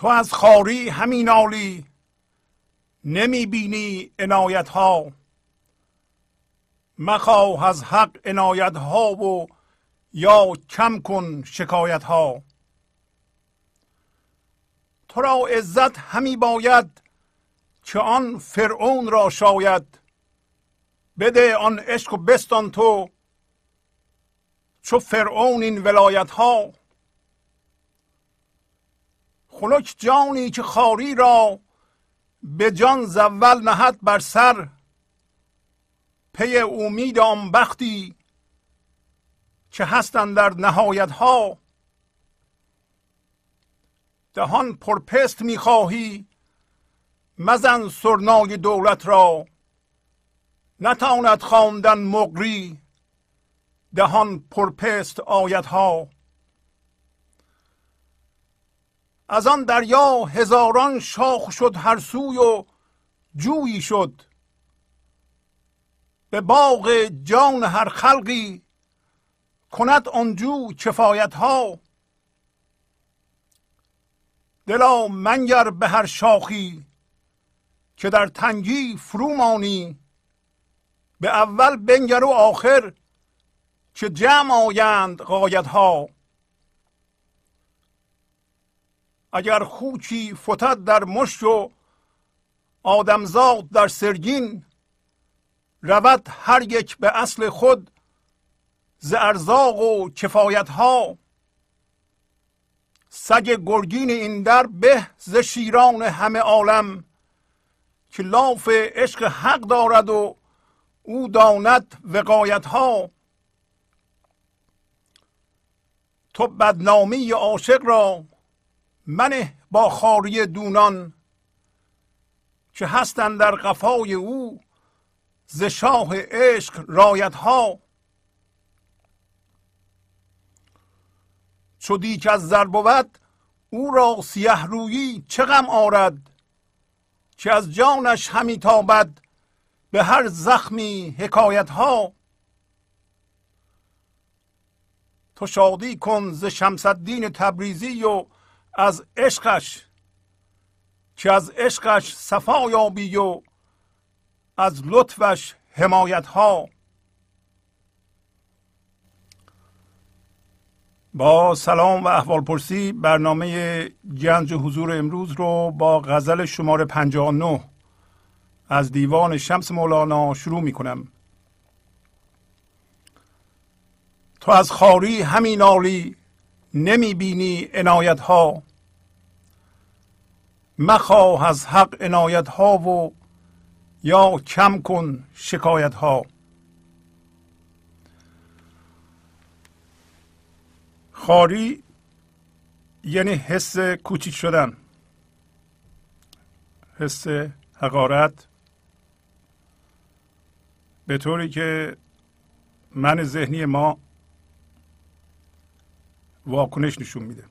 تو از خاری همین آلی نمی بینی عنایت ها مخواه از حق عنایت ها و یا کم کن شکایت ها تو را عزت همی باید که آن فرعون را شاید. بده آن عشق و بستان تو چو فرعون این ولایت ها خنک جانی که خاری را به جان زول نهد بر سر. پی امید آن بختی که هستند در نهایت ها دهان پرپست می‌خواهی مزن سرنای دولت را. نتاند خواندن مقری دهان پرپست آیت ها از آن دریا هزاران شاخ شد هر سوی و جویی شد. به باغ جان هر خلقی کند آنجو کفایت ها دلا منگر به هر شاخی که در تنگی فرو مانی. به اول بنگر و آخر که جمع آیند قایت ها اگر خوچی فتد در مشت و آدمزاد در سرگین رود هر یک به اصل خود ز ارزاق و کفایت ها سگ گرگین این در به ز شیران همه عالم که لاف عشق حق دارد و او داند وقایت ها تو بدنامی عاشق را منه با خاری دونان که هستند در قفای او ز شاه عشق رایت ها چو دیک از زر بود او را سیه رویی چه غم آرد که از جانش همی تابد به هر زخمی حکایت ها تو شادی کن ز شمس الدین تبریزی و از عشقش که از عشقش صفا یابی و از لطفش حمایت ها با سلام و احوال پرسی برنامه گنج حضور امروز رو با غزل شماره 59 از دیوان شمس مولانا شروع می کنم تو از خاری همین عالی نمی بینی عنایت ها مخواه از حق عنایت ها و یا کم کن شکایت ها خاری یعنی حس کوچیک شدن. حس حقارت. به طوری که من ذهنی ما واکنش نشون میده.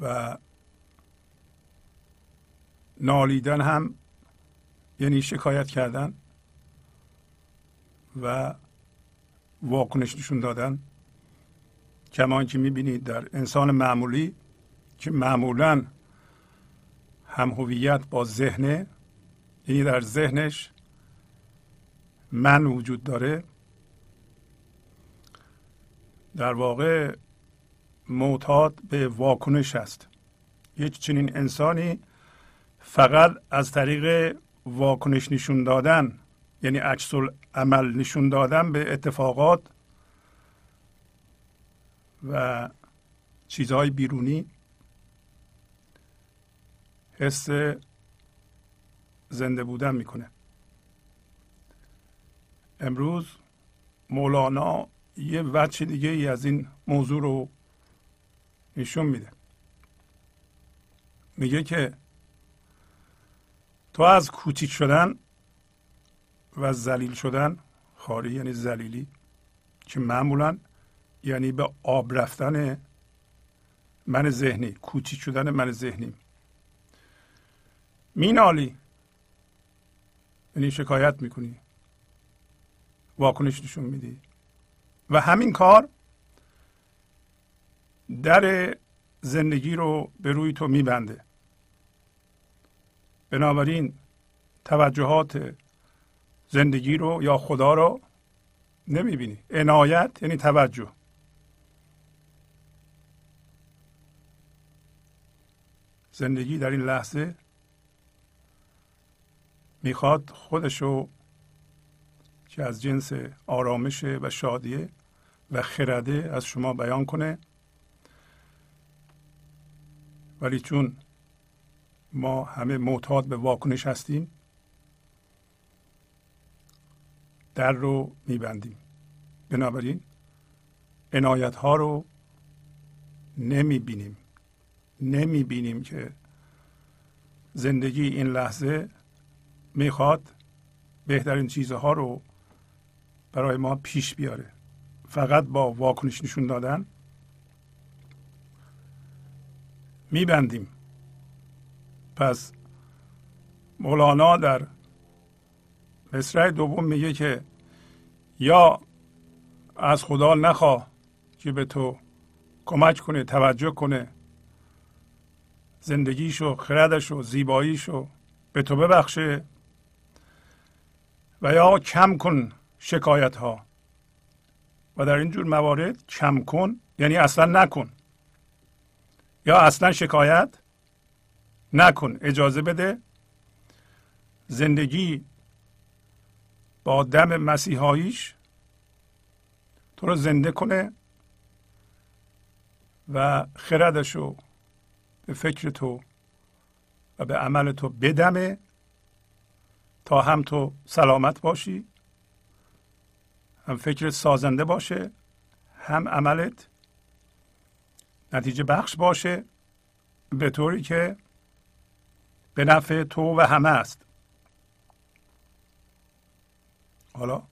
و نالیدن هم یعنی شکایت کردن و واکنش نشون دادن. کما که می‌بینید در انسان معمولی که معمولا هم هویت با ذهنه یعنی در ذهنش من وجود داره. در واقع معتاد به واکنش است. یک چنین انسانی فقط از طریق واکنش نشون دادن یعنی عکس عمل نشون دادن به اتفاقات و چیزهای بیرونی حس زنده بودن می‌کنه. امروز مولانا یه وجه دیگه ای از این موضوع رو نشون میده. میگه که تو از کوچیک شدن و زلیل شدن خاری یعنی زلیلی که معمولا یعنی به آب رفتن من ذهنی کوچیک شدن من ذهنی. مینالی یعنی شکایت می‌کنی. واکنش نشون میدی. و همین کار در زندگی رو به روی تو میبنده. بنابراین توجهات زندگی رو یا خدا رو نمی‌بینی. عنایت یعنی توجه. زندگی در این لحظه می‌خواد خودشو که از جنس آرامش و شادیه و خرده از شما بیان کنه. ولی چون ما همه معتاد به واکنش هستیم در رو میبندیم. بنابراین عنایت ها رو نمی‌بینیم. نمی‌بینیم که زندگی این لحظه می‌خواد بهترین چیزها رو برای ما پیش بیاره. فقط با واکنش نشون دادن میبندیم. پس مولانا در مصرع دوم میگه که یا از خدا نخواه که به تو کمک کنه توجه کنه. زندگیشو خردشو زیباییشو به تو ببخشه و یا کم کن شکایت ها و در این جور موارد کم کن یعنی اصلا نکن. یا اصلا شکایت نکن اجازه بده زندگی با دم مسیحاییش تو رو زنده کنه و خردش رو به فکر تو و به عمل تو بدمه تا هم تو سلامت باشی. فکر سازنده باشه هم عملت نتیجه بخش باشه به طوری که به نفع تو و همه است. حالا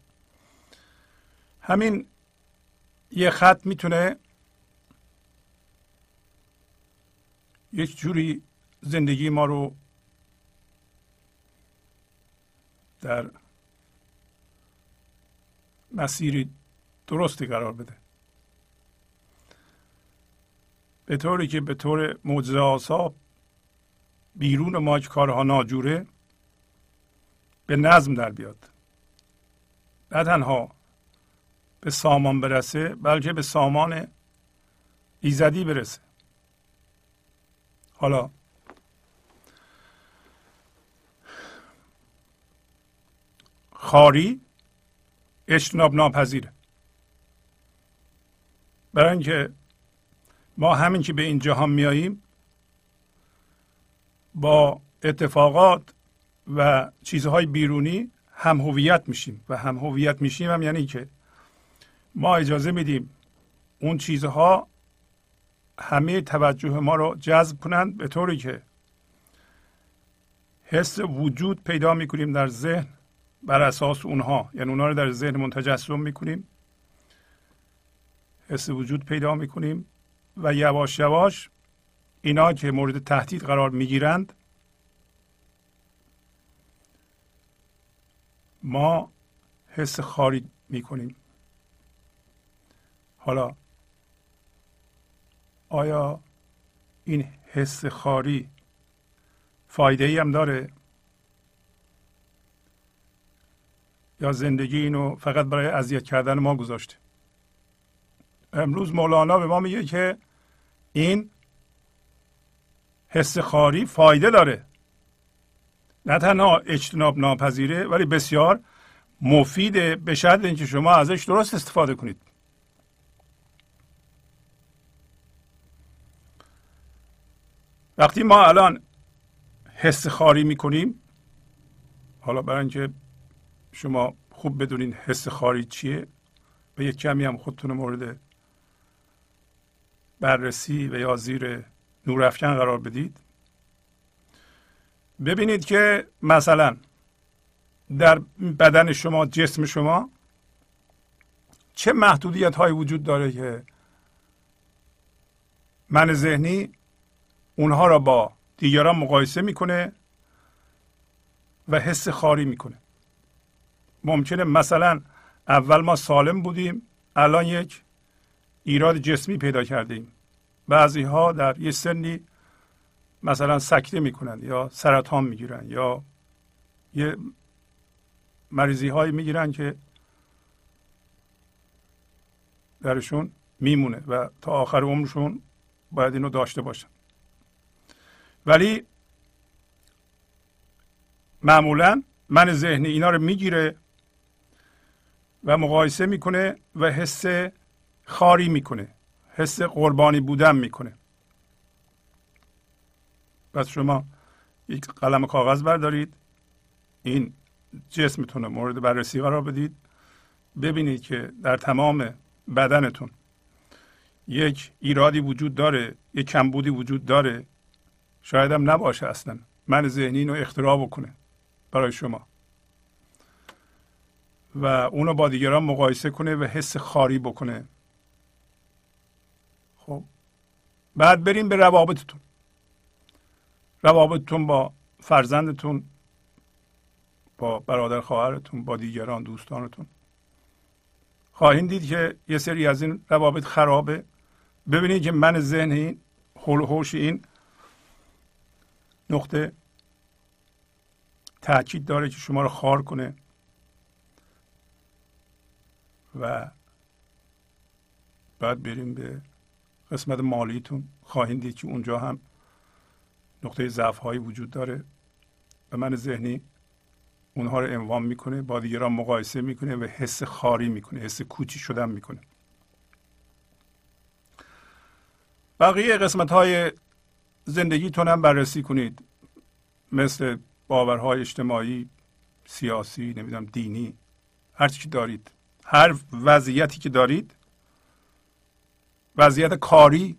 همین یه خط می‌تونه یک جوری زندگی ما رو در مسیری درستی قرار بده. به طوری که به طور معجزه آسا بیرون ما که کارها ناجوره به نظم در بیاد. نه تنها به سامان برسه بلکه به سامان ایزدی برسه. حالا خاری اجتناب ناپذیره. برای اینکه ما همین که به این جهان میاییم با اتفاقات و چیزهای بیرونی هم هویت میشیم و هم هویت میشیم هم یعنی که ما اجازه میدیم اون چیزها همه توجه ما رو جذب کنند به طوری که حس وجود پیدا می‌کنیم در ذهن. بر اساس اونها. یعنی اونها رو در ذهن منتجسم می‌کنیم. حس وجود پیدا می‌کنیم و یواش یواش اینا که مورد تهدید قرار می‌گیرند ما حس خاری می‌کنیم. حالا آیا این حس خاری فایده ای هم داره؟ یا زندگی اینو فقط برای اذیت کردن ما گذاشته امروز مولانا به ما میگه که این حس خاری فایده داره. نه تنها اجتناب ناپذیره ولی بسیار مفیده به شرط اینکه شما ازش درست استفاده کنید. وقتی ما الان حس خاری می‌کنیم حالا برای اینکه شما خوب بدونین حس خاری چیه و یک کمی هم خودتون مورد بررسی و یا زیر نورافکن قرار بدید. ببینید که مثلا در بدن شما جسم شما چه محدودیت هایی وجود داره که من ذهنی اونها را با دیگران مقایسه می‌کنه و حس خاری می‌کنه. ممکنه مثلا اول ما سالم بودیم الان یک ایراد جسمی پیدا کردیم. بعضی ها در یه سنی مثلا سکته می‌کنن یا سرطان می‌گیرن یا یه مریضی هایی می‌گیرن که درشون میمونه و تا آخر عمرشون باید اینو داشته باشن. ولی معمولا من ذهنی اینا رو می‌گیره و مقایسه می‌کنه و حس خاری می‌کنه. حس قربانی بودن می‌کنه. پس شما یک قلم کاغذ بردارید. این جسمتون رو مورد بررسی قرار بدید. ببینید که در تمام بدنتون یک ایرادی وجود داره یک کمبودی وجود داره. شاید هم نباشه اصلا. من ذهنی رو اختراع بکنه برای شما. و اونو با دیگران مقایسه کنه و حس خاری بکنه. خب. بعد بریم به روابطتون. روابطتون با فرزندتون با برادر خواهرتون با دیگران دوستانتون. خواهید دید که یه سری از این روابط خرابه. ببینید که من ذهن این حول این نقطه تاکید داره که شما رو خار کنه. و بعد بریم به قسمت مالیتون. خواهید دید که اونجا هم نقطه ضعف هایی وجود داره. و من ذهنی اونها رو انوام می‌کنه با دیگران مقایسه می‌کنه و حس خاری می‌کنه حس کوچی شدن می‌کنه. بقیه قسمت های زندگیتون هم بررسی کنید. مثل باورهای اجتماعی سیاسی نمی‌دونم دینی هر چی دارید. هر وضعیتی که دارید وضعیت کاری.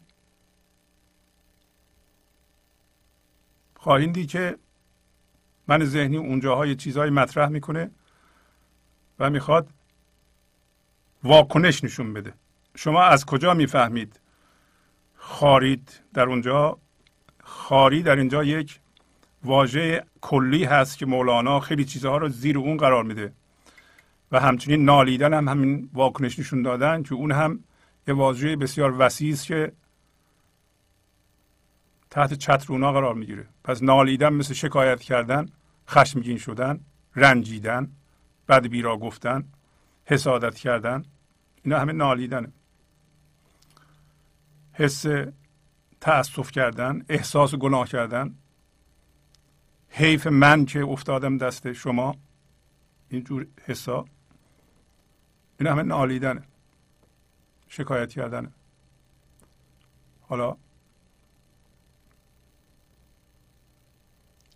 خواهید دید که من ذهنی اونجاها یه مطرح می‌کنه و می‌خواد واکنش نشون بده. شما از کجا می‌فهمید؟ خارید در اونجا خاری در اینجا یک واژه کلی هست که مولانا خیلی چیزها رو زیر اون قرار میده. و همچنین نالیدن هم همین واکنش نشون دادن که اون هم یه واژه بسیار وسیع است که تحت چتر اونا قرار می‌گیره. پس نالیدن مثل شکایت کردن خشمگین شدن رنجیدن بد بیرا گفتن حسادت کردن اینا همه نالیدنه. حس تأسف کردن احساس گناه کردن. حیف من که افتادم دست شما. اینجور حسا این همه نالیدنه. شکایت کردنه حالا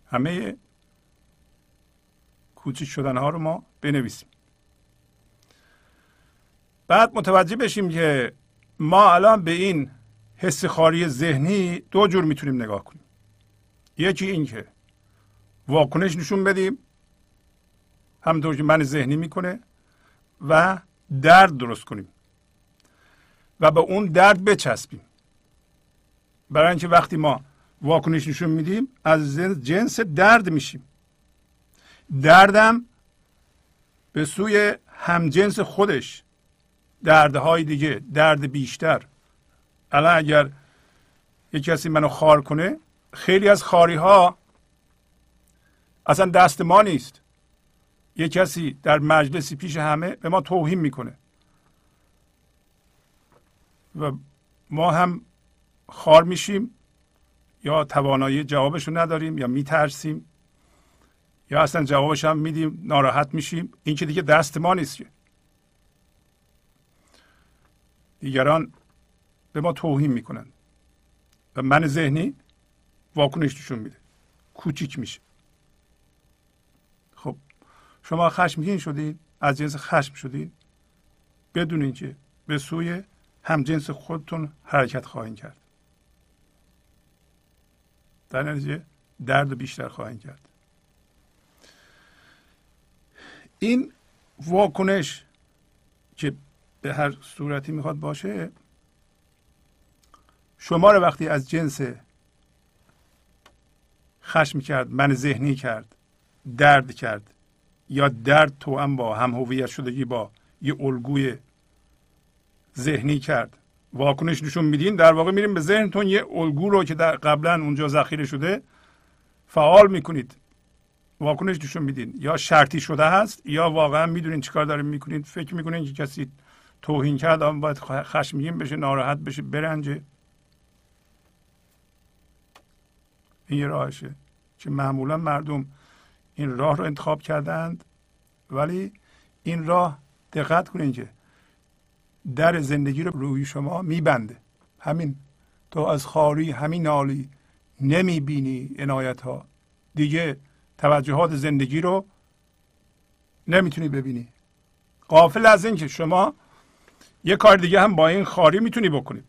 همه کوچیک شدن ها رو ما بنویسیم. بعد متوجه بشیم که ما الان به این حس خاری ذهنی دو جور می‌تونیم نگاه کنیم. یکی این که واکنش نشون بدیم همونطور که من ذهنی می‌کنه و درد درست کنیم و به اون درد بچسبیم. برای اینکه وقتی ما واکنش نشون میدیم از جنس درد میشیم. دردم به سوی همجنس خودش. دردهای دیگه درد بیشتر. الان اگر یک کسی منو خار کنه خیلی از خاری ها اصلا دست ما نیست. یک کسی در مجلسی پیش همه به ما توهین می‌کنه. و ما هم خار میشیم یا توانایی جوابش نداریم یا میترسیم یا اصلا جوابش هم میدیم ناراحت میشیم. این که دیگه دست ما نیست دیگران به ما توهین می‌کنن. و من ذهنی واکنش نشون میده. کوچیک میشه. شما خشمگین شدید از جنس خشم شدید. بدون که به سوی همجنس خودتون حرکت خواهید کرد. در نتیجه درد بیشتر خواهید کرد. این واکنش که به هر صورتی می‌خواد باشه شما رو وقتی از جنس خشم کرد من ذهنی کرد درد کرد. یا درد تو هم با هم هویت شدگی با یه الگوی ذهنی کرد. واکنش نشون میدین در واقع میریم به ذهنتون یه الگو رو که در قبلا اونجا ذخیره شده فعال می‌کنید. واکنش نشون میدین. یا شرطی شده هست یا واقعا می‌دونین چیکار دارین می‌کنید فکر می‌کنین که کسی توهین کرد اما باید خشمگین بشه ناراحت بشه برنجه. این یه راهشه که معمولا مردم این راه رو انتخاب کردند. ولی این راه دقت کنید که در زندگی رو روی شما میبنده. همین تو از خاری همین نالی نمی‌بینی عنایت ها دیگه توجهات زندگی رو نمی‌تونی ببینی. قافل از اینکه شما یه کار دیگه هم با این خاری می‌تونی بکنید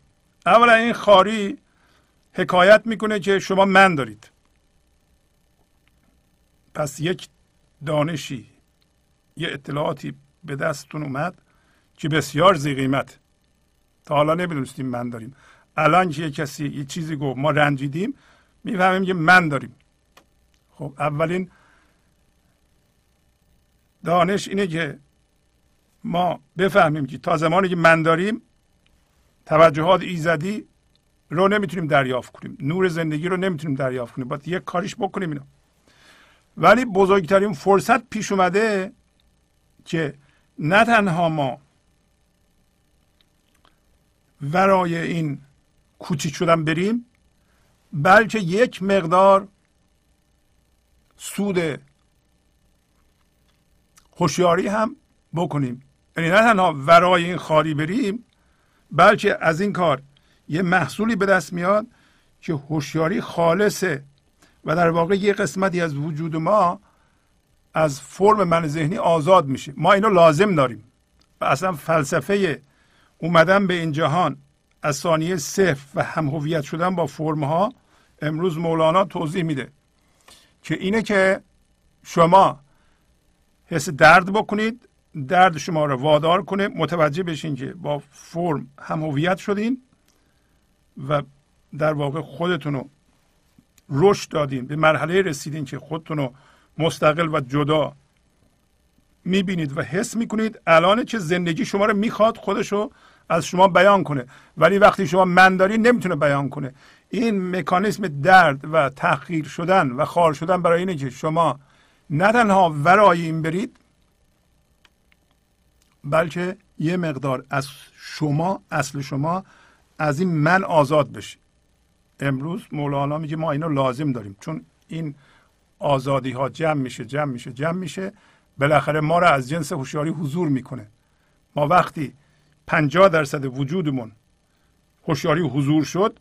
اولا این خاری حکایت می‌کنه که شما من دارید. پس یک دانشی یه اطلاعاتی به دستتون اومد که بسیار زی قیمت. تا حالا نمی‌دونستیم من داریم. الان که یه کسی یه چیزی گفت ما رنجیدیم می‌فهمیم که من داریم. خب اولین دانش اینه که ما بفهمیم که تا زمانی که من داریم توجهات ایزدی رو نمی‌تونیم دریافت کنیم. نور زندگی رو نمی‌تونیم دریافت کنیم. باید یک کاریش بکنیم اینو. ولی بزرگترین فرصت پیش اومده که نه تنها ما ورای این کوچیک شدن بریم بلکه یک مقدار سود هوشیاری هم بکنیم. یعنی نه تنها ورای این خاری بریم بلکه از این کار یه محصولی به دست میاد که هوشیاری خالصه و در واقع یه قسمتی از وجود ما از فرم من ذهنی آزاد میشه. ما اینو لازم داریم. و اصلا فلسفه اومدن به این جهان از ثانیه صفر و هم هویت شدن با فرم ها امروز مولانا توضیح میده که اینه که شما حس درد بکنید درد شما رو وادار کنه متوجه بشین که با فرم هم هویت شدین و در واقع خودتون رو رشد دادین به مرحله رسیدین که خودتون رو مستقل و جدا می‌بینید و حس می‌کنید الان چه زندگی شما رو می‌خواد خودشو از شما بیان کنه. ولی وقتی شما من داری نمی‌تونه بیان کنه. این مکانیسم درد و تحقیر شدن و خار شدن برای اینه که شما نه تنها ورای این برید بلکه یه مقدار از شما اصل شما از این من آزاد بشی امروز مولانا میگه ما اینو لازم داریم. چون این آزادی ها جمع میشه جمع میشه جمع میشه. بالاخره ما رو از جنس هوشیاری حضور می‌کنه. ما وقتی 50 درصد وجودمون هوشیاری حضور شد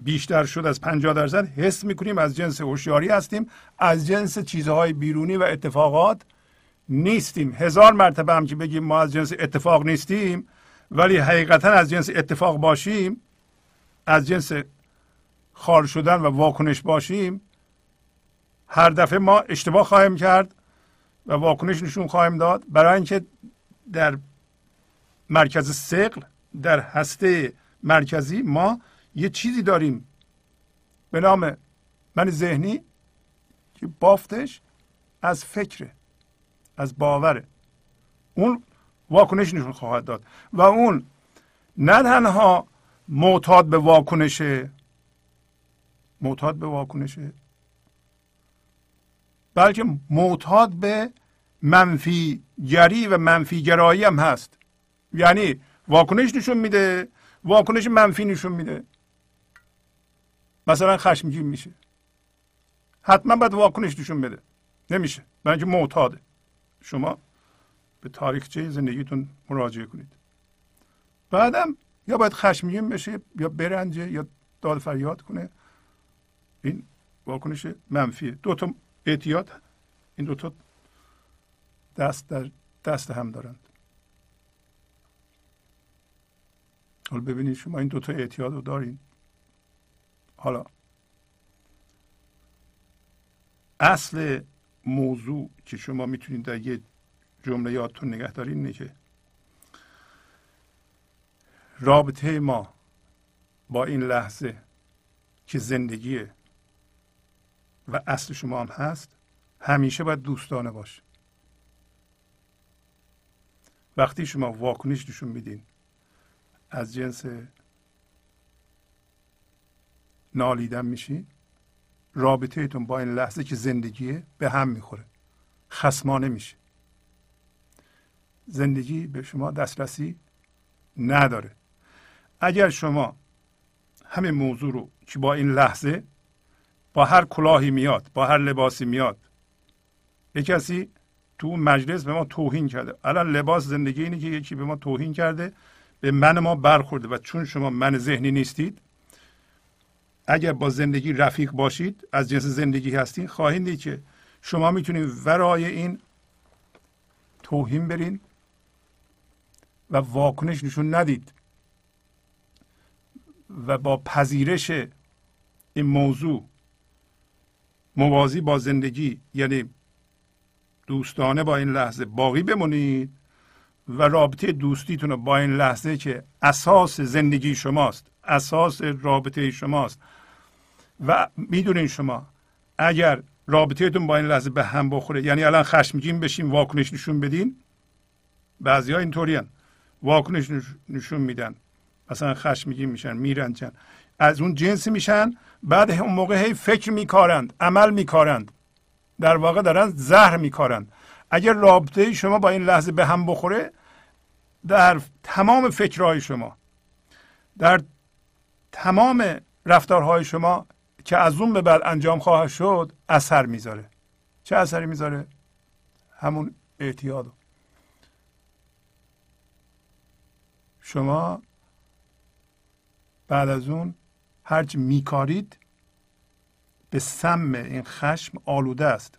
بیشتر شد از 50 درصد حس می‌کنیم از جنس هوشیاری هستیم از جنس چیزهای بیرونی و اتفاقات نیستیم. هزار مرتبه هم که بگیم ما از جنس اتفاق نیستیم ولی حقیقتا از جنس اتفاق باشیم از جنس خار شدن و واکنش باشیم هر دفعه ما اشتباه خواهیم کرد و واکنش نشون خواهیم داد. برای اینکه در مرکز سقل در هسته مرکزی ما یه چیزی داریم به نام من ذهنی که بافتش از فکره از باوره. اون واکنش نشون خواهد داد و اون نه تنها معتاد به واکنشه معتاد به واکنشه بلکه معتاد به منفی گری و منفی گرایی هم هست. یعنی واکنش نشون میده واکنش منفی نشون میده. مثلا خشمگین میشه. حتما باید واکنش نشون بده. نمیشه. اینکه معتاده. شما به تاریخچه زندگیتون مراجعه کنید. بعدم یا باید خشمگین بشه یا برنجه یا داد فریاد کنه. این واکنش منفیه دو تا اعتیاد این دو تا دست در دست هم دارند. حالا ببینید شما این دوتا اعتیاد رو دارین. حالا اصل موضوع که شما می‌تونید در یه جمله یادتون نگه دارین اینه که رابطه ما با این لحظه که زندگیه و اصل شما هم هست همیشه باید دوستانه باشه وقتی شما واکنش نشون میدین از جنس نالیدن میشی رابطهتون با این لحظه که زندگیه به هم می‌خوره خسمانه میشه زندگی به شما دسترسی نداره. اگر شما همین موضوع رو که با این لحظه با هر کلاهی میاد با هر لباسی میاد. یه کسی تو مجلس به ما توهین کرده. الان لباس زندگی اینه که یکی به ما توهین کرده به من ما برخورده. و چون شما من ذهنی نیستید اگر با زندگی رفیق باشید از جنس زندگی هستین خواهید دید که شما می‌تونید ورای این توهین برین و واکنش نشون ندید. و با پذیرش این موضوع موازی با زندگی یعنی دوستانه با این لحظه باقی بمونید و رابطه دوستیتون رو با این لحظه که اساس زندگی شماست اساس رابطه شماست. و می‌دونین شما اگر رابطهتون با این لحظه به هم بخوره یعنی الان خشمگین بشین واکنش نشون بدین بعضی ها اینطوری واکنش نشون میدن. مثلا خشمگین میشن میرنجن. از اون جنس میشن بعد اون موقع هی فکر میکارند عمل میکارند. در واقع دارن زهر میکارند. اگر رابطه شما با این لحظه به هم بخوره در تمام فکرهای شما در تمام رفتارهای شما که از اون به بعد انجام خواهد شد اثر می‌ذاره. چه اثری می‌ذاره؟ همون اعتیاد. شما بعد از اون هرچی میکارید به سم این خشم آلوده است.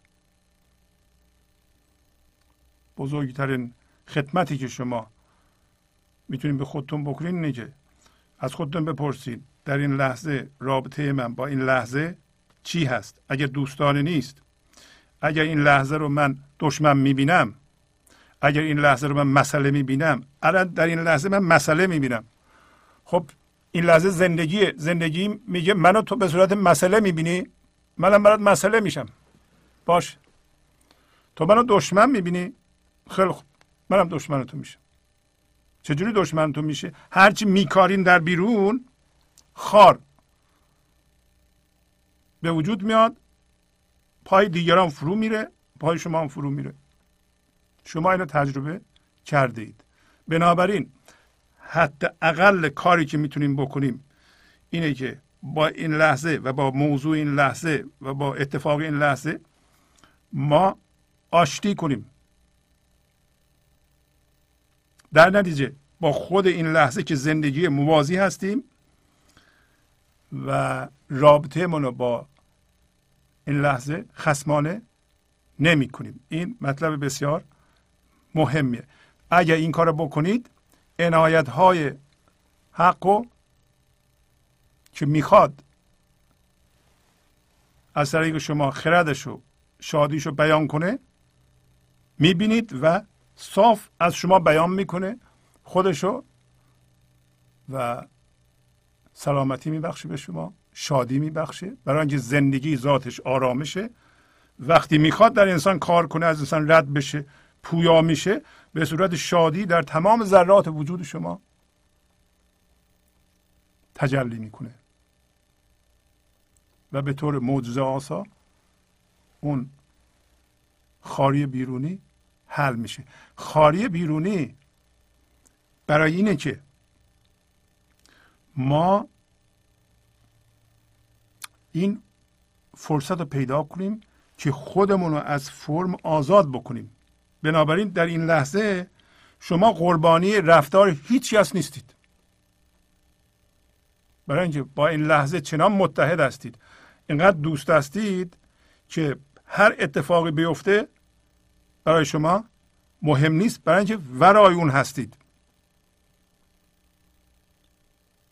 بزرگترین خدمتی که شما می‌تونید به خودتون بکنید اینه از خودتون بپرسید در این لحظه رابطه من با این لحظه چی هست؟ اگر دوستانه نیست اگر این لحظه رو من دشمن می‌بینم اگر این لحظه رو من مسئله می‌بینم الان در این لحظه من مسئله می‌بینم. خب این لحظه زندگی زندگی میگه منو تو به صورت مسئله می‌بینی؟ منم برات مسئله میشم. باش. تو منو دشمن می‌بینی؟ خیلی خوب. منم دشمن تو میشم. چجوری دشمن تو میشه هرچی میکارین در بیرون خار. به وجود میاد پای دیگران فرو میره پای شما هم فرو میره. شما اینو تجربه کرده اید بنابراین حتی اقل کاری که می‌تونیم بکنیم اینه که با این لحظه و با موضوع این لحظه و با اتفاق این لحظه ما آشتی کنیم. در نتیجه با خود این لحظه که زندگی موازی هستیم و رابطه رو با این لحظه خسمانه نمی کنیم این مطلب بسیار مهمیه. اگر این کار بکنید عنایت های حق که می‌خواد از طریق شما خردش و شادیش رو بیان کنه می‌بینید و صاف از شما بیان می‌کنه خودشو و سلامتی میبخشه به شما شادی میبخشه برای اینکه زندگی ذاتش آرامشه. وقتی می‌خواد در انسان کار کنه از انسان رد بشه پویا میشه. به صورت شادی در تمام ذرات وجود شما تجلی می‌کنه. و به طور معجزه آسا اون خاری بیرونی حل میشه. خاری بیرونی برای اینه که ما این فرصت رو پیدا کنیم که خودمون رو از فرم آزاد بکنیم. بنابراین در این لحظه شما قربانی رفتار هیچ کس نیستید. برای اینکه با این لحظه چنان متحد هستید. اینقدر دوست هستید که هر اتفاقی بیفته برای شما مهم نیست. برای اینکه ورای اون هستید.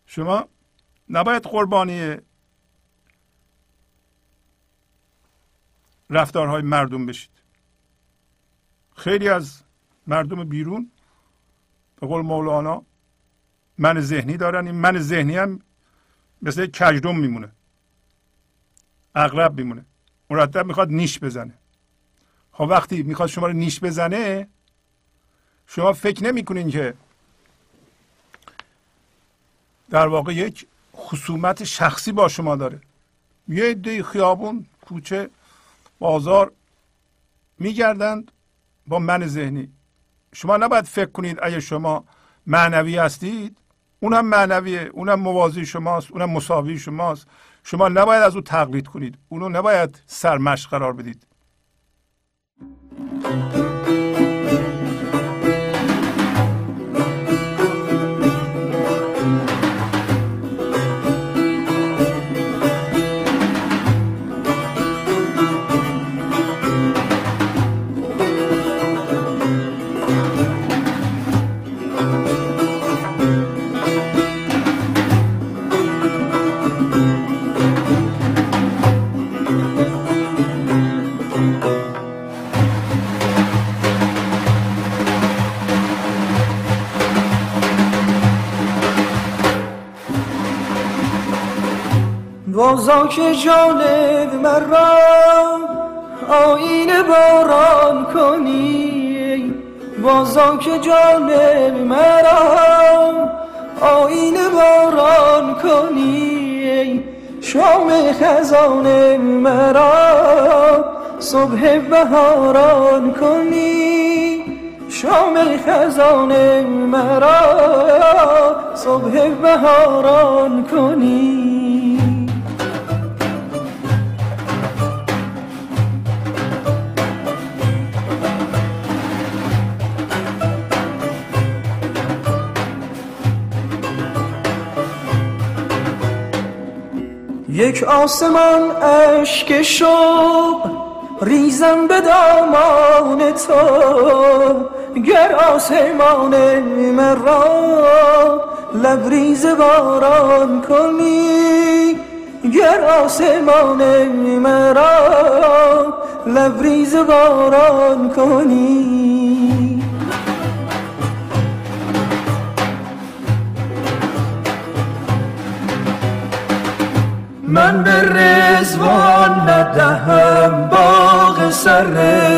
شما نباید قربانی رفتارهای مردم بشید. خیلی از مردم بیرون به قول مولانا من ذهنی دارن. این من ذهنی هم مثل کجدم میمونه. اغرب میمونه. مرتب می‌خواد نیش بزنه. خب وقتی می‌خواد شما رو نیش بزنه شما فکر نمی‌کنین که در واقع یک خصومت شخصی با شما داره. یه عده خیابون کوچه بازار میگردند. با من ذهنی. شما نباید فکر کنید اگه شما معنوی هستید اونم معنویه اونم موازی شماست اونم مساوی شماست. شما نباید از او تقلید کنید. اونو نباید سرمش قرار بدید. بازا که جانب مرا آین باران کنی بازا که جانب مرا آین باران کنی شام خزان مرا صبح بهاران کنی شام خزان مرا صبح بهاران کنی. یک آسمان اشک شوق ریزم به دامان تو. گر آسمان مرا لبریز باران کنی گر آسمان مرا لبریز باران کنی. من به رزوان ندهم باغ سر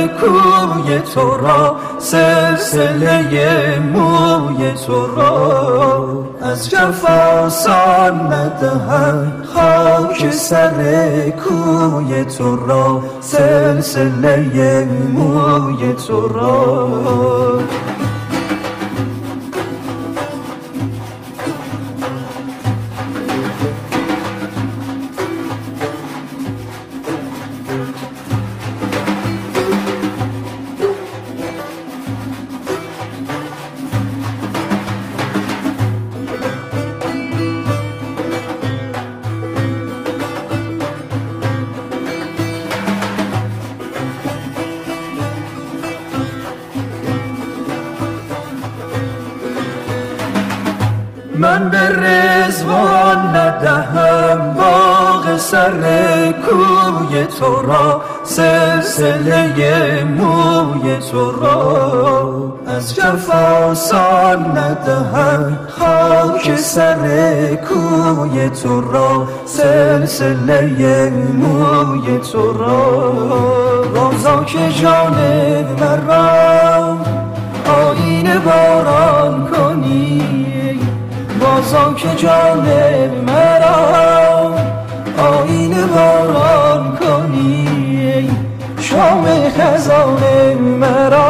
کوی تو را سلسله موی تو را. از جفاسان ندهم خاک سر کوی تو را سلسله موی تو را. سر کوی تو را سلسله موی تو را. از جفاسان ندهم خاک سر کوی تو را سلسله موی تو را. روزا که جان مرا آین باران کنی بازا که جان مرا آین باران کنی شام خزان مرا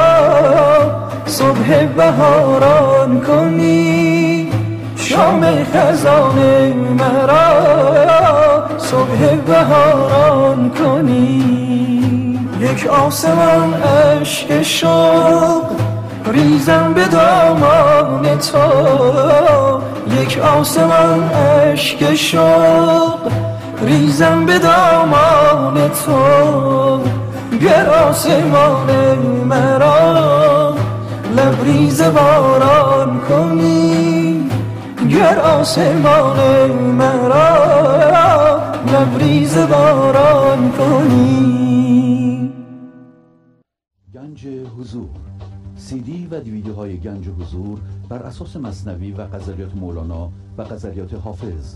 صبح بهاران کنی. شام خزان مرا صبح بهاران کنی. یک آسمان اشک شوق ریزم به دامان تو. یک آسمان اشک شوق ریزم به دامان تو. گر آسمان مرا. لبریز باران کنی. گر آسمان مرا. لبریز باران کنی. گنج حضور. سی دی و دیویدیوهای گنج حضور بر اساس مصنوی و غزلیات مولانا و غزلیات حافظ.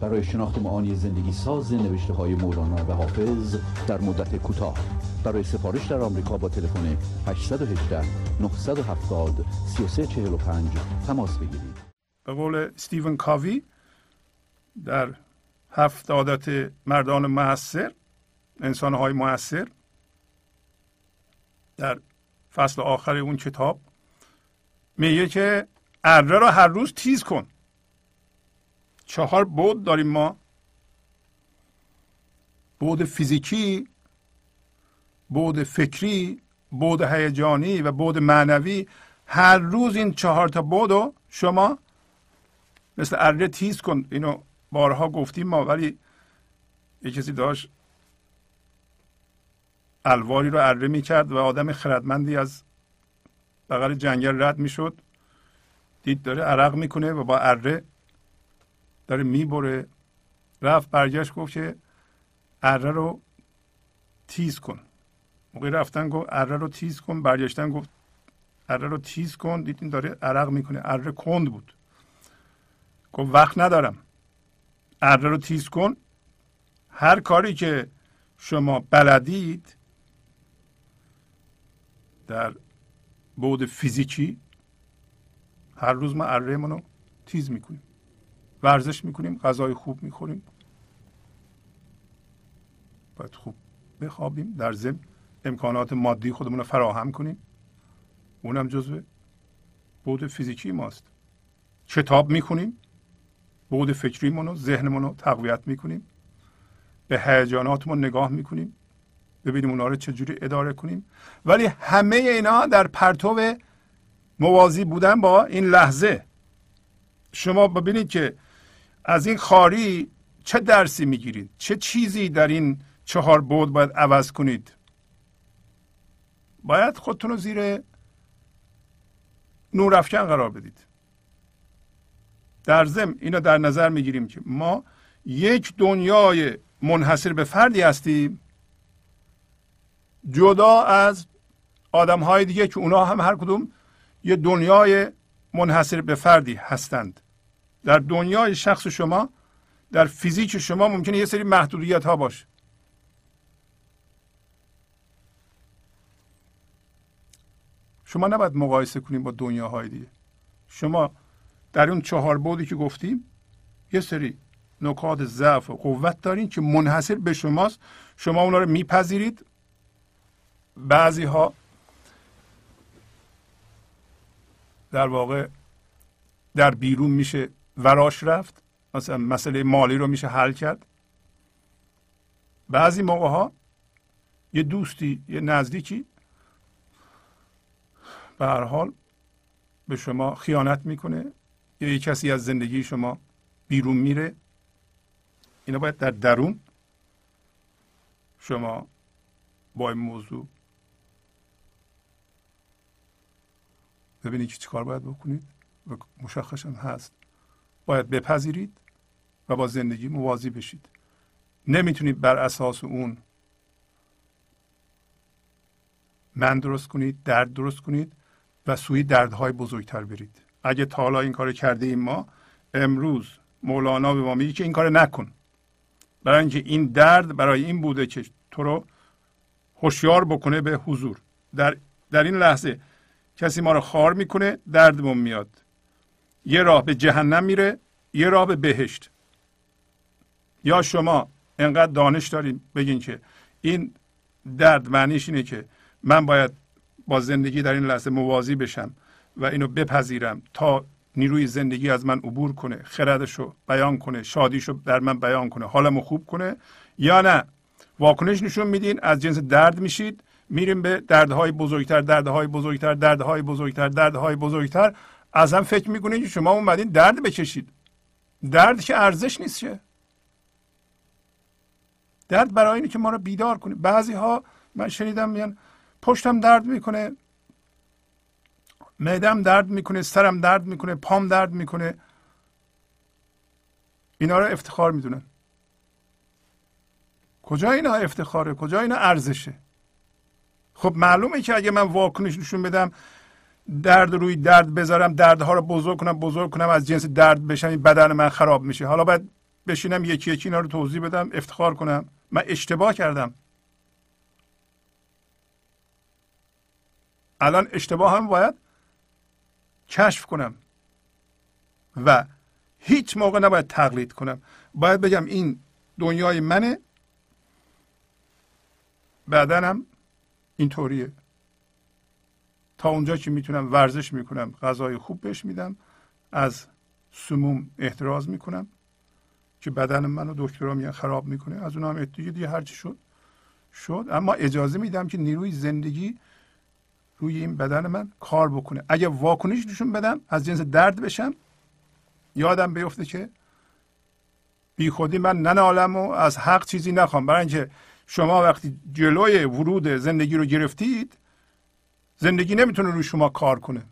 برای شناخت معانی زندگی ساز نوشته های مولانا و حافظ در مدت کوتاه. برای سفارش در آمریکا با تلفن 818 970 3345 تماس بگیرید. به قول استیون کاوی در هفت عادت مردان موثر انسان های موثر در فصل آخر اون کتاب میگه که اره را هر روز تیز کن. چهار بود داریم ما. بود فیزیکی بود فکری بود هیجانی و بود معنوی. هر روز این چهار تا بود شما مثل اره تیز کن. اینو بارها گفتیم ما ولی یه کسی داشت الواری رو اره می‌کرد و آدم خردمندی از بغل جنگل رد می‌شد. دید داره عرق می‌کنه و با اره داره می‌بره. رفت برگشت گفت که اره رو تیز کن. موقع رفتن گفت اره رو تیز کن برگشتن گفت اره رو تیز کن. دیدین داره عرق می‌کنه. اره کند بود. گفت وقت ندارم. اره رو تیز کن. هر کاری که شما بلدید در بود فیزیکی هر روز ما اره رو تیز می‌کنیم. ورزش می‌کنیم غذای خوب می‌خوریم. باید خوب بخوابیم. در ضمن امکانات مادی خودمون رو فراهم کنیم. اونم جزو بود فیزیکی ماست. کتاب می‌خونیم. بود فکریمون رو ذهنمون رو تقویت می‌کنیم. به هیجاناتمون نگاه می‌کنیم. ببینیم اونا رو چجوری اداره کنیم. ولی همه اینا در پرتو موازی بودن با این لحظه. شما ببینید که از این خاری چه درسی می‌گیرید؟ چه چیزی در این چهار بود باید عوض کنید؟ باید خودتون رو زیر نورافکن قرار بدید. در ضمن اینو در نظر می‌گیریم که ما یک دنیای منحصر به فردی هستیم جدا از آدم های دیگه که اونا هم هر کدوم یه دنیای منحصر به فردی هستند. در دنیای شخص شما در فیزیک شما ممکنه یه سری محدودیت ها باشه. شما نباید مقایسه کنیم با دنیاهای دیگه. شما در اون چهار بودی که گفتیم یه سری نکات ضعف و قوت دارین که منحصر به شماست. شما اونا رو میپذیرید. بعضی ها در واقع در بیرون میشه وراش رفت. مثلا مسئله مالی رو میشه حل کرد. بعضی موقع ها یه دوستی یه نزدیکی به هر حال به شما خیانت می‌کنه. یا یه کسی از زندگی شما بیرون میره. اینا باید در درون شما با این موضوع ببینید که چیکار باید بکنید. و مشخص هم هست. باید بپذیرید و با زندگی موازی بشید. نمی‌تونید بر اساس اون من درست کنید درد درست کنید و سوی دردهای بزرگتر برید. اگه تا حالا این کار کرده ایم ما امروز مولانا به ما میگه که این کار نکن. برای اینکه این درد برای این بوده که تو رو هوشیار بکنه به حضور. در در این لحظه کسی ما رو خار می‌کنه دردمون میاد. یه راه به جهنم میره یه راه به بهشت. یا شما انقدر دانش دارین بگین که این درد معنیش اینه که من باید با زندگی در این لحظه موازی بشم و اینو بپذیرم تا نیروی زندگی از من عبور کنه خردشو بیان کنه شادیشو در من بیان کنه حالمو خوب کنه یا نه. واکنش نشون میدین از جنس درد میشید میریم به دردهای بزرگتر دردهای بزرگتر دردهای بزرگتر دردهای بزرگتر. هم فکر می‌کنید که شما اومدین درد بکشید. درد که ارزش نیست چه؟ درد برای اینه که ما رو بیدار کنه بعضی ها من شنیدم میان پشتم درد می‌کنه معدم درد می‌کنه سرم درد می‌کنه پام درد می‌کنه. اینا رو افتخار می‌دونن. کجا اینا افتخاره؟ کجا اینا ارزشه؟ خب معلومه که اگه من واکنش نشون بدم درد روی درد بذارم دردها رو بزرگ کنم بزرگ کنم از جنس درد بشن بدن من خراب میشه. حالا باید بشینم یکی یکی اینا رو توضیح بدم افتخار کنم. من اشتباه کردم. الان اشتباه هم باید کشف کنم و هیچ موقع نباید تقلید کنم. باید بگم این دنیای منه بدنم اینطوریه. تا اونجا که می‌تونم ورزش می‌کنم غذای خوب بهش میدم از سموم احتراز می‌کنم که بدن منو دکترها میگن خراب می‌کنه. از اون هم دیگه دیگه هرچی شد شد. اما اجازه میدم که نیروی زندگی روی این بدن من کار بکنه. اگه واکنش نشون بدم از جنس درد بشم یادم بیفته که بی خودی من ننالم و از حق چیزی نخوام. برای اینکه شما وقتی جلوی ورود زندگی رو گرفتید زندگی نمی‌تونه روی شما کار کنه.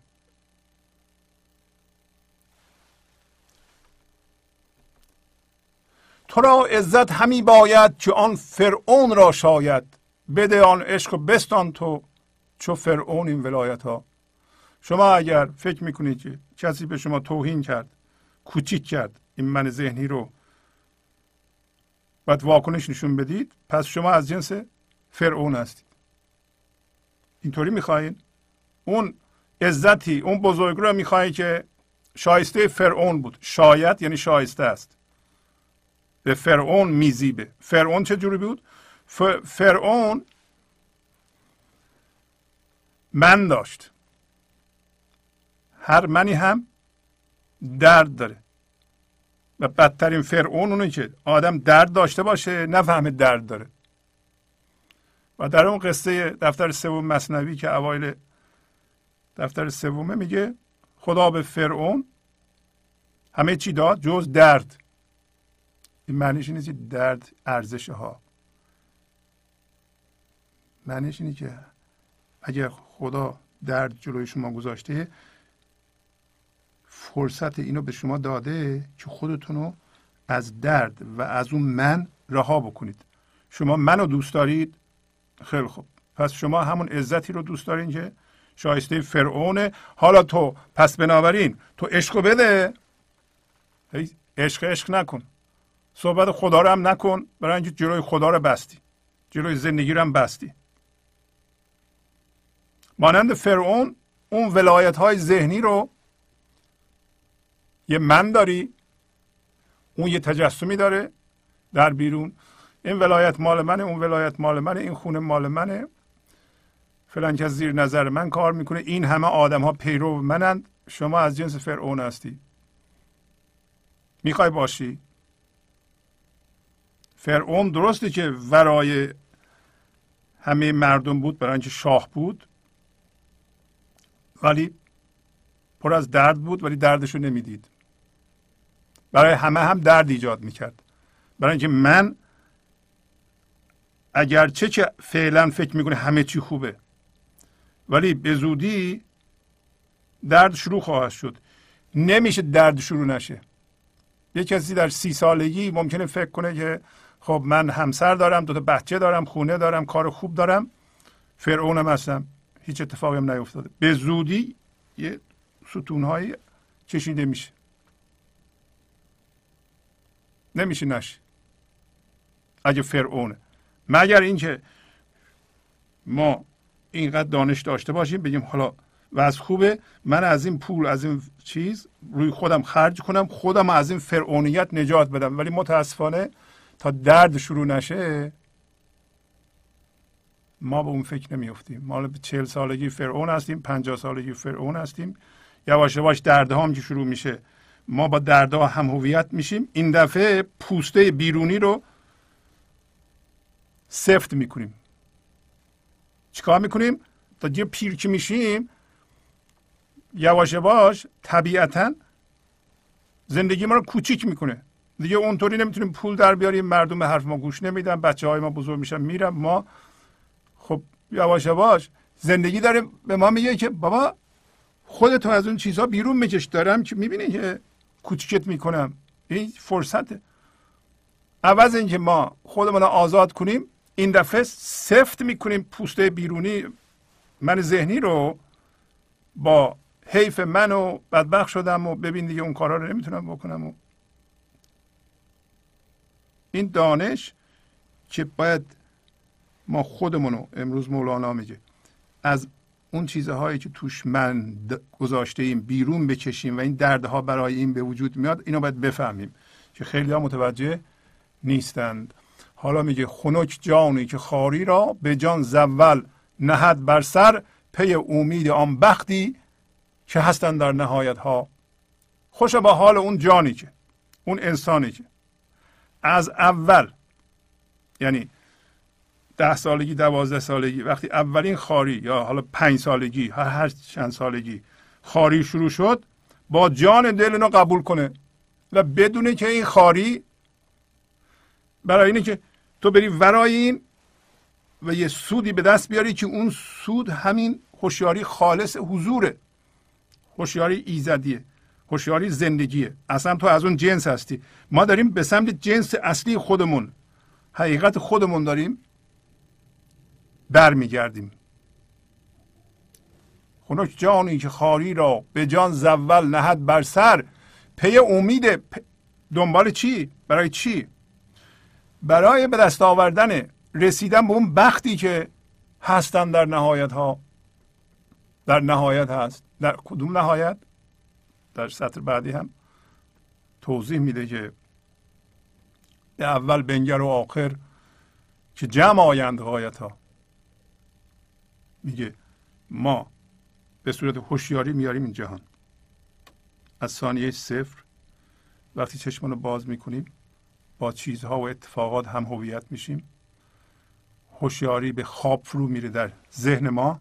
تو را عزت همی باید که آن فرعون را شاید. بده آن عشق و بستان تو چو فرعون این ولایت ها شما اگر فکر می‌کنید که کسی به شما توهین کرد کوچیک کرد این من ذهنی رو باید واکنش نشون بدید پس شما از جنس فرعون هستید. اینطوری می‌خواهید؟ اون عزتی اون بزرگ رو می‌خواهید که شایسته فرعون بود. شاید یعنی شایسته است. به فرعون میزیبه. فرعون چه جوری بود؟ فرعون من داشت. هر منی هم درد داره. و بدترین فرعون اونه که آدم درد داشته باشه نفهمه درد داره. و در اون قصه دفتر سوم مصنوی که اوایل دفتر سومه میگه خدا به فرعون همه چی داد جز درد. این معنیش اینه که درد ارزش ها معنیش اینه که اگر خدا درد جلوی شما گذاشته فرصت اینو به شما داده که خودتون رو از درد و از اون من رها بکنید. شما منو دوست دارید خیلی خوب. پس شما همون عزتی رو دوست دارین که شایسته فرعونه. حالا تو پس بنابراین تو عشق بده. عشق عشق نکن. صحبت خدا رو هم نکن. برای اینکه جلوی خدا رو بستی. جلوی زندگی رو هم بستی. مانند فرعون اون ولایت های ذهنی رو یه من داری. اون یه تجسمی داره در بیرون. این ولایت مال منه اون ولایت مال منه این خونه مال منه. فلان کس زیر نظر من کار می‌کنه. این همه آدم ها پیرو منند. شما از جنس فرعون هستی. می‌خوای باشی؟ فرعون درسته که ورای همه مردم بود برای اینکه شاه بود. ولی پر از درد بود ولی دردش رو نمی‌دید. برای همه هم درد ایجاد می‌کرد. برای اینکه من اگرچه که فعلا فکر می‌کنه همه چی خوبه. ولی به زودی درد شروع خواهد شد. نمیشه درد شروع نشه. یه کسی در سی سالگی ممکنه فکر کنه که خب من همسر دارم دو تا بچه دارم خونه دارم کار خوب دارم. فرعونم هستم. هیچ اتفاقی هم نیفتاده. به زودی یه ستونهایی چشیده میشه. نمیشه نشه. اگه فرعونه. مگر اینکه ما اینقدر دانش داشته باشیم بگیم حالا و از خوبه من از این پول از این چیز روی خودم خرج کنم خودم از این فرعونیت نجات بدم. ولی متاسفانه تا درد شروع نشه ما به اون فکر نمیفتیم ما چهل سالگی فرعون هستیم پنجاه سالگی فرعون هستیم. یواش یواش دردها هم که شروع میشه ما با دردها هم هویت میشیم. این دفعه پوسته بیرونی رو سفت می‌کنیم. چیکار می‌کنیم؟ تا دیگه پیر که میشیم یواش یواش طبیعتا زندگی ما رو کوچیک می‌کنه. دیگه اونطوری نمی‌تونیم پول در بیاریم مردم به حرف ما گوش نمیدن بچه های ما بزرگ میشن میرن. ما خب یواش یواش زندگی داره به ما میگه که بابا خودتو از اون چیزها بیرون میکش دارم که می‌بینی که کوچیکت می‌کنم. این فرصته. عوض اینکه ما خودمون رو آزاد کنیم این دفعه سفت می‌کنیم پوسته بیرونی. من ذهنی رو با حیف من و بدبخت شدم و ببین دیگه اون کارا رو نمی‌تونم بکنم و این دانش که باید ما خودمونو امروز مولانا میگه. از اون چیزهایی که توش من گذاشته ایم بیرون بکشیم و این دردها برای این به وجود میاد اینو باید بفهمیم که خیلی ها متوجه نیستند. حالا میگه خنک جانی که خاری را به جان زول نهد بر سر پی امید آن بختی که هستن در نهایت ها خوش با حال اون جانی که اون انسانی که. از اول یعنی ده سالگی دوازده سالگی وقتی اولین خاری یا حالا پنج سالگی هر هر چند سالگی خاری شروع شد با جان دل اینو قبول کنه و بدونه که این خاری برای اینه که تو بری ورای این و یه سودی به دست بیاری که اون سود همین هوشیاری خالص حضوره. هوشیاری ایزدیه. هوشیاری زندگیه. اصلا تو از اون جنس هستی. ما داریم به سمت جنس اصلی خودمون حقیقت خودمون داریم برمیگردیم. خنک جانی که خاری را به جان زول نهد بر سر پی امید دنبال چی؟ برای چی؟ برای به دست آوردن رسیدن به اون بختی که هستن در نهایت ها در نهایت هست. در کدوم نهایت؟ در سطر بعدی هم توضیح میده که اول بنگر و آخر که جمع آیند غایت ها میگه ما به صورت هوشیاری میاریم این جهان. از ثانیه صفر. وقتی چشمان رو باز می‌کنیم با چیزها و اتفاقات هم هویت میشیم. هوشیاری به خواب فرو میره در ذهن ما.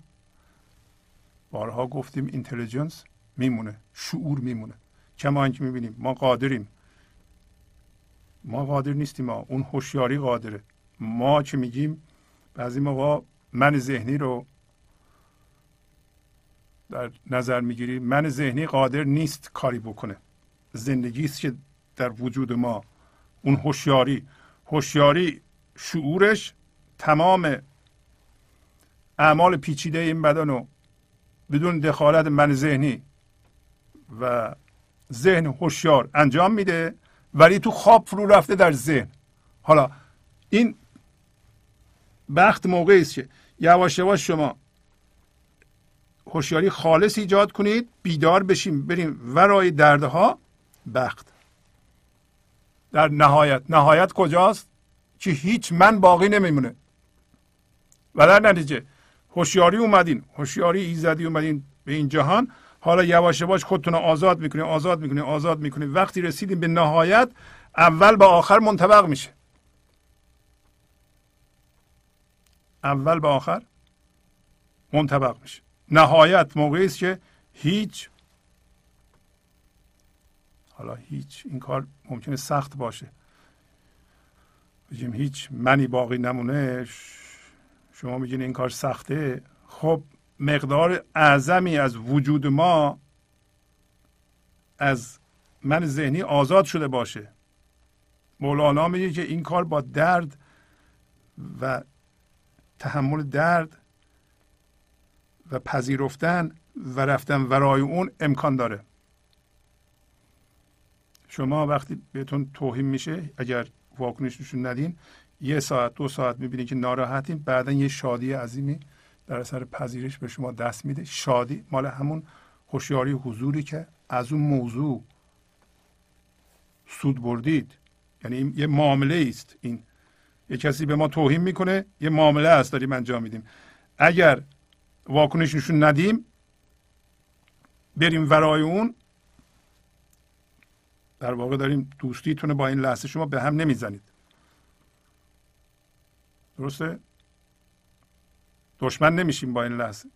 بارها گفتیم اینتلیجنس میمونه شعور میمونه. کما اینکه می‌بینیم ما قادریم. ما قادر نیستیم ما اون هوشیاری قادره. ما که میگیم؟ بعضی موقع من ذهنی رو در نظر می‌گیری. من ذهنی قادر نیست کاری بکنه. زندگی است که در وجود ما. اون هوشیاری. هوشیاری شعورش تمام اعمال پیچیده این بدن رو بدون دخالت من ذهنی و ذهن هوشیار انجام میده ولی تو خواب فرو رفته در ذهن. حالا این بخت موقعی است که یواش یواش شما هوشیاری خالص ایجاد کنید بیدار بشیم بریم ورای دردها بخت. در نهایت. نهایت کجاست؟ که هیچ من باقی نمیمونه. و در نتیجه هوشیاری اومدین. هوشیاری ایزدی اومدین به این جهان. حالا یواش یواش خودتون رو آزاد می‌کنین آزاد می‌کنین آزاد می‌کنین. وقتی رسیدیم به نهایت اول به آخر منطبق میشه. اول به آخر منطبق میشه. نهایت موقعی است که هیچ حالا هیچ این کار ممکنه سخت باشه. بگیم هیچ منی باقی نمونه شما میگین این کار سخته. خب مقدار اعظمی از وجود ما از من ذهنی آزاد شده باشه. مولانا میگه که این کار با درد و تحمل درد و پذیرفتن و رفتن ورای اون امکان داره. شما وقتی بهتون توهین میشه اگر واکنش نشون ندین یه ساعت دو ساعت می‌بینید که ناراحتین بعدا یه شادی عظیمی در اثر پذیرش به شما دست میده. شادی مال همون هوشیاری حضوری که از اون موضوع سود بردید. یعنی یه معامله است این یه کسی به ما توهین می‌کنه یه معامله است داریم انجام میدیم. اگر واکنش نشون ندیم بریم ورای اون در واقع داریم دوستیتونه با این لحظه شما به هم نمی‌زنید. درسته؟ دشمن نمیشیم با این لحظه.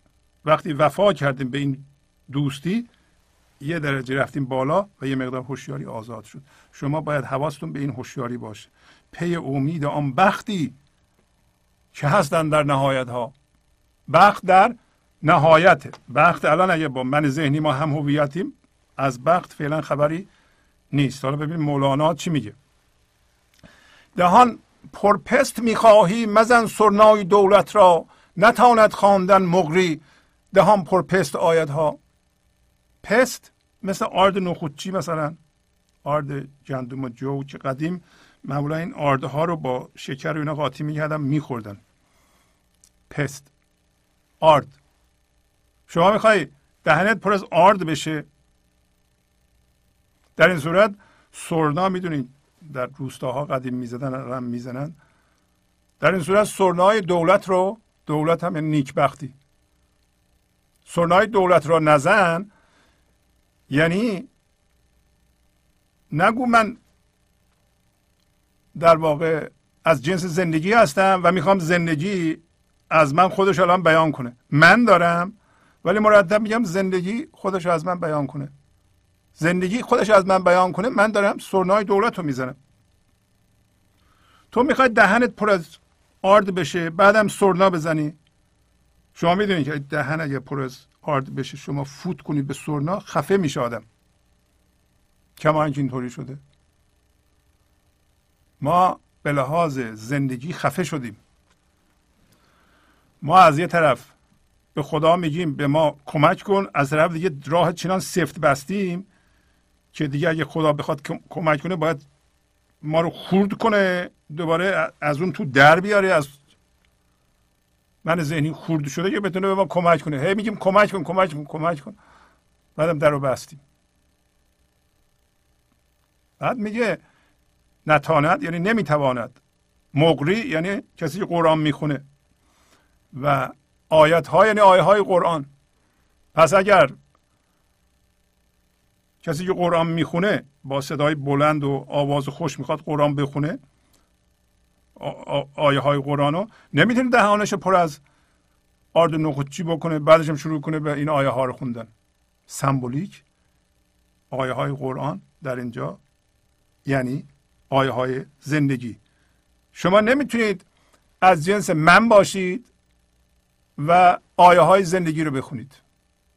وقتی وفا کردیم به این دوستی یه درجه رفتیم بالا و یه مقدار هوشیاری آزاد شد. شما باید حواستون به این هوشیاری باشه. پی امید آن بختی که هستن در نهایت ها بخت در نهایت. بخت الان اگه با من ذهنی ما هم هویتیم از بخت فعلا خبری نیست. حالا ببین مولانا چی میگه؟ دهان پرپست می‌خواهی مزن سرنای دولت را. نتاند خواندن مغری. دهان پرپست آیدها. پست مثل آرد نخودچی مثلا. آرد گندم و جو که قدیم. معمولا این آرده ها رو با شکر و اینا قاطی می‌کردن میخوردن. پست. آرد. شما می‌خوای دهنت پر از آرد بشه؟ در این صورت سرنا می‌دونید در روستاها قدیم می‌زدن رم می‌زنن. در این صورت سرنای دولت رو دولت هم نیکبختی. سرنای دولت رو نزن یعنی نگو من در واقع از جنس زندگی هستم و می‌خوام زندگی از من خودش الان بیان کنه. من دارم ولی مرتب میگم زندگی خودش از من بیان کنه. زندگی خودش از من بیان کنه من دارم سرنای دولت رو می‌زنم. تو می‌خوای دهنت پر از آرد بشه بعدم سرنا بزنی. شما می‌دونید که دهن اگه پر از آرد بشه شما فوت کنید به سرنا خفه میشه آدم. کما اینکه اینطوری شده. ما به لحاظ زندگی خفه شدیم. ما از یه طرف به خدا میگیم به ما کمک کن از طرف دیگه راه چنان سفت بستیم. که دیگه اگه خدا بخواد کمک کنه باید ما رو خورد کنه دوباره از اون تو در بیاره از من ذهنی خورد شده که بتونه به ما کمک کنه. هی میگیم کمک کن کمک کن کمک کن. بعدم در رو بستیم. بعد میگه نتاند یعنی نمی‌تواند. مقری یعنی کسی که قرآن می‌خونه. و آیت ها یعنی آیه های قرآن. پس اگر کسی که قرآن می‌خونه با صدای بلند و آواز خوش می‌خواد قرآن بخونه؟ آیه های قرآن رو؟ نمی‌تونه دهانش پر از آرد نخودچی بکنه بعدش هم شروع کنه به این آیه ها رو خوندن. سمبولیک آیه های قرآن در اینجا یعنی آیه های زندگی. شما نمی‌تونید از جنس من باشید و آیه های زندگی رو بخونید.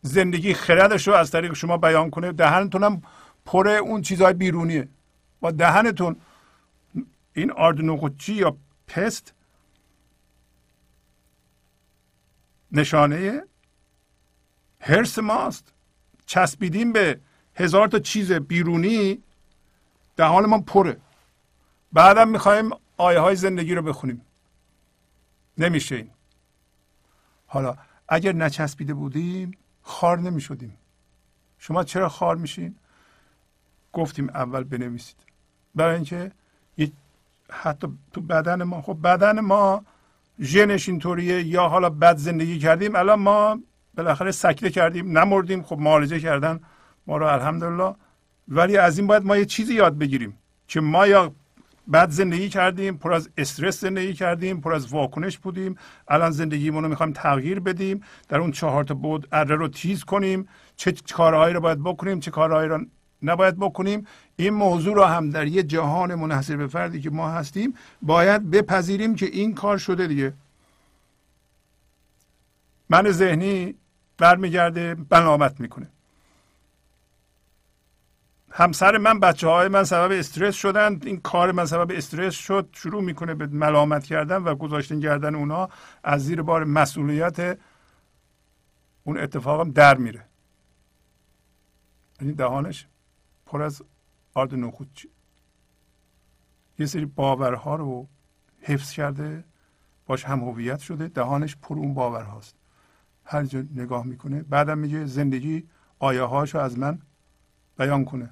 زندگی خردش رو از طریق شما بیان کنه. دهنتون هم پر اون چیزهای بیرونیه. با دهنتون این آردنوقچی یا پست نشانه هرس ماست. چسبیدیم به هزار تا چیز بیرونی دهان ما پره. بعدم می‌خوایم آیه های زندگی رو بخونیم. نمیشه این. حالا اگر نچسبیده بودیم خار نمی شدیم شما چرا خار میشین؟ گفتیم اول بنویسید. برای اینکه حتی تو بدن ما خب بدن ما ژنش اینطوریه یا حالا بد زندگی کردیم الان ما بالاخره سکته کردیم نمردیم خب معالجه کردن ما رو الحمدلله. ولی از این باید ما یه چیزی یاد بگیریم که ما یا بعد زندگی کردیم پر از استرس زندگی کردیم پر از واکنش بودیم. الان زندگیمون رو می‌خوایم تغییر بدیم. در اون چهار تا بود اره رو تیز کنیم. چه کارهایی رو باید بکنیم چه کارهایی رو نباید بکنیم. این موضوع رو هم در یه جهان منحصر به فردی که ما هستیم باید بپذیریم که این کار شده دیگه. من ذهنی برمیگرده بنامت می‌کنه. همسر من بچه های من سبب استرس شدن این کار من سبب استرس شد. شروع می‌کنه به ملامت کردن و گذاشتن کردن اونا. از زیر بار مسئولیت اون اتفاقم در میره. این دهانش پر از آرد نخود یه سری باورها رو حفظ کرده. باش هم هویت شده. دهانش پر اون باورهاست. هر جا نگاه می‌کنه بعدم میگه زندگی آیه هاشو از من بیان کنه.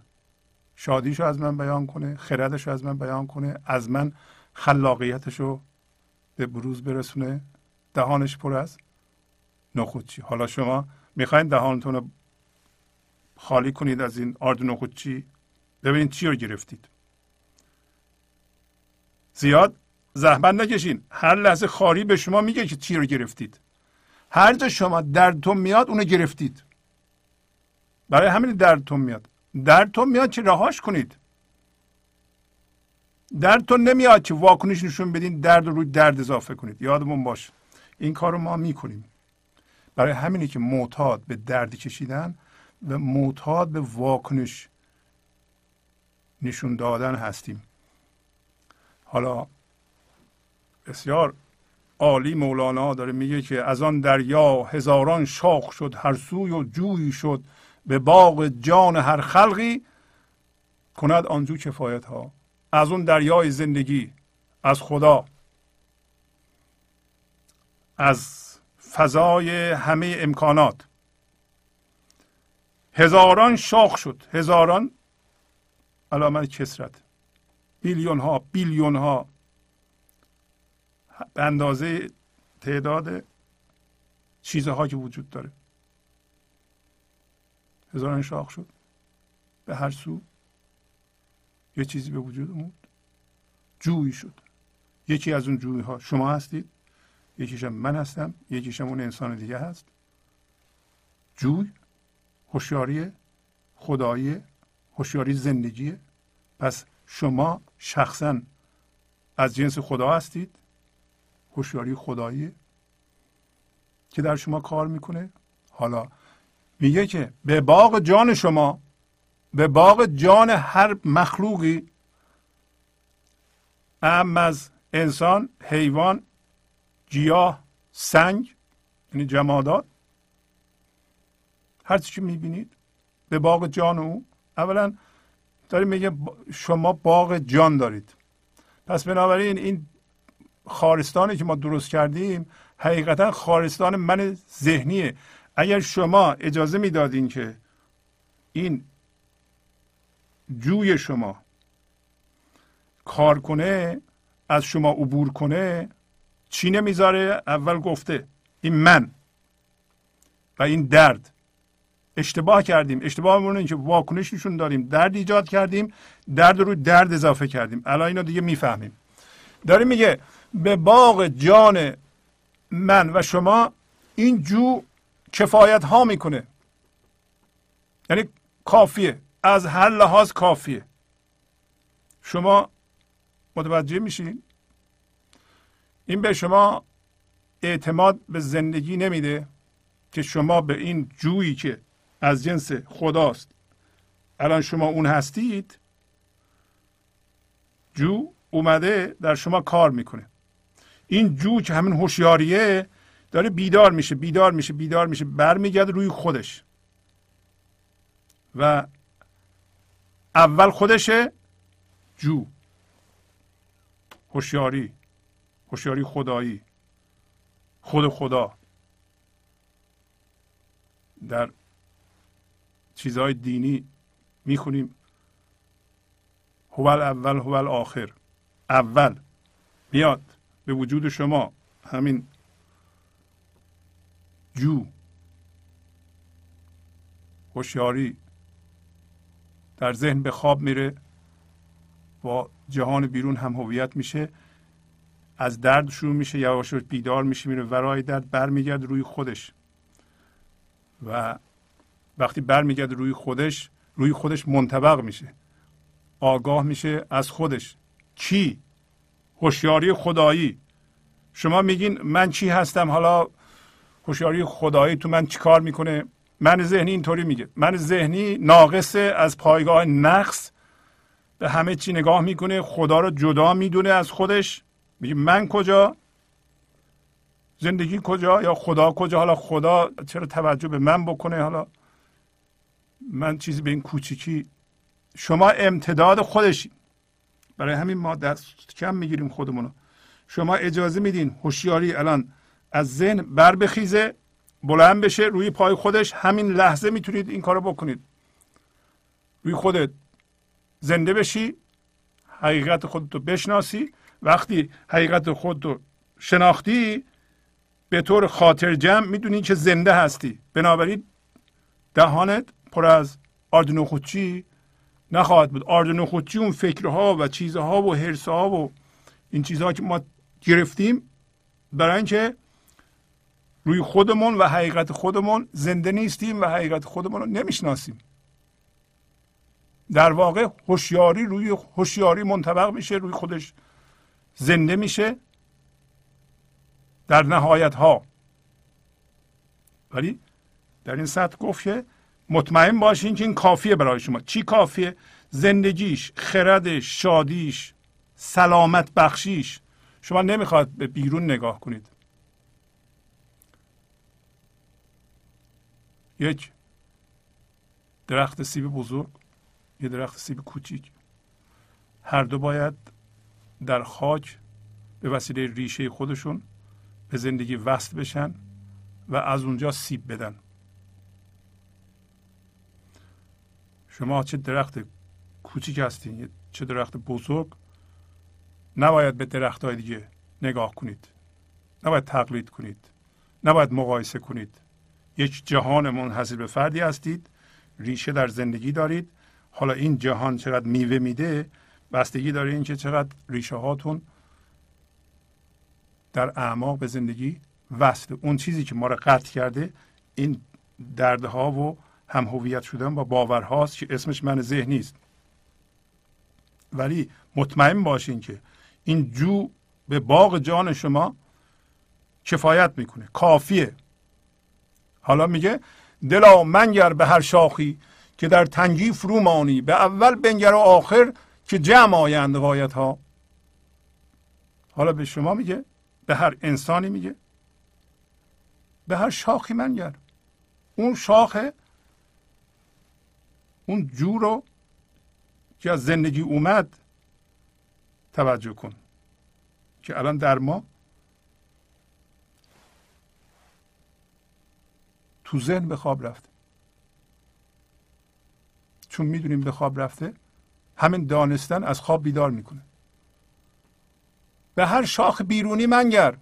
شادیشو از من بیان کنه خردشو از من بیان کنه از من خلاقیتشو به بروز برسونه. دهانش پر از نخودچی. حالا شما می‌خواین دهانتون رو خالی کنید از این آرد نخودچی؟ ببینید چی رو گرفتید. زیاد زحمت نکشین. هر لحظه خاری به شما میگه که چی رو گرفتید. هر جا شما دردتون میاد اونو گرفتید. برای همین دردتون میاد. دردتون میاد که رهاش کنید. دردتون نمیاد که واکنش نشون بدین درد رو روی درد اضافه کنید. یادمون باش این کار رو ما می‌کنیم. برای همینی که معتاد به درد کشیدن و معتاد به واکنش نشون دادن هستیم. حالا بسیار عالی مولانا داره میگه که از آن دریا هزاران شاخ شد هر سوی و جویی شد. به باغ جان هر خلقی کند آنجو کفایت ها از اون دریای زندگی از خدا. از فضای همه امکانات. هزاران شاخ شد. هزاران علامت کسرت. میلیون ها بیلیون ها به اندازه تعداد چیزها که وجود داره. هزاران شاخ شد. به هر سو یه چیزی به وجود اومد. جویی شد. یکی از اون جوی ها شما هستید یکیشم من هستم یکیشم اون انسان دیگه هست. جوی هوشیاری خدایی هوشیاری زندگیه پس شما شخصا از جنس خدا هستید هوشیاری خدایی که در شما کار می‌کنه. حالا میگه که به باغ جان شما به باغ جان هر مخلوقی ام از انسان حیوان گیاه سنگ یعنی جمادات. هر چی می‌بینید به باغ جان او. اولا داره میگه شما باغ جان دارید. پس بنابراین این خارستانی که ما درست کردیم حقیقتا خارستان من ذهنیه. اگر شما اجازه می‌دادین که این جوی شما کار کنه از شما عبور کنه چی نمی‌ذاره؟ اول گفته این من و این درد. اشتباه کردیم. اشتباه این که واکنش نشون داریم. درد ایجاد کردیم. درد رو درد اضافه کردیم. الان اینو دیگه می‌فهمیم. داره میگه به باغ جان من و شما این جو کفایت ها می‌کنه. یعنی کافیه. از هر لحاظ کافیه. شما متوجه میشین؟ این به شما اعتماد به زندگی نمیده که شما به این جویی که از جنس خداست. الان شما اون هستید. جو اومده در شما کار می‌کنه. این جو که همین هوشیاریه داره بیدار میشه بیدار میشه بیدار میشه برمیگرده روی خودش. و اول خودشه جو. هوشیاری هوشیاری خدایی. خود خدا. در چیزهای دینی می‌خونیم هو اول هو آخر. اول. میاد به وجود شما. همین جو هوشیاری در ذهن به خواب میره با جهان بیرون هم هویت میشه از درد شروع میشه یواش بیدار میشه میره ورای درد برمیگرد روی خودش. و وقتی برمیگرده روی خودش روی خودش منطبق میشه. آگاه میشه از خودش. کی هوشیاری خدایی. شما میگین من چی هستم؟ حالا هوشیاری خدایی تو من چیکار می‌کنه؟ من ذهنی اینطوری میگه. من ذهنی ناقصه از پایگاه نقص. به همه چی نگاه می‌کنه خدا رو جدا می‌دونه از خودش. میگه من کجا؟ زندگی کجا؟ یا خدا کجا؟ حالا خدا چرا توجه به من بکنه؟ حالا من چیزی به این کوچیکی شما امتداد خودشین برای همین ما دست کم می‌گیریم خودمونو. شما اجازه میدین هوشیاری الان از ذهن بر بخیزه بلند بشه روی پای خودش همین لحظه می‌تونید این کارو بکنید. روی خودت زنده بشی حقیقت خودتو بشناسی. وقتی حقیقت خودتو شناختی به طور خاطر جمع می‌دونی که زنده هستی. بنابراین دهانت پر از آرد نخودچی نخواهد بود. آرد نخودچی اون فکرها و چیزها و حرسها و این چیزها که ما گرفتیم برای اینکه روی خودمون و حقیقت خودمون زنده نیستیم و حقیقت خودمون رو نمی‌شناسیم. در واقع هوشیاری روی هوشیاری منطبق میشه روی خودش زنده میشه. در نهایت ها ولی در این سطح گفت که مطمئن باشین که این کافیه برای شما. چی کافیه؟ زندگیش خردش شادیش سلامت بخشیش. شما نمی‌خواد به بیرون نگاه کنید. یک درخت سیب بزرگ یه درخت سیب کوچیک. هر دو باید در خاک به وسیله ریشه خودشون به زندگی وصل بشن و از اونجا سیب بدن. شما چه درخت کوچیک هستین چه درخت بزرگ نباید به درخت های دیگه نگاه کنید. نباید تقلید کنید. نباید مقایسه کنید. یک جهان منحصر به فردی هستید ریشه در زندگی دارید. حالا این جهان چقدر میوه میده بستگی داره اینکه چقدر ریشه هاتون در اعماق به زندگی وصله اون چیزی که ما رو قطع کرده این دردها و هم هویت شدن با باورهاست که اسمش من ذهنی است ولی مطمئن باشین که این جو به باغ جان شما کفایت می‌کنه. کافیه. حالا میگه دلا منگر به هر شاخی که در تنگی فرو مانی به اول بنگر و آخر که جمع آیند غایت ها حالا به شما میگه به هر انسانی میگه به هر شاخی منگر اون شاخه اون جو رو که از زندگی اومد توجه کن که الان در ما تو ذهن به خواب رفته. چون می‌دونیم به خواب رفته همین دانستن از خواب بیدار می‌کنه. به هر شاخ بیرونی منگر.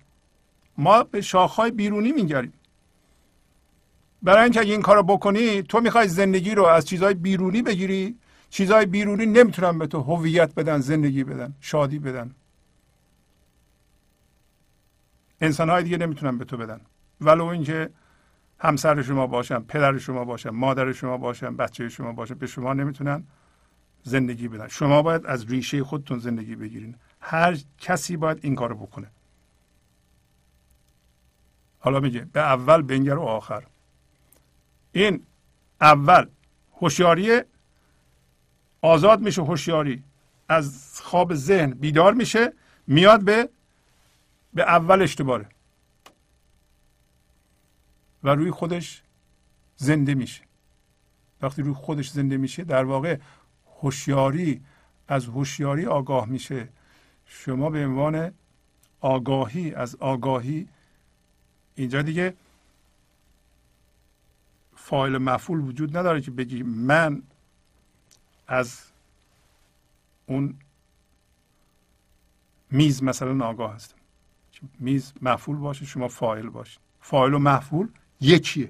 ما به شاخهای بیرونی میگریم. برای اینکه اگه این کارو بکنی تو می‌خوای زندگی رو از چیزهای بیرونی بگیری. چیزهای بیرونی نمی‌تونن به تو هویت بدن زندگی بدن شادی بدن. انسانهای دیگه نمی‌تونن به تو بدن. ولو اینکه همسر شما باشن پدر شما باشن مادر شما باشن بچه شما باشن به شما نمی‌تونن زندگی بدن. شما باید از ریشه خودتون زندگی بگیرین. هر کسی باید این کارو بکنه. حالا میگه به اول بنگر و آخر. این اول هوشیاری آزاد میشه هوشیاری از خواب ذهن بیدار میشه میاد به به اول اشتباره و روی خودش زنده میشه. وقتی روی خودش زنده میشه در واقع هوشیاری از هوشیاری آگاه میشه. شما به عنوان آگاهی از آگاهی اینجا دیگه فایل مفعول وجود نداره که بگی من از اون میز مثلا آگاه هستم. میز مفعول باشه شما فایل باشید فایل و مفعول یکیه.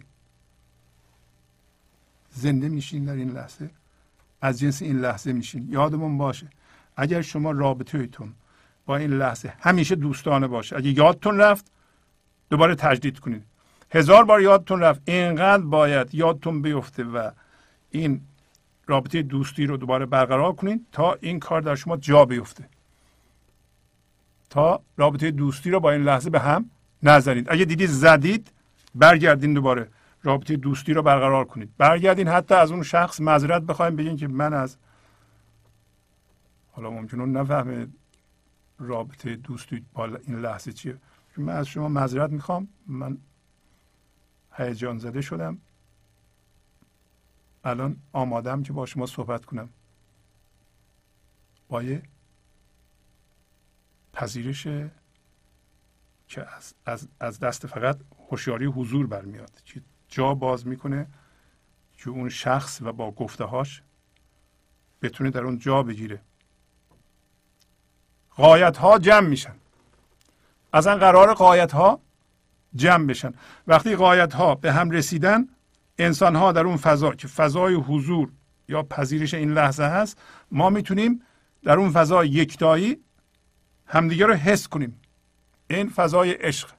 زنده میشین در این لحظه. از جنس این لحظه میشین. یادمون باشه. اگر شما رابطهتون با این لحظه همیشه دوستانه باشه اگه یادتون رفت دوباره تجدید کنید. هزار بار یادتون رفت. اینقدر باید یادتون بیفته و این رابطه دوستی رو دوباره برقرار کنید تا این کار در شما جا بیفته. تا رابطه دوستی رو با این لحظه به هم نزنید اگه دیدید زدید برگردین دوباره. رابطه دوستی رو برقرار کنید. برگردین حتی از اون شخص معذرت بخوایم بگین که من از حالا ممکنه نفهمه رابطه دوستی با این لحظه چیه. من از شما معذرت می‌خوام. من هیجان زده شدم. الان آمادم که با شما صحبت کنم. با یه پذیرش که از, از, از دست فقط هوشیاری حضور برمیاد. که جا باز می‌کنه که اون شخص و با گفتههاش بتونه در اون جا بگیره. قایت ها جمع میشن. اصلا قرار قایت ها جمع بشن. وقتی قایت ها به هم رسیدن انسان ها در اون فضا که فضای حضور یا پذیرش این لحظه هست ما می‌تونیم در اون فضای یکتایی همدیگه رو حس کنیم. این فضای عشق.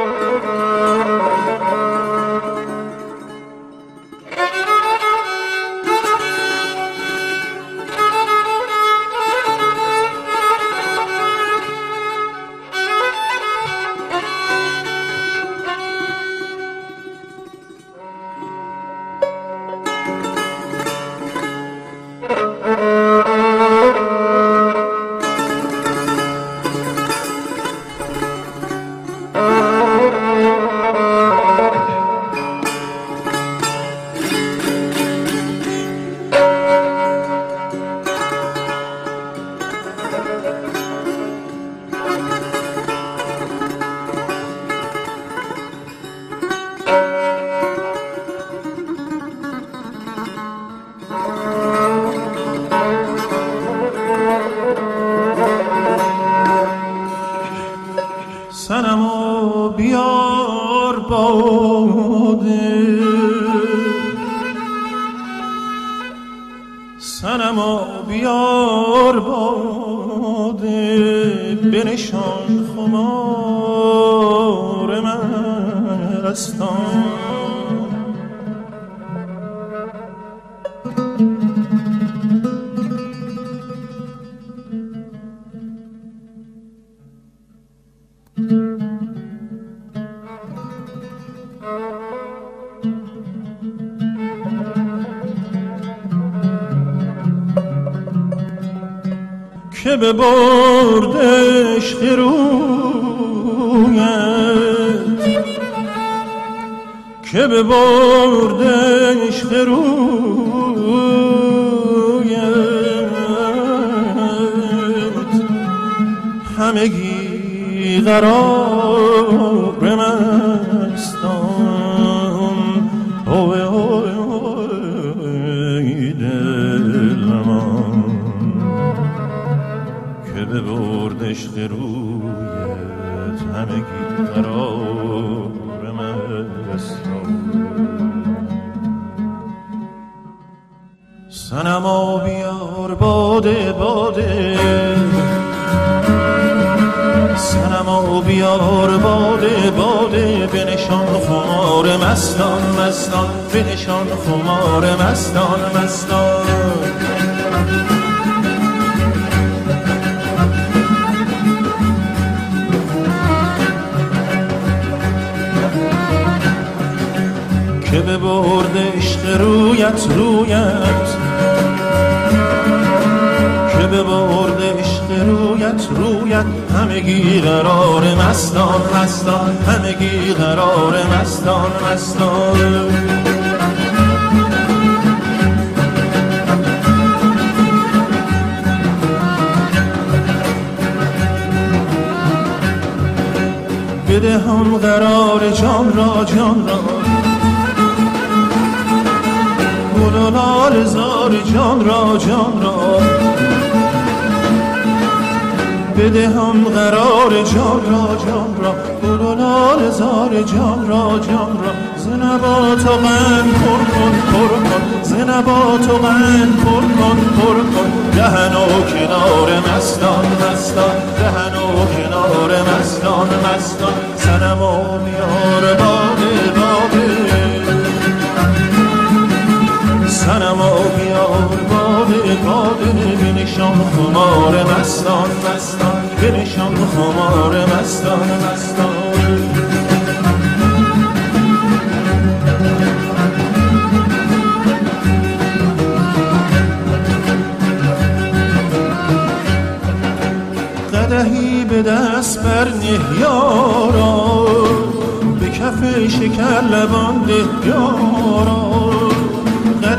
رویت که به برد عشق رویت رویت همگی قرار مستان مستان همگی قرار مستان مستان. بده هم قرار جان را جان را و لال زار جان را جان را. بده هم قرار جان را جان را. گل و لال زار جان را جان را. زنبات و غن پر کن پر کن. زنبات و غن پر کن پر کن. دهن و کنار مستان مستان. دهن و کنار مستان مستان. سنما میار باده سنما بیار باده باده بنشان خمار مستان مستان بنشان خمار مستان مستان. قدهی به دست بر نه یارا به کف شکر لبان ده یارا.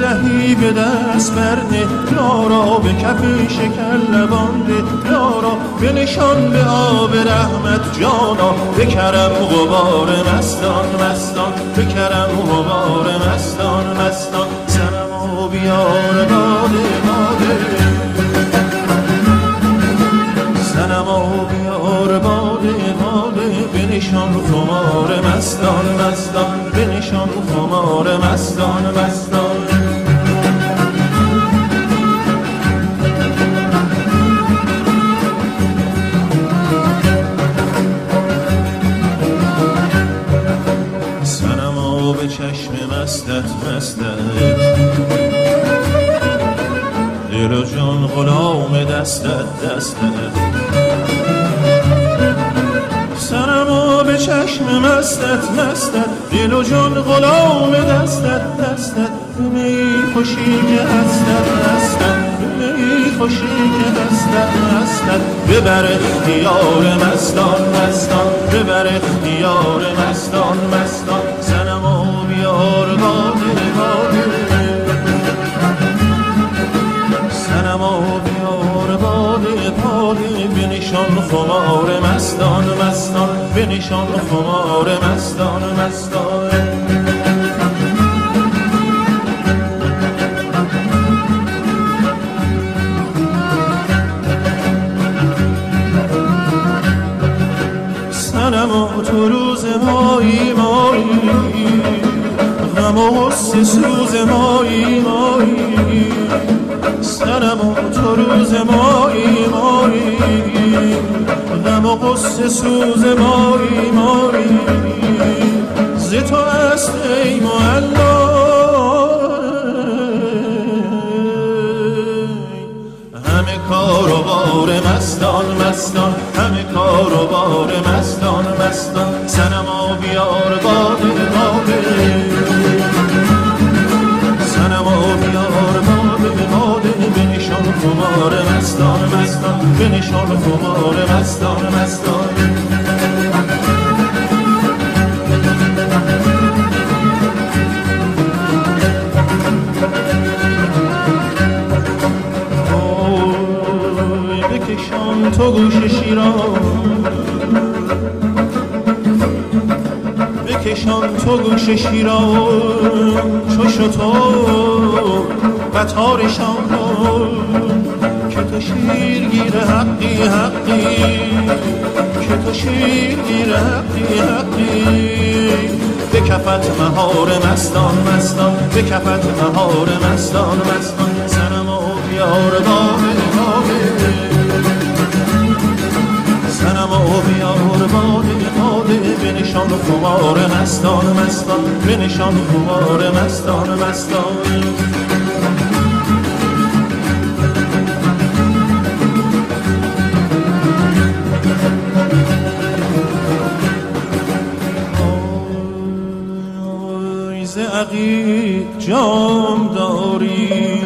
قدهی به دست برده. یارا به کف شکر لبانده. یارا بنشان به آب رحمت جانا. به کرم غبار مستان مستان. به کرم غبار مستان مستان. سنما بیار باده باده سنما بیار باده باده بنشان خمار مستان مستان. بنشان خمار مستان مستان. مستت دل جان غلام دستت دستت سنما به چشم مستت مستت. دل و جان غلام دستت دستت. می خوشی که هستت هستت می خوشی که هستت هستت ببر اختیار مستان مستان. ببر اختیار مستان مستان. سنما بیار باده بنشان خمار مستان مستان بنشان خمار مستان مستان. سنما تو روز مایی مایی غم و سوز مایی مایی. سنم و تو روز مایی مایی. غم و قصه سوز مایی مایی. ز تو است ای معلا همه کار و بار مستان مستان. همه کار و بار مستان مستان. سنما بیار باده باده خمار مستان مستان. بنشان خمار مستان مستان. بکشان تو گوش شیران. بکشان تو گوش شیران. چو شتو قطارشان که تو شیرگیر حقی حقی. که تو شیرگیر حقی حقی. به کفت مهار مستان مستان. به کفت مهار مستان مستان. سنم و بیار بابه بابه سنم و بیار باده باده بنشان خمار مستان مستان. بنشان خمار مستان مستان. عقیق جام داری.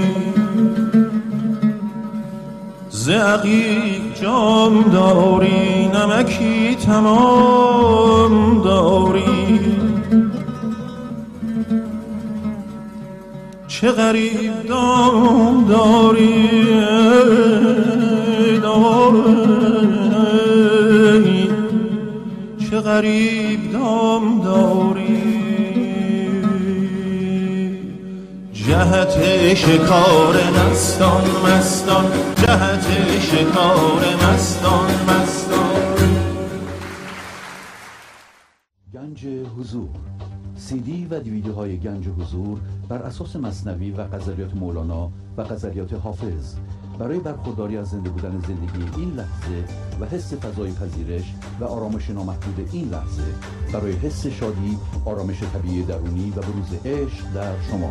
ز جام داری نمکی تمام داری. چه غریب دام داری داری. چه غریب دام داری. جهت شکار مستان مستان. جهت شکار مستان مستان. گنج حضور. سی دی و دیویدیو های گنج حضور بر اساس مصنوی و غزلیات مولانا و غزلیات حافظ. برای برخورداری از زنده بودن زندگی این لحظه و حس فضای پذیرش و آرامش نامحدود این لحظه برای حس شادی آرامش طبیعی درونی و بروز عشق در شما.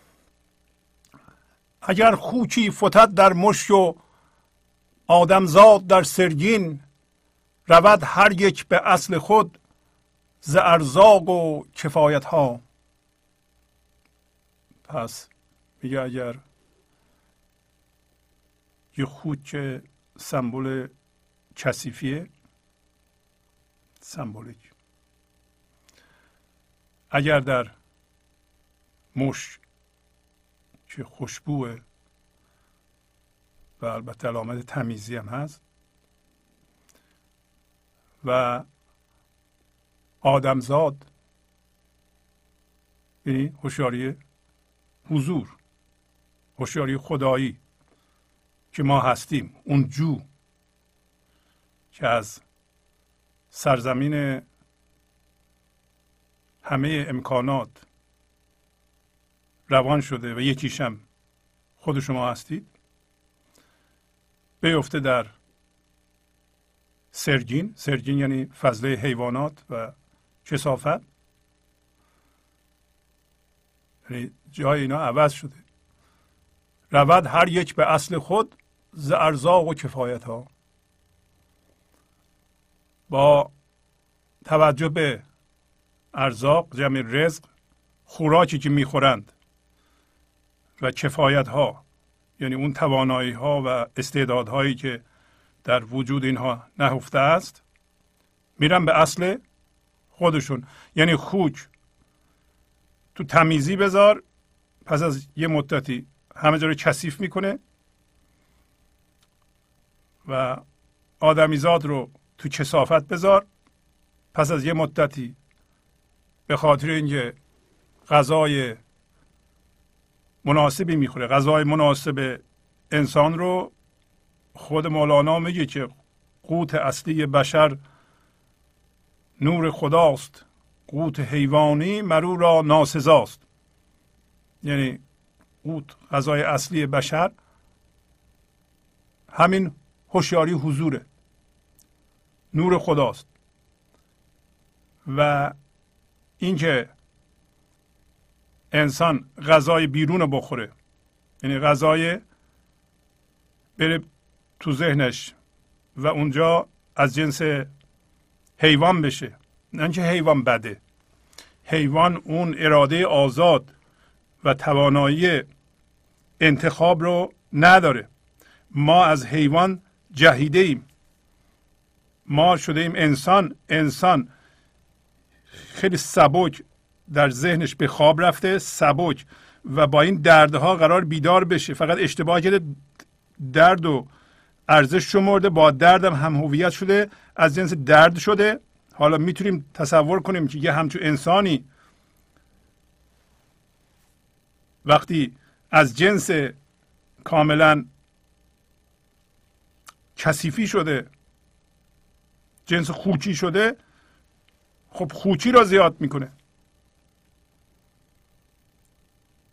اگر خوکی فتد در مشک و آدمزاد در سرگین رود هر یک به اصل خود ز ارزاق و کفایت ها پس میگه اگر یه خوک سمبل کثیفیه سمبولیک. اگر در مشک که خوشبوه. و البته علامت تمیزی هم هست. و آدمزاد یعنی هوشیاری حضور هوشیاری خدایی که ما هستیم اون جو که از سرزمین همه امکانات روان شده و یکیشم خود شما هستید. بیفته در سرگین. سرگین یعنی فضله حیوانات و کسافت. یعنی جای اینا عوض شده. رود هر یک به اصل خود ز ارزاق و کفایت ها با توجه به ارزاق جمع رزق خوراکی که می‌خورند و کفایت ها یعنی اون توانایی ها و استعدادهایی که در وجود اینها نهفته است میرن به اصل خودشون. یعنی خوک. تو تمیزی بذار پس از یه مدتی همه جا رو کثیف می‌کنه و آدمیزاد رو تو کسافت بذار پس از یه مدتی به خاطر اینکه غذای مناسبی می‌خوره. غذای مناسب انسان رو خود مولانا میگه که قوت اصلی بشر نور خداست. قوت حیوانی مرو را ناسزاست. یعنی قوت غذای اصلی بشر همین هوشیاری حضوره. نور خداست. و اینکه انسان غذای بیرون رو بخوره. یعنی غذای بره تو ذهنش و اونجا از جنس حیوان بشه. نه اینکه حیوان بده. حیوان اون اراده آزاد و توانایی انتخاب رو نداره. ما از حیوان جهیده ایم ما شده ایم انسان. انسان خیلی سبک در ذهنش به خواب رفته سبک و با این دردها قرار بیدار بشه. فقط اشتباه کرده درد و ارزش شمرده با دردم هم هویت شده از جنس درد شده. حالا می‌تونیم تصور کنیم که یه همچون انسانی وقتی از جنس کاملا کثیفی شده جنس خوچی شده خب خوچی را زیاد می‌کنه.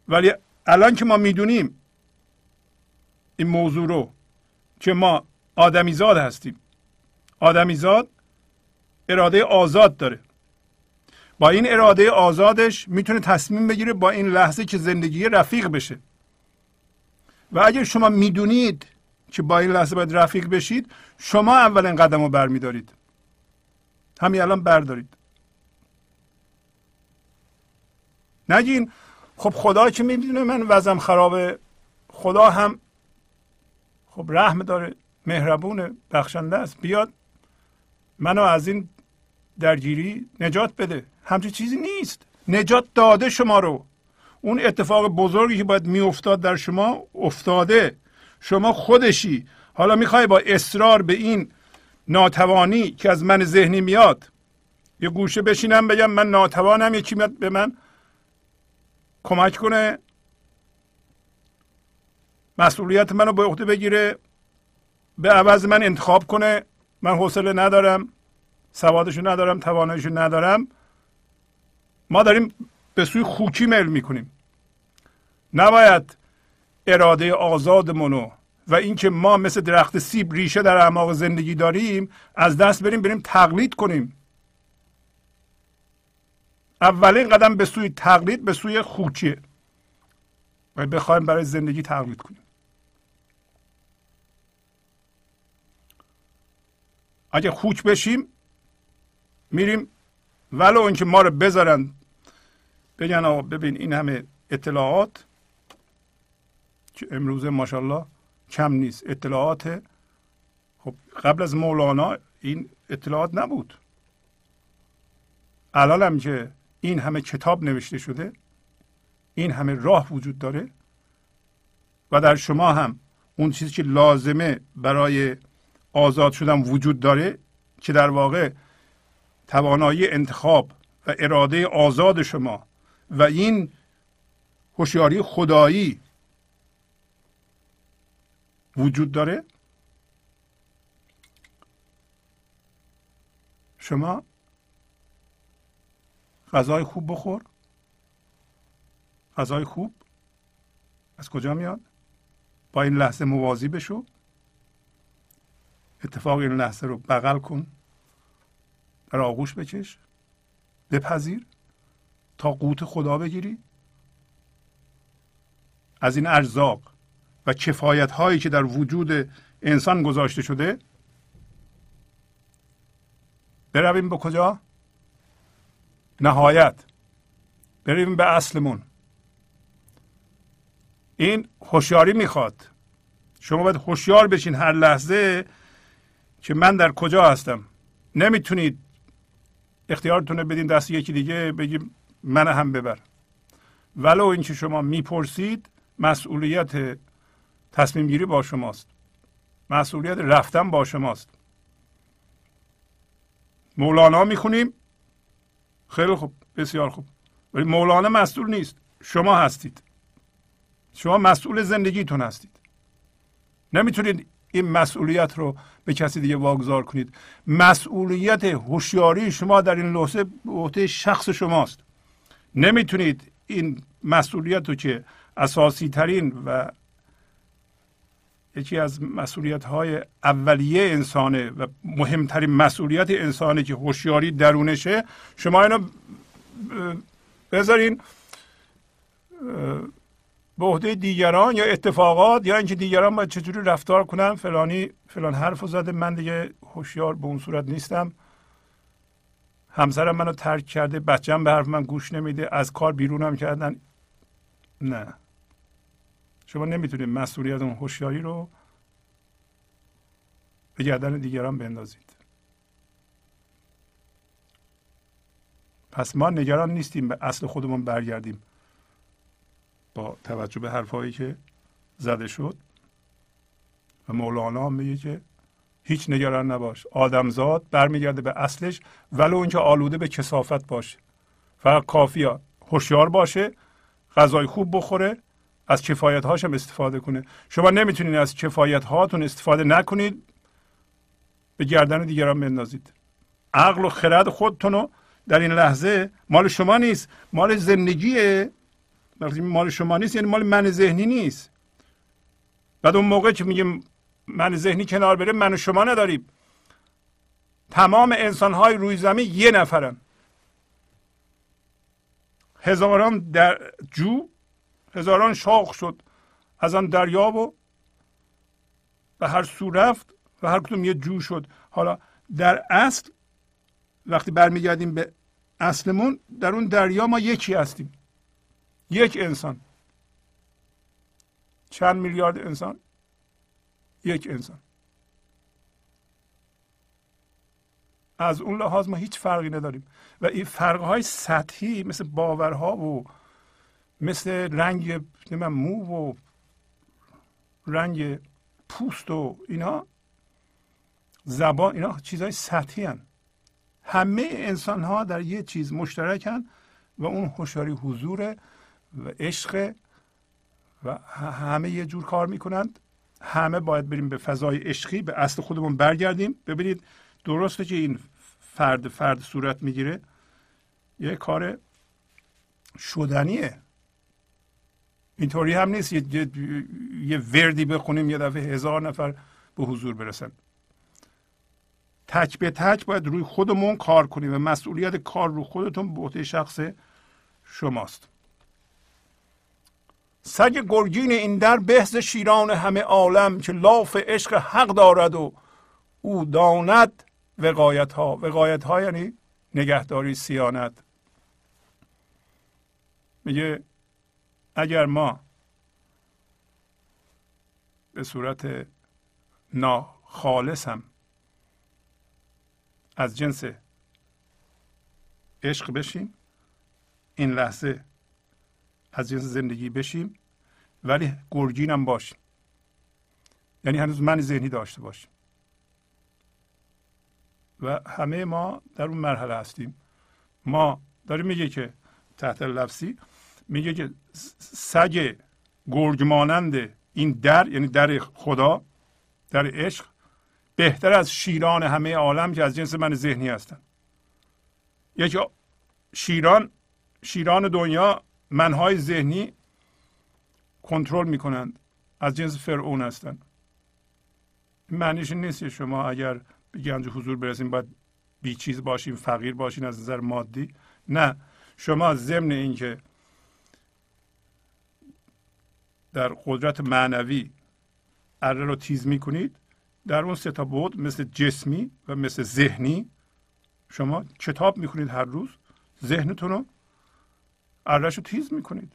ولی الان که ما می‌دونیم این موضوع رو که ما آدمیزاد هستیم. آدمیزاد اراده آزاد داره. با این اراده آزادش می‌تونه تصمیم بگیره با این لحظه که زندگی رفیق بشه. و اگر شما می‌دونید که با این لحظه باید رفیق بشید شما اولین قدم رو برمیدارید. همین الان بردارید. نگین خب خدا که می‌بینه من وزم خرابه خدا هم خب رحم داره مهربونه بخشنده است. بیاد منو از این درگیری نجات بده. همچین چیزی نیست. نجات داده شما رو. اون اتفاق بزرگی که باید میافتاد در شما افتاده. شما خودشی. حالا می‌خوای با اصرار به این ناتوانی که از من ذهنی میاد یه گوشه بشینم بگم من ناتوانم یکی میاد به من کمک کنه. مسئولیت منو به عهده بگیره. به عوض من انتخاب کنه. من حوصله ندارم. سوادشو ندارم. تواناییشو ندارم. ما داریم به سوی خوکی میل می‌کنیم. نباید اراده آزادمونو و اینکه ما مثل درخت سیب ریشه در اعماق زندگی داریم از دست بریم بریم تقلید کنیم. اولین قدم به سوی تقلید به سوی خوکیه. و بخوایم برای زندگی تقلید کنیم. اگه خوک بشیم میریم ولو اینکه ما رو بذارن بگن آقا ببین این همه اطلاعات که امروز ماشاءالله کم نیست. اطلاعات خب قبل از مولانا این اطلاعات نبود. الان هم که این همه کتاب نوشته شده این همه راه وجود داره و در شما هم اون چیزی که لازمه برای آزاد شدن وجود داره که در واقع توانایی انتخاب و اراده آزاد شما و این هوشیاری خدایی وجود داره. شما غذای خوب بخور. غذای خوب. از کجا میاد؟ با این لحظه موازی بشو. اتفاق این لحظه رو بغل کن. در آغوش بکش. بپذیر. تا قوت خدا بگیری. از این ارزاق و کفایت هایی که در وجود انسان گذاشته شده برویم به کجا؟ نهایت. برویم به اصلمون. این هوشیاری می‌خواد. شما باید هوشیار بشین هر لحظه که من در کجا هستم. نمی‌تونید اختیارتون بدین دست یکی دیگه بگیم من هم ببر. ولو اینکه شما می‌پرسید مسئولیت تصمیم گیری با شماست. مسئولیت رفتن با شماست. مولانا می‌خونیم خیلی خوب بسیار خوب. ولی مولانا مسئول نیست. شما هستید. شما مسئول زندگیتون هستید. نمی‌تونید این مسئولیت رو به کسی دیگه واگذار کنید. مسئولیت هوشیاری شما در این لحظه به شخص شماست. نمی‌تونید این مسئولیت رو که اساسی ترین و یکی از مسئولیت های اولیه انسانه و مهمترین مسئولیت انسانه که هوشیاری درونشه شما اینو بذارین به عهده دیگران یا اتفاقات یا اینکه دیگران باید چجوری رفتار کنن فلانی فلان حرف زده من دیگه هوشیار به اون صورت نیستم. همسرم منو ترک کرده بچم به حرف من گوش نمیده از کار بیرونم کردن. نه. شما نمی‌تونید مسئولیت اون هوشیاری رو به گردن دیگران بندازید. پس ما نگران نیستیم به اصل خودمون برگردیم. با توجه به حرفهایی که زده شد و مولانا میگه که هیچ نگران نباش. آدمزاد برمیگرده به اصلش ولو اینکه آلوده به کسافت باشه. فقط کافی هوشیار باشه غذای خوب بخوره از کفایت هاش هم استفاده کنه. شما نمی‌تونید از کفایت هاتون استفاده نکنید. به گردن دیگران بندازید. عقل و خرد خودتون رو در این لحظه مال شما نیست. مال زندگیه. مال شما نیست یعنی مال من ذهنی نیست. بعد اون موقع که میگیم من ذهنی کنار بره من و شما نداریم. تمام انسان های روی زمین یه نفرن. هزاران در جو هزاران شاخ شد. از آن دریا و به هر سو رفت و هر کدوم یه جو شد. حالا در اصل وقتی برمیگردیم به اصلمون در اون دریا ما یکی هستیم. یک انسان. چند میلیارد انسان؟ یک انسان. از اون لحاظ ما هیچ فرقی نداریم. و این فرقهای سطحی مثل باورها و مثل رنگ مو و رنگ پوست و اینا زبان اینا چیزهای سطحی هن. همه انسان ها در یه چیز مشترکن و اون هوشیاری حضور و عشق و همه یه جور کار می‌کنند. همه باید بریم به فضای عشقی به اصل خودمون برگردیم. ببینید درسته که این فرد فرد صورت می‌گیره. یه کار شدنیه. اینطوری هم نیست. یه, یه،, وردی بخونیم یه دفعه هزار نفر به حضور برسن. تک به تک باید روی خودمون کار کنیم و مسئولیت کار رو خودتون به شخص شماست. سگ گرگین این در بهز شیران همه عالم که لاف عشق حق دارد و او داند وقایت ها وقایت ها یعنی نگهداری سیانت. میگه اگر ما به صورت ناخالص هم از جنس عشق بشیم این لحظه از جنس زندگی بشیم ولی گرگین هم باشیم. یعنی هنوز من ذهنی داشته باشیم. و همه ما در اون مرحله هستیم. ما داریم میگه که تحت لفظی میگه که سگ گرگ مانند این در یعنی در خدا در عشق بهتر از شیران همه عالم که از جنس من ذهنی هستن. یکی شیران شیران دنیا منهای ذهنی کنترل می‌کنند. از جنس فرعون هستند معنیش نیست شما اگر به گنج حضور برسیم باید بی چیز باشیم فقیر باشین از نظر مادی. نه. شما ضمن اینکه در قدرت معنوی اره رو تیز می‌کنید. در اون سه تا بود مثل جسمی و مثل ذهنی. شما کتاب می‌کنید هر روز ذهنتون رو ارش رو تیز می‌کنید.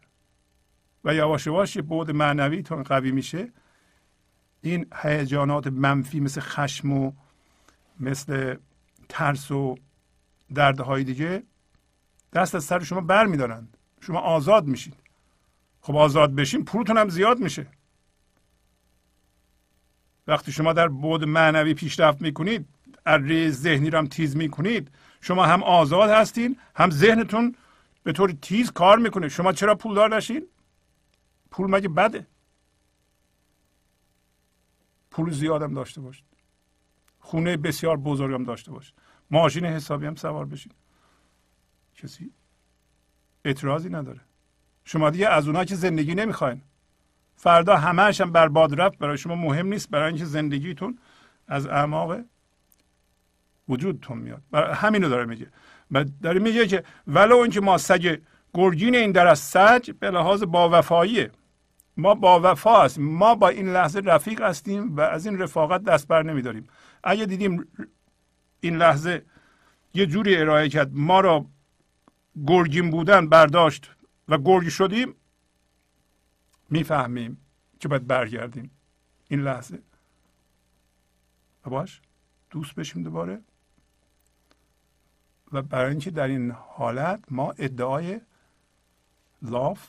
و یواش یواش یه بود معنویتون قوی میشه. این هیجانات منفی مثل خشم و مثل ترس و دردهای دیگه دست از سر شما بر میدارند شما آزاد میشید. خب آزاد بشین پولتون هم زیاد میشه. وقتی شما در بود معنوی پیشرفت می‌کنید اره ذهنی رو هم تیز می‌کنید شما هم آزاد هستین هم ذهنتون به طور تیز کار می‌کنه. شما چرا پولدار نشین؟ پول مگه بده؟ پول زیادم داشته باشید خونه بسیار بزرگم داشته باشید ماشین حسابی هم سوار بشید کسی اعتراضی نداره. شما دیگه از اونها که زندگی نمی‌خواین. فردا همهش هم برباد رفت برای شما مهم نیست برای اینکه زندگیتون از اعماق وجودتون میاد. برای همینو داره میگه. و داره میگه که ولو اینکه ما سگ گرگین این در از سج به لحاظ با وفاییه ما با وفا هستیم. ما با این لحظه رفیق هستیم و از این رفاقت دست بر نمیداریم. اگه دیدیم این لحظه یه جوری ارائه کرد ما را گرگین بودن برداشت و گرگی شدیم می‌فهمیم که باید برگردیم. این لحظه. و باش دوست بشیم دوباره. و برای اینکه در این حالت ما ادعای لاف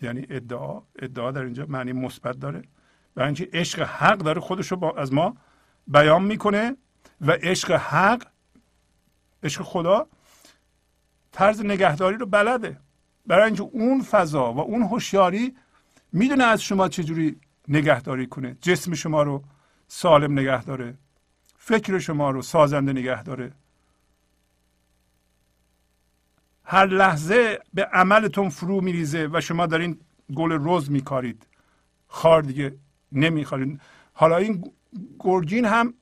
یعنی ادعا ادعا در اینجا معنی مثبت داره. برای اینکه عشق حق داره خودش رو از ما بیان می‌کنه و عشق حق عشق خدا طرز نگهداری رو بلده. برای اینکه اون فضا و اون هوشیاری می‌دونه از شما چجوری نگهداری کنه. جسم شما رو سالم نگه داره. فکر شما رو سازنده نگه داره. هر لحظه به عملتون فرو میریزه و شما دارین گل روز میکارید. خار دیگه نمیخارید حالا این گرگین هم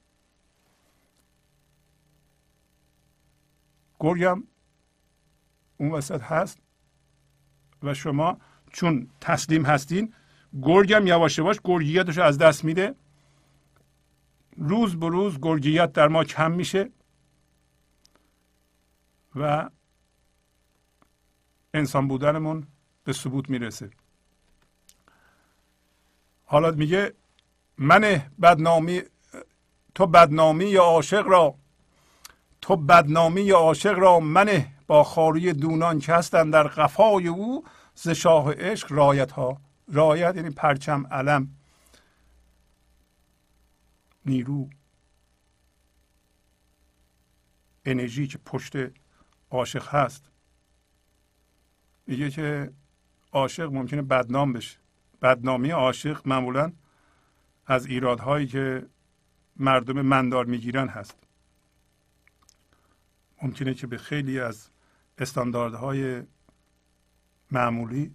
گرگم؟ اون وسط هست و شما چون تسلیم هستین گرگم یواش یواش گرگیتش از دست میده. روز به روز گرگیت در ما کم میشه و انسان بودنمون به ثبوت می‌رسه. حالا میگه من بدنامی تو بدنامی یا عاشق را تو بدنامی یا عاشق را منه با خاری دونان که هستن در قفای او ز شاه عشق رایت ها. رایت یعنی پرچم علم. نیرو. انرژی که پشت عاشق هست. میگه که عاشق ممکنه بدنام بشه. بدنامی عاشق معمولا از ایرادهایی که مردم مندار می‌گیرن هست. ممکنه که به خیلی از استانداردهای معمولی.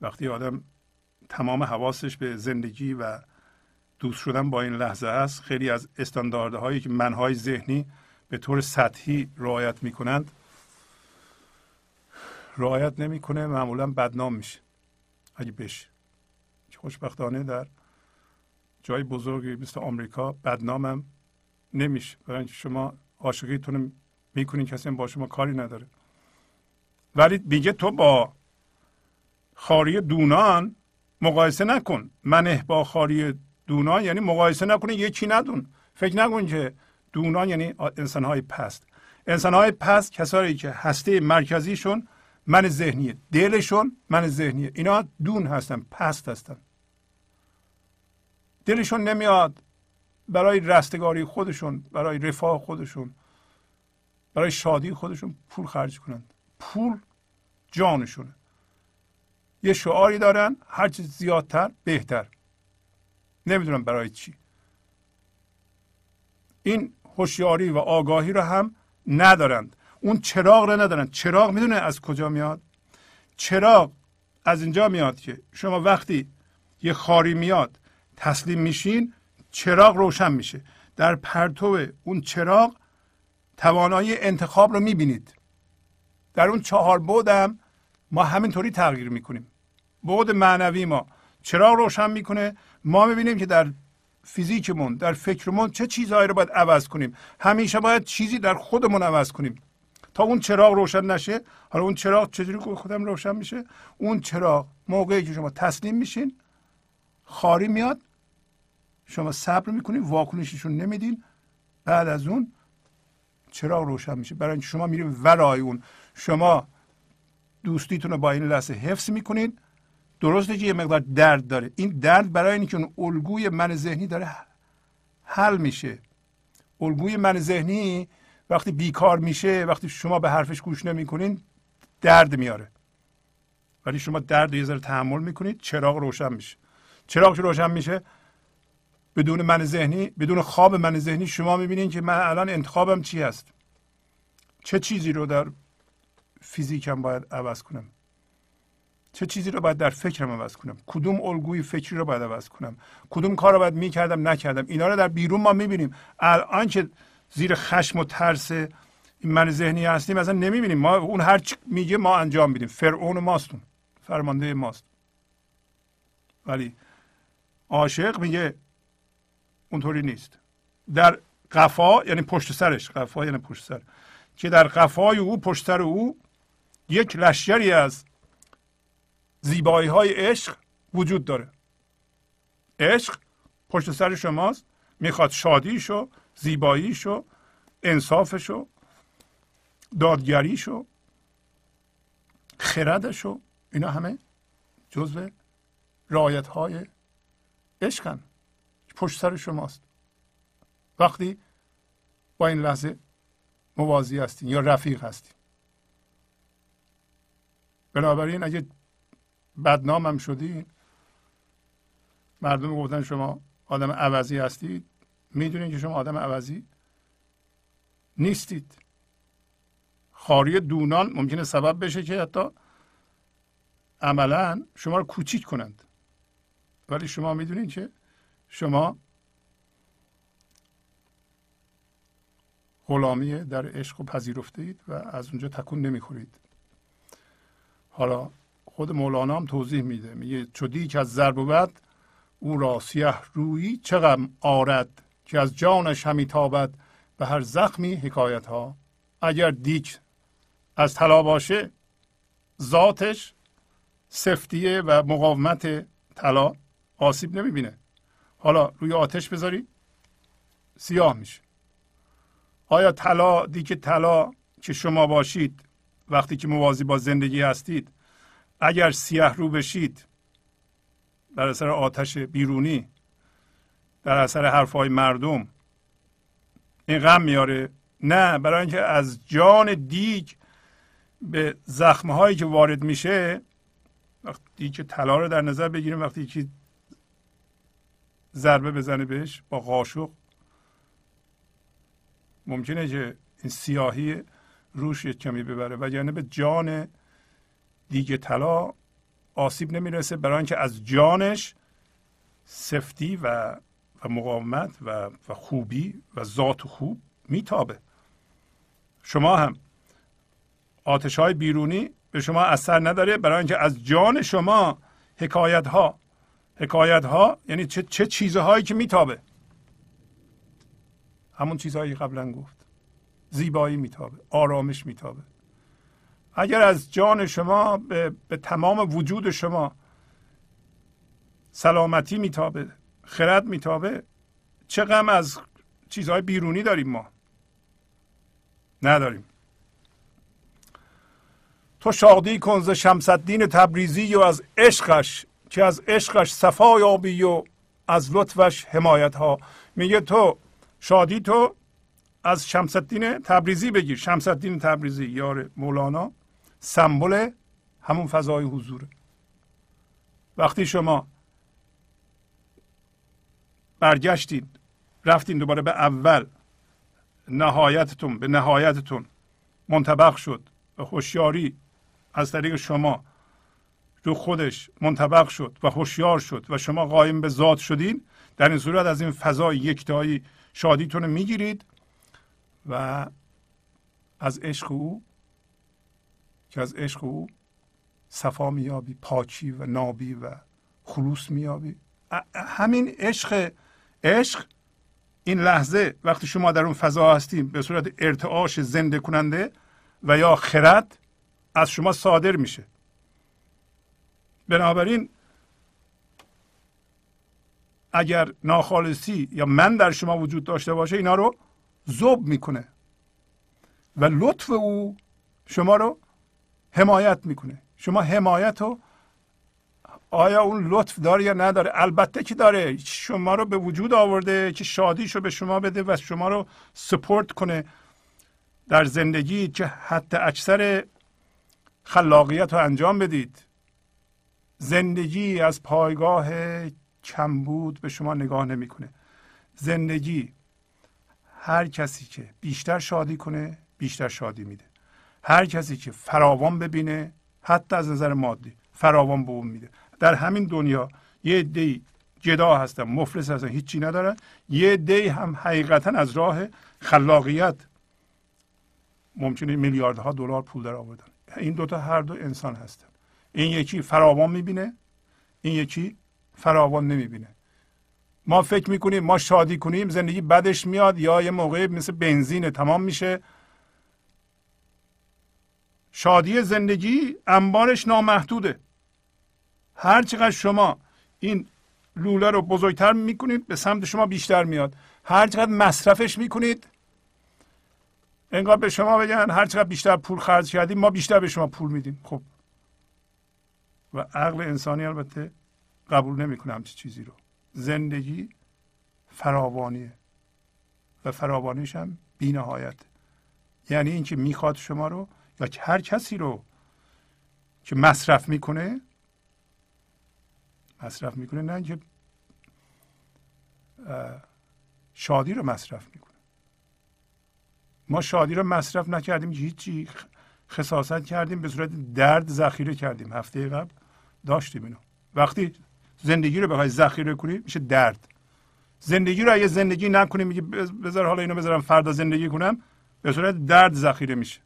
وقتی آدم تمام حواسش به زندگی و دوست شدن با این لحظه است خیلی از استانداردهایی که منهای ذهنی به طور سطحی رعایت می‌کنند رعایت نمی‌کنه معمولا بدنام میشه. اگه بشه. که خوشبختانه در جای بزرگی مثل آمریکا بدنامم نمیشه. برای شما عاشقیتون می‌کنین کسی با شما کاری نداره. ولی میگه تو با خاری دونان مقایسه نکن. منه با خاری دونان یعنی مقایسه نکنه یکی ندون. فکر نکن که دونان یعنی انسان های پست. انسان های پست کسایی که هسته مرکزیشون من ذهنیه دلشون من ذهنیه. اینا دون هستن پست هستن. دلشون نمیاد برای رستگاری خودشون برای رفاه خودشون. برای شادی خودشون پول خرج کنند پول جانشونه یه شعاری دارن هرچی زیادتر بهتر. نمی‌دونم برای چی. این هوشیاری و آگاهی رو هم ندارند اون چراغ رو ندارن. چراغ می‌دونه از کجا میاد؟ چراغ از اینجا میاد که شما وقتی یه خاری میاد تسلیم میشین چراغ روشن میشه. در پرتو اون چراغ توانایی انتخاب رو می‌بینید. در اون چهار بودم ما همینطوری تغییر می‌کنیم. بود معنوی ما چراغ روشن می‌کنه؟ ما می‌بینیم که در فیزیکمون در فکرمون چه چیزهایی رو باید عوض کنیم. همیشه باید چیزی در خودمون عوض کنیم. تا اون چراغ روشن نشه حالا اون چراغ چجوری خودم روشن میشه؟ اون چراغ موقعی که شما تسلیم میشین خاری میاد شما صبر می‌کنین واکنششون نمیدین. بعد از اون چراغ روشن میشه؟ برای اینکه شما میرین ورای اون. شما دوستیتون رو با این لحظه حفظ می‌کنین. درسته که یه مقدار درد داره. این درد برای اینکه اون الگوی من ذهنی داره حل میشه. الگوی من ذهنی وقتی بیکار میشه وقتی شما به حرفش گوش نمی‌کنین درد میاره. ولی شما درد یه ذره تحمل می‌کنید چراغ روشن میشه. چراغ روشن میشه؟ بدون من ذهنی بدون خواب من ذهنی شما می‌بینید که من الان انتخابم چی هست. چه چیزی رو در فیزیکم باید عوض کنم؟ چه چیزی رو باید در فکرم عوض کنم؟ کدوم الگوی فکری رو باید عوض کنم؟ کدوم کار رو باید می‌کردم نکردم؟ اینا رو در بیرون ما می‌بینیم. الان که زیر خشم و ترس من ذهنی هستیم اصلا نمی‌بینیم. ما اون هر چی میگه ما انجام میدیم. فرعون ماستون فرمانده ماست. ولی عاشق میگه اونطوری نیست. در قفا یعنی پشت سرش. قفا یعنی پشت سر. که در قفای او پشت سر او یک لشکری از زیبایی های عشق وجود داره. عشق پشت سر شماست. می‌خواد شادیشو زیباییشو انصافشو دادگریشو خردشو اینا همه جزو رایت های عشقن. پشت سر شماست. وقتی با این لحظه موازی هستین یا رفیق هستین. بنابراین اگه بدنام هم شدین مردم گفتن شما آدم عوضی هستید می‌دونید که شما آدم عوضی نیستید. خاری دونان ممکنه سبب بشه که حتی عملا شما رو کوچیک کنند. ولی شما می‌دونید که شما غلامی در عشق و پذیرفته اید و از اونجا تکون نمی‌خورید. حالا خود مولانا هم توضیح میده. میگه چو که از ضرب و او را سیه رویی چقدر آرد که از جانش همی تابد به هر زخمی حکایت ها اگر دیک از طلا باشه ذاتش سفتیه و مقاومت طلا آسیب نمی‌بینه. حالا روی آتش بذاری. سیاه میشه. آیا طلا دیگه طلا که شما باشید وقتی که موازی با زندگی هستید اگر سیاه رو بشید در اثر آتش بیرونی در اثر حرفهای مردم این غم میاره؟ نه برای اینکه از جان دیگ به زخمه هایی که وارد میشه وقتی که طلا رو در نظر بگیریم وقتی که ضربه بزنه بهش با قاشق. ممکنه که این سیاهی روش کمی ببره و یعنی به جان دیگه طلا آسیب نمی‌رسه برای اینکه از جانش سفتی و و مقاومت و, و خوبی و ذات خوب میتابه. شما هم آتش های بیرونی به شما اثر نداره برای اینکه از جان شما حکایت ها حکایت ها یعنی چه, چه چیزهایی که میتابه. همون چیزهایی قبلا گفت. زیبایی میتابه آرامش میتابه. اگر از جان شما به, به تمام وجود شما سلامتی میتابه خرد میتابه چه غم از چیزهای بیرونی داریم ما؟ نداریم. تو شادی کن ز شمس الدین تبریزی و از عشقش که از عشقش صفا یابی و از لطفش حمایت ها میگه تو شادی تو از شمس الدین تبریزی بگیر. شمس الدین تبریزی یار مولانا. سمبل همون فضای حضوره وقتی شما برگشتید رفتین دوباره به اول نهایتتون به نهایتتون منطبق شد. و هوشیاری از طریق شما. رو خودش منطبق شد و هوشیار شد و شما قایم به ذات شدین در این صورت از این فضای یکتایی شادیتون رو می‌گیرید و از عشق او که از عشق او صفا میابی پاکی و نابی و خلوص میابی همین عشق عشق این لحظه وقتی شما در اون فضا هستیم به صورت ارتعاش زنده کننده و یا خرد از شما صادر میشه. بنابراین اگر ناخالصی یا من در شما وجود داشته باشه اینا رو زوب می‌کنه. و لطف او شما رو حمایت می‌کنه. شما حمایت رو آیا اون لطف داره یا نداره؟ البته که داره. شما رو به وجود آورده که شادیش رو به شما بده و شما رو سپورت کنه در زندگی که حتی اکثر خلاقیت رو انجام بدید. زندگی از پایگاه کمبود به شما نگاه نمی‌کنه. زندگی هر کسی که بیشتر شادی کنه بیشتر شادی میده. هر کسی که فراوان ببینه حتی از نظر مادی فراوان به اون میده. در همین دنیا یه دی جدا هستن مفلس هستن هیچی ندارن. یه دی هم حقیقتا از راه خلاقیت. ممکنه میلیاردها دلار پول در آوردن. این دوتا هر دو انسان هستن. این یکی فراوان می‌بینه این یکی فراوان نمی‌بینه. ما فکر می‌کنیم ما شادی کنیم زندگی بدش میاد یا یه موقع مثل بنزین تمام میشه. شادی زندگی انبارش نامحدوده. هر چقدر شما این لوله رو بزرگتر می‌کنید به سمت شما بیشتر میاد. هر چقدر مصرفش می‌کنید انگار به شما بگن هر چقدر بیشتر پول خرج کردیم ما بیشتر به شما پول میدیم. خب و عقل انسانی البته قبول نمی‌کنه همچی چیزی رو. زندگی فراوانیه و فراوانیش هم بی نهایت یعنی اینکه می‌خواد شما رو یا هر کسی رو که مصرف می‌کنه مصرف می‌کنه نه اینکه شادی رو مصرف می‌کنه. ما شادی رو مصرف نکردیم که هیچی خصاصت کردیم به صورت درد ذخیره کردیم. هفته قبل داشتیم اینو. وقتی زندگی رو بخوای ذخیره کنی میشه درد. زندگی رو اگه زندگی نکنی میگی بذار حالا اینو بذارم فردا زندگی کنم به صورت درد ذخیره میشه.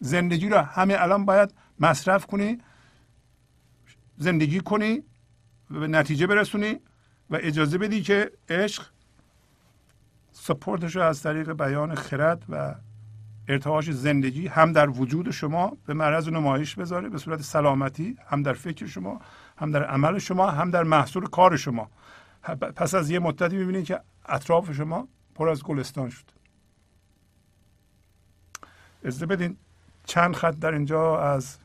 زندگی رو همه الان باید مصرف کنی زندگی کنی و به نتیجه برسونی و اجازه بدی که عشق سپورتش رو از طریق بیان خرد و ارتعاش زندگی هم در وجود شما به معرض نمایش بذاره به صورت سلامتی هم در فکر شما هم در عمل شما هم در محصول کار شما. پس از یه مدتی می‌بینید که اطراف شما پر از گلستان شد. اجازه بدین چند خط در اینجا از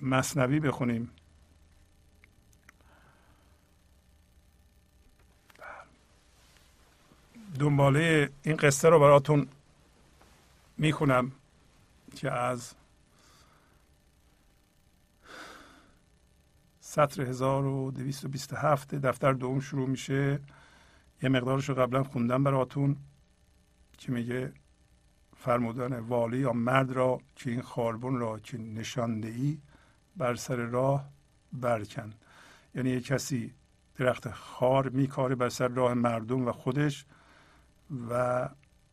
مصنوی بخونیم. دنباله این قصه رو براتون می‌خونم که از سطر 1227 دفتر دوم شروع میشه. یه مقدارش رو قبلا خوندم براتون که میگه فرمودن والی یا مرد را که این خاربون را که نشانده ای بر سر راه برکن. یعنی یه کسی درخت خار میکاره بر سر راه مردم و خودش و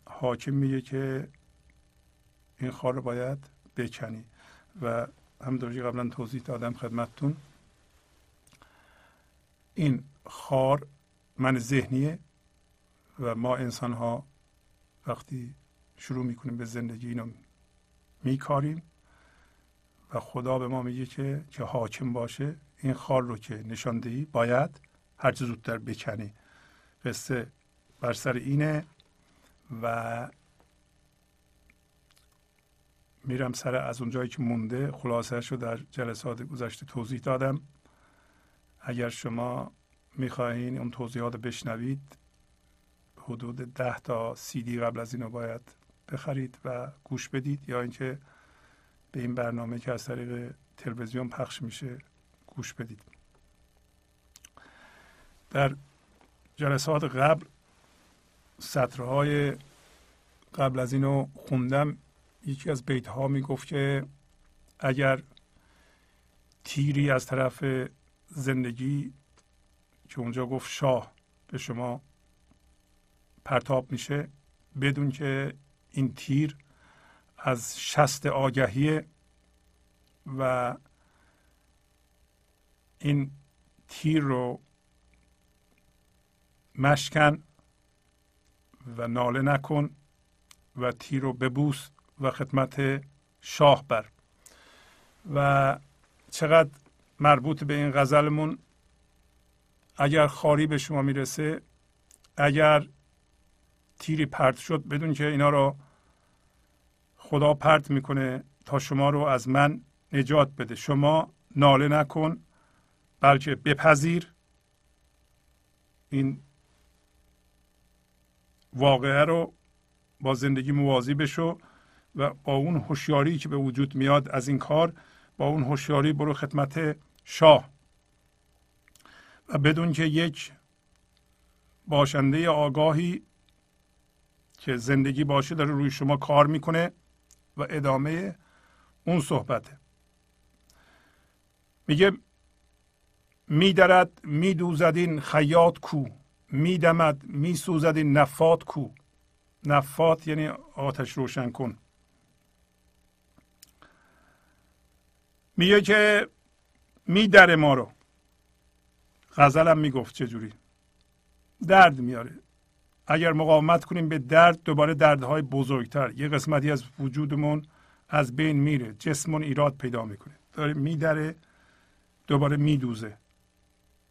حاکم میگه که این خار رو باید بکنی و همونطور قبلا توضیح دادم خدمتتون این خار من ذهنیه و ما انسان ها وقتی شروع می‌کنیم به زندگی اینو میکاریم و خدا به ما میگه که که حاکم باشه این خار رو که نشاندهی باید هر زودتر بکنی قصه بر سر اینه و میرم سر از اونجایی که مونده خلاصه رو در جلسات گذشته توضیح دادم. اگر شما می‌خواهین اون توضیحات بشنوید حدود ده تا سی دی قبل از اینو باید بخرید و گوش بدید یا اینکه به این برنامه که از طریق تلویزیون پخش میشه گوش بدید. در جلسات قبل سطرهای قبل از اینو خوندم. یکی از بیت ها می‌گفت که اگر تیری از طرف زندگی که اونجا گفت شاه به شما پرتاب میشه بدون که این تیر از شست آگهی و این تیر رو مشکن و ناله نکن و تیر رو ببوس. و خدمت شاه بر. و چقدر مربوط به این غزلمون اگر خاری به شما می‌رسه اگر تیری پرت شد بدون که اینا رو خدا پرت می‌کنه تا شما رو از من نجات بده. شما ناله نکن بلکه بپذیر این واقعه رو با زندگی موازی بشو. و با اون هوشیاری که به وجود میاد از این کار با اون هوشیاری برو خدمت شاه. و بدون که یک باشنده آگاهی که زندگی باشه داره روی شما کار می‌کنه و ادامه اون صحبته. میگه میدرد میدوزد این خیاط کو میدمد میسوزد این نفات کو. نفات یعنی آتش روشن کن. میگه که میدره ما رو. غزلم می‌گفت چجوری. درد میاره. اگر مقاومت کنیم به درد دوباره دردهای بزرگتر. یه قسمتی از وجودمون از بین میره. جسمون ایراد پیدا می‌کنه. داره میدره دوباره میدوزه.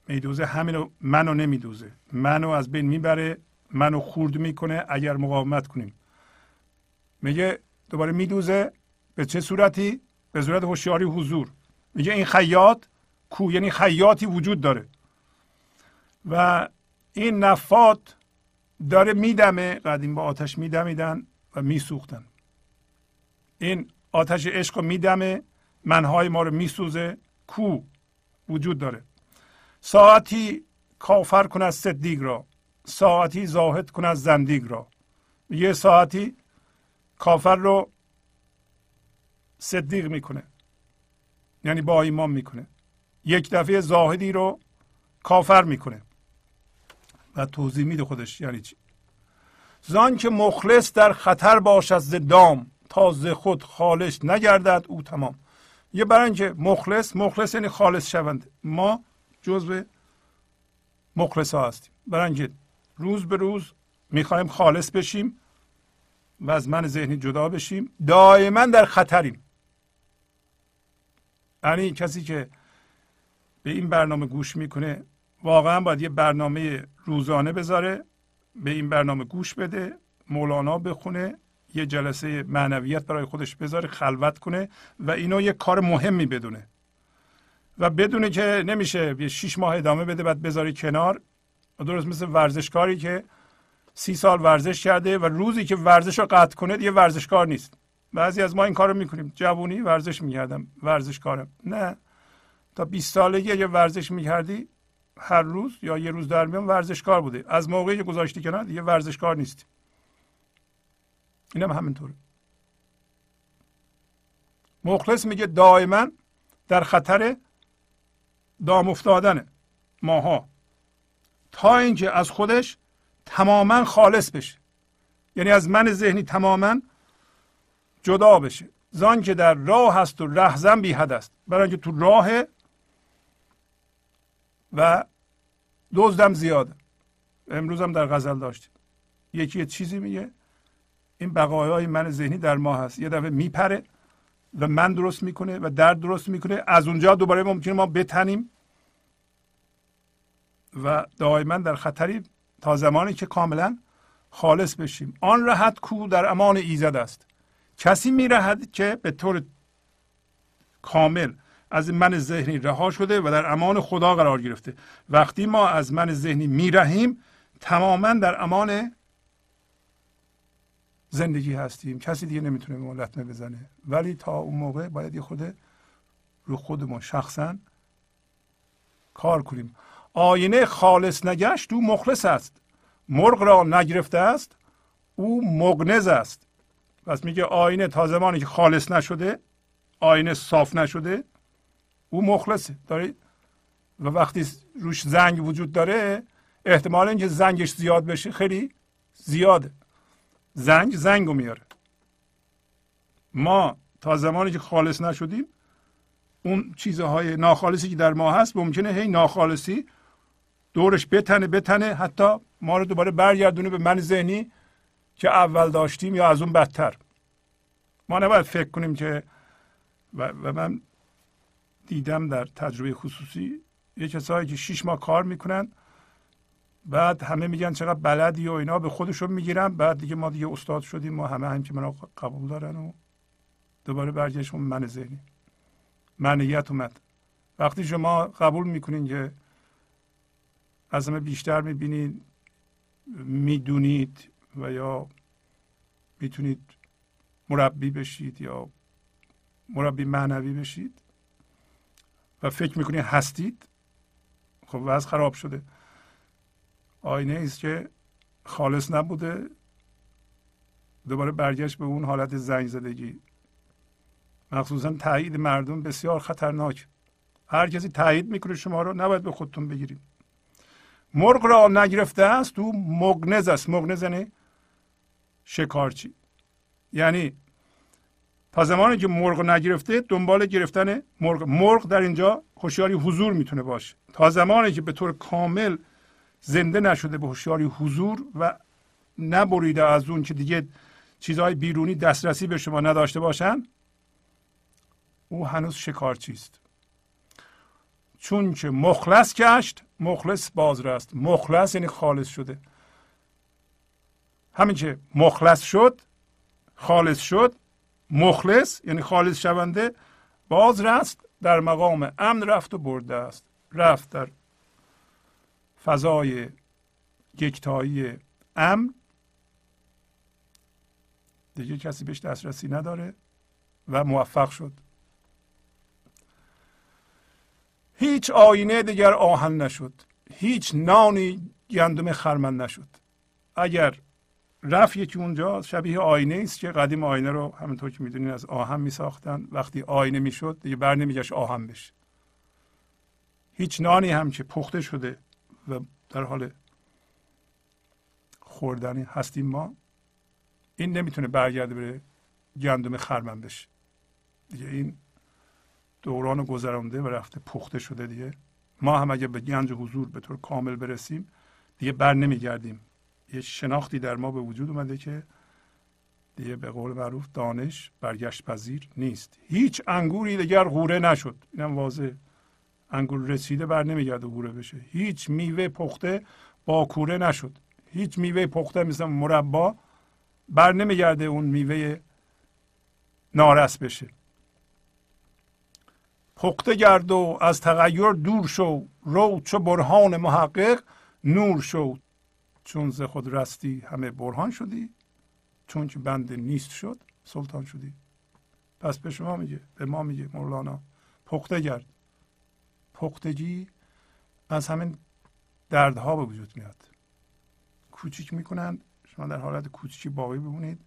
میدوزه همینو منو نمیدوزه. منو از بین می‌بره منو خورد می‌کنه اگر مقاومت کنیم. میگه دوباره میدوزه. به چه صورتی؟ به صورت هوشیاری حضور. میگه این خیاط کو یعنی خیاطی وجود داره. و این نفات داره میدمه قدیم با آتش میدمیدن و میسوختن. این آتش عشق رو میدمه منهای ما رو میسوزه کو وجود داره. ساعتی کافر کن از صدیق را ساعتی زاهد کن از زندیق را. یه ساعتی کافر رو صدیق می‌کنه. یعنی با ایمان می‌کنه. یک دفعه زاهدی رو کافر می‌کنه. و توضیح میده خودش یعنی چی. زان که مخلص در خطر باشد ز دام تا ز خود خالص نگردد او تمام. یه برای اینکه مخلص مخلص یعنی خالص شوند. ما جزو مخلص ها هستیم. برای اینکه روز به روز می‌خوایم خالص بشیم و از من ذهنی جدا بشیم. دائما در خطریم. یعنی کسی که به این برنامه گوش می‌کنه واقعا باید یه برنامه روزانه بذاره به این برنامه گوش بده مولانا بخونه یه جلسه معنویت برای خودش بذاره خلوت کنه و اینو یه کار مهمی بدونه. و بدونه که نمیشه یه شیش ماه ادامه بده بعد بذاری کنار. درست مثل ورزشکاری که سی سال ورزش کرده و روزی که ورزش رو قطع کنه یه ورزشکار نیست. بعضی از ما این کار رو می‌کنیم. جوونی ورزش می‌کردم ورزشکارم. نه. تا 20 سالگی یه ورزش می‌کردی هر روز یا یه روز در میان ورزشکار بوده. از موقعی که گذاشتی کنار یه ورزشکار نیستی. اینم هم همینطوره. مخلص میگه دائما در خطر دام افتادنه ماها. تا اینکه از خودش تماما خالص بشه. یعنی از من ذهنی تماما جدا بشه. زان که در راه هست و رهزن بی حد است. برای اینکه تو راه و دزدم زیاده. امروز هم در غزل داشتیم. یکی یه چیزی میگه؟ این بقایای من ذهنی در ما هست. یه دفعه میپره و من درست می‌کنه و درد درست می‌کنه. از اونجا دوباره ممکنه ما بتنیم. و دائما در خطری تا زمانی که کاملا خالص بشیم. آن راحت کو در امان ایزد است. کسی میرهد که به طور کامل از من ذهنی رها شده و در امان خدا قرار گرفته. وقتی ما از من ذهنی میرهیم تماما در امان زندگی هستیم. کسی دیگه نمی‌تونه به ما لطمه بزنه. ولی تا اون موقع باید یه خود رو خودمون شخصا کار کنیم. آینه خالص نگشت او مخلص است. مرغ را نگرفته است او مغنز است. پس میگه آینه تا زمانی که خالص نشده آینه صاف نشده او مخلصه. دارید؟ و وقتی روش زنگ وجود داره احتمال اینکه زنگش زیاد بشه خیلی زیاده. زنگ زنگ میاره. ما تا زمانی که خالص نشدیم اون چیزهای ناخالصی که در ما هست ممکنه هی ناخالصی دورش بتنه بتنه حتی ما رو دوباره برگردونه به من ذهنی که اول داشتیم یا از اون بدتر؟ ما نباید فکر کنیم که و, من دیدم در تجربه خصوصی یه کسایی که شیش ماه کار می‌کنن بعد همه میگن چقدر بلدی و اینا به خودشون می‌گیرن بعد دیگه ما دیگه استاد شدیم ما همه هم که منو قبول دارن و دوباره برگشت من ذهنی. منیت اومد. وقتی شما قبول می‌کنین که از همه بیشتر می‌بینید می‌دونید و یا می‌تونید مربی بشید یا مربی معنوی بشید و فکر می‌کنید هستید خب وضع خراب شده. آینه است که خالص نبوده. دوباره برگشت به اون حالت زنگ زدگی. مخصوصا تایید مردم بسیار خطرناک. هر کسی تایید می‌کنه شما رو نباید به خودتون بگیرید. مرغ را نگرفته است تو مگنز است. مگنز یعنی شکارچی. یعنی تا زمانی که مرغ نگرفته دنبال گرفتن مرغ. مرغ در اینجا هوشیاری حضور می‌تونه باشه. تا زمانی که به طور کامل زنده نشده به هوشیاری حضور و نبریده از اون که دیگه چیزهای بیرونی دسترسی به شما نداشته باشن او هنوز شکارچی است. چون که مخلص گشت مخلص باز رست مخلص یعنی خالص شده. همین که مخلص شد خالص شد مخلص یعنی خالص شونده باز رست در مقام امن رفت و برده است رفت در فضای یکتایی امن. دیگه کسی بهش دسترسی نداره و موفق شد. هیچ آینه دیگر آهن نشد. هیچ نانی گندم خرمن نشد. اگر رفت یکی اونجا شبیه آینه است که قدیم آینه رو همونطور که می‌دونین از آهن می ساختن وقتی آینه می‌شد دیگه بر نمیگشت آهن بشه. هیچ نانی هم که پخته شده و در حال خوردنی هستیم ما این نمی‌تونه برگرده بره گندم خرمن بشه. دیگه این دوران گذرانده و رفته پخته شده دیگه. ما هم اگه به گنج حضور به طور کامل برسیم دیگه بر نمیگردیم. یه شناختی در ما به وجود اومده که دیگه به قول معروف دانش برگشت پذیر نیست. هیچ انگوری دیگر غوره نشد. اینم واضح انگور رسیده بر نمیگرده غوره بشه. هیچ میوه پخته با کوره نشد. هیچ میوه پخته مثل مربا بر نمیگرده اون میوه نارس بشه. پخته گرد و از تغییر دور شو. رو چو برهان محقق نور شو. چون ز خود رستی همه برهان شدی چون که بنده نیست شد سلطان شدی. پس به شما میگه به ما میگه مولانا پخته گرد. پختگی از همین دردها به وجود میاد. کوچیک می‌کنند شما در حالت کوچیکی باقی بمونید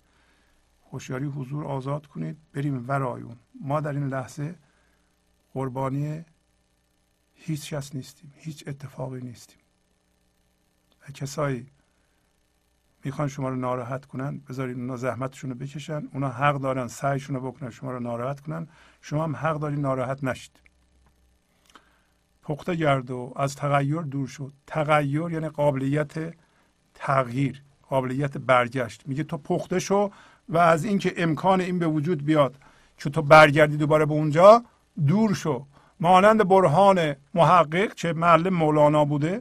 هوشیاری حضور آزاد کنید بریم ورای اون. ما در این لحظه قربانی هیچ کس نیستیم هیچ اتفاقی نیستیم. کسایی می‌خوان شما رو ناراحت کنن بذارید اونا زحمتشون رو بکشن اونا حق دارن سعیشون رو بکنن شما رو ناراحت کنن. شما هم حق داری ناراحت نشید. پخته گرد و از تغییر دور شد. تغییر یعنی قابلیت تغییر قابلیت برگشت. میگه تو پخته شو و از اینکه امکان این به وجود بیاد که تو برگردی دوباره به اونجا دور شو. مانند برهان محقق چه معلم مولانا بوده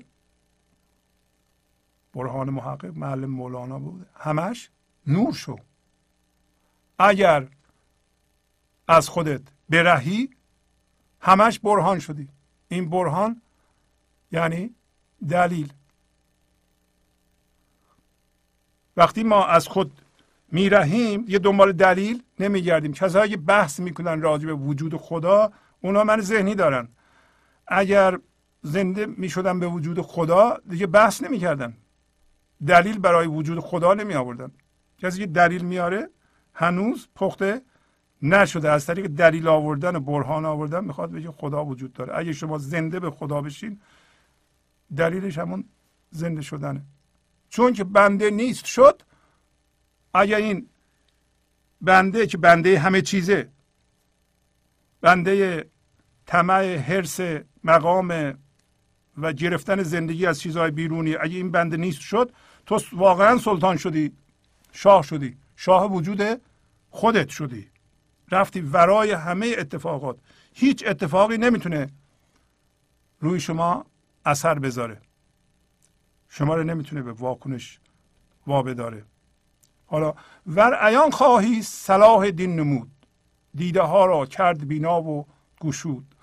برهان محقق معلم مولانا بوده همش نور شو. اگر از خودت برهی همش برهان شدی. این برهان یعنی دلیل. وقتی ما از خود میرهیم یه دنبال دلیل نمیگردیم. کسایی که بحث می‌کنن راجع به وجود خدا اونا من ذهنی دارن. اگر زنده می‌شدن به وجود خدا دیگه بحث نمی‌کردن. دلیل برای وجود خدا نمی آوردن. کسی که دلیل میاره هنوز پخته نشده. از طریق دلیل آوردن و برهان آوردن می‌خواد بگه خدا وجود داره. اگه شما زنده به خدا بشین دلیلش همون زنده شدنه. چون که بنده نیست شد اگر این بنده که بنده همه چیزه بنده طمع حرس مقام و گرفتن زندگی از چیزهای بیرونی اگه این بنده نیست شد تو واقعا سلطان شدی شاه شدی شاه وجود خودت شدی. رفتی ورای همه اتفاقات. هیچ اتفاقی نمی‌تونه روی شما اثر بذاره. شما رو نمی‌تونه به واکنش وابداره حالا ور عیان خواهی صلاح دین نمود. دیده ها را کرد بینا و گشود.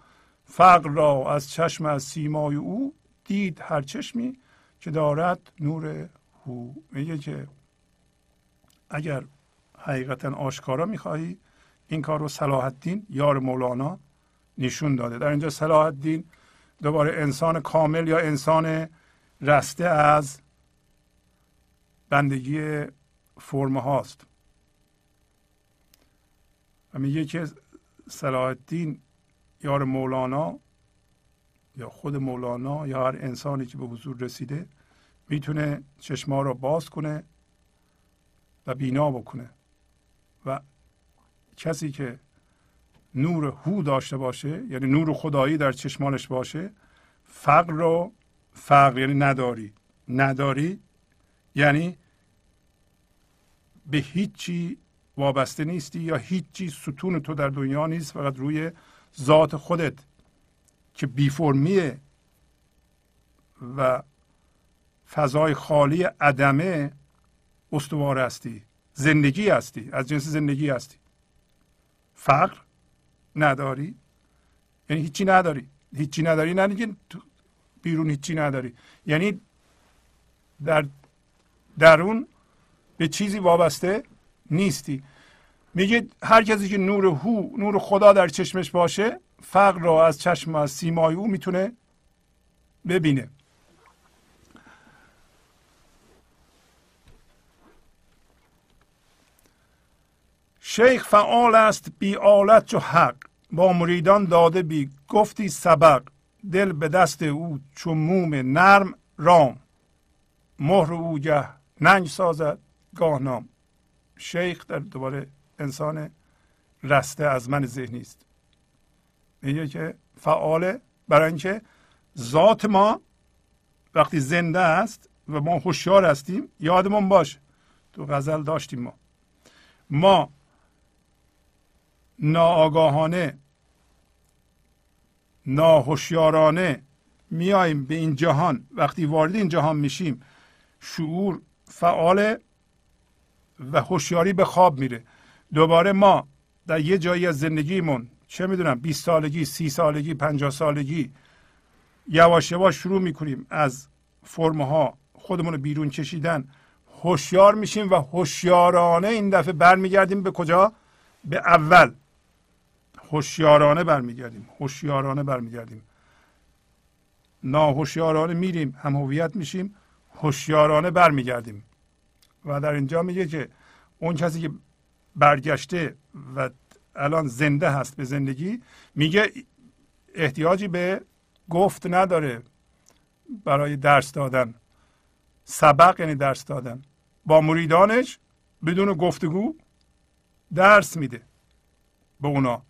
فقر را از چشم از سیمای او دید هر چشمی که دارد نور هو میگه که اگر حقیقتا آشکارا می‌خواهی این کار رو صلاح الدین یار مولانا نشون داده. در اینجا صلاح الدین دوباره انسان کامل یا انسان رسته از بندگی فرم هاست. و میگه که صلاح الدین یار مولانا یا خود مولانا یا هر انسانی که به حضور رسیده می‌تونه چشما رو باز کنه و بینا بکنه و کسی که نور هو داشته باشه یعنی نور خدایی در چشمانش باشه فقر رو فقر یعنی نداری. نداری یعنی به هیچی وابسته نیستی یا هیچی ستون تو در دنیا نیست فقط روی ذات خودت که بیفرمیه و فضای خالی عدمه استوار هستی. زندگی هستی. از جنس زندگی هستی. فقر نداری؟ یعنی هیچی نداری. هیچی نداری نه بیرون هیچی نداری. یعنی در درون به چیزی وابسته نیستی. میگه هر کسی که نور هو نور خدا در چشمش باشه فقر را از چشم از سیمای او می‌تونه ببینه. شیخ فعال است بی آلت و حق. با مریدان داده بی گفتی سبق. دل به دست او چون موم نرم رام. مهر او گه ننگ سازد گاه نام. شیخ در دوباره انسان رسته از من ذهنی است میگه که فعاله برای اینکه ذات ما وقتی زنده است و ما هوشیار هستیم یادمون باشه. تو غزل داشتیم ما. ما ناآگاهانه ناهوشیارانه میاییم به این جهان. وقتی وارد این جهان میشیم شعور فعال و هوشیاری به خواب میره. دوباره ما در یه جایی از زندگیمون چه می‌دونم 20 سالگی 30 سالگی 50 سالگی یواش یواش شروع می‌کنیم از فرمها خودمون رو بیرون کشیدن. هوشیار میشیم و هوشیارانه این دفعه برمیگردیم به کجا؟ به اول. هوشیارانه برمیگردیم. هوشیارانه برمیگردیم. ناهوشیارانه میریم هم هویت میشیم هوشیارانه برمیگردیم. و در اینجا میگه که اون کسی که برگشته و الان زنده هست به زندگی میگه احتیاجی به گفت نداره برای درس دادن. سبق یعنی درس دادن. با مریدانش بدون گفتگو درس میده به اونا.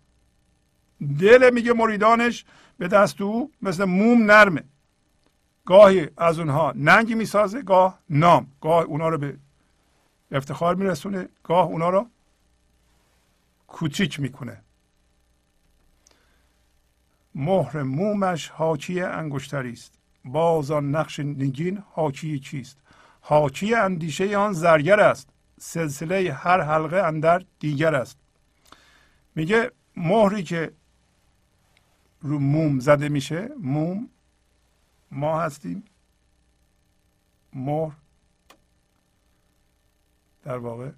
دل میگه مریدانش به دست او مثل موم نرمه. گاهی از اونها ننگی می‌سازه گاه نام. گاه اونا رو به افتخار میرسونه گاه اونا رو کوچیک می‌کنه. مهر مومش حاکی انگشتری است. باز آن نقش نگین حاکی چیست حاکی اندیشه آن زرگر است. سلسله هر حلقه اندر دیگر است. میگه مهری که رو موم زده میشه. موم. ما هستیم. مهر. در واقع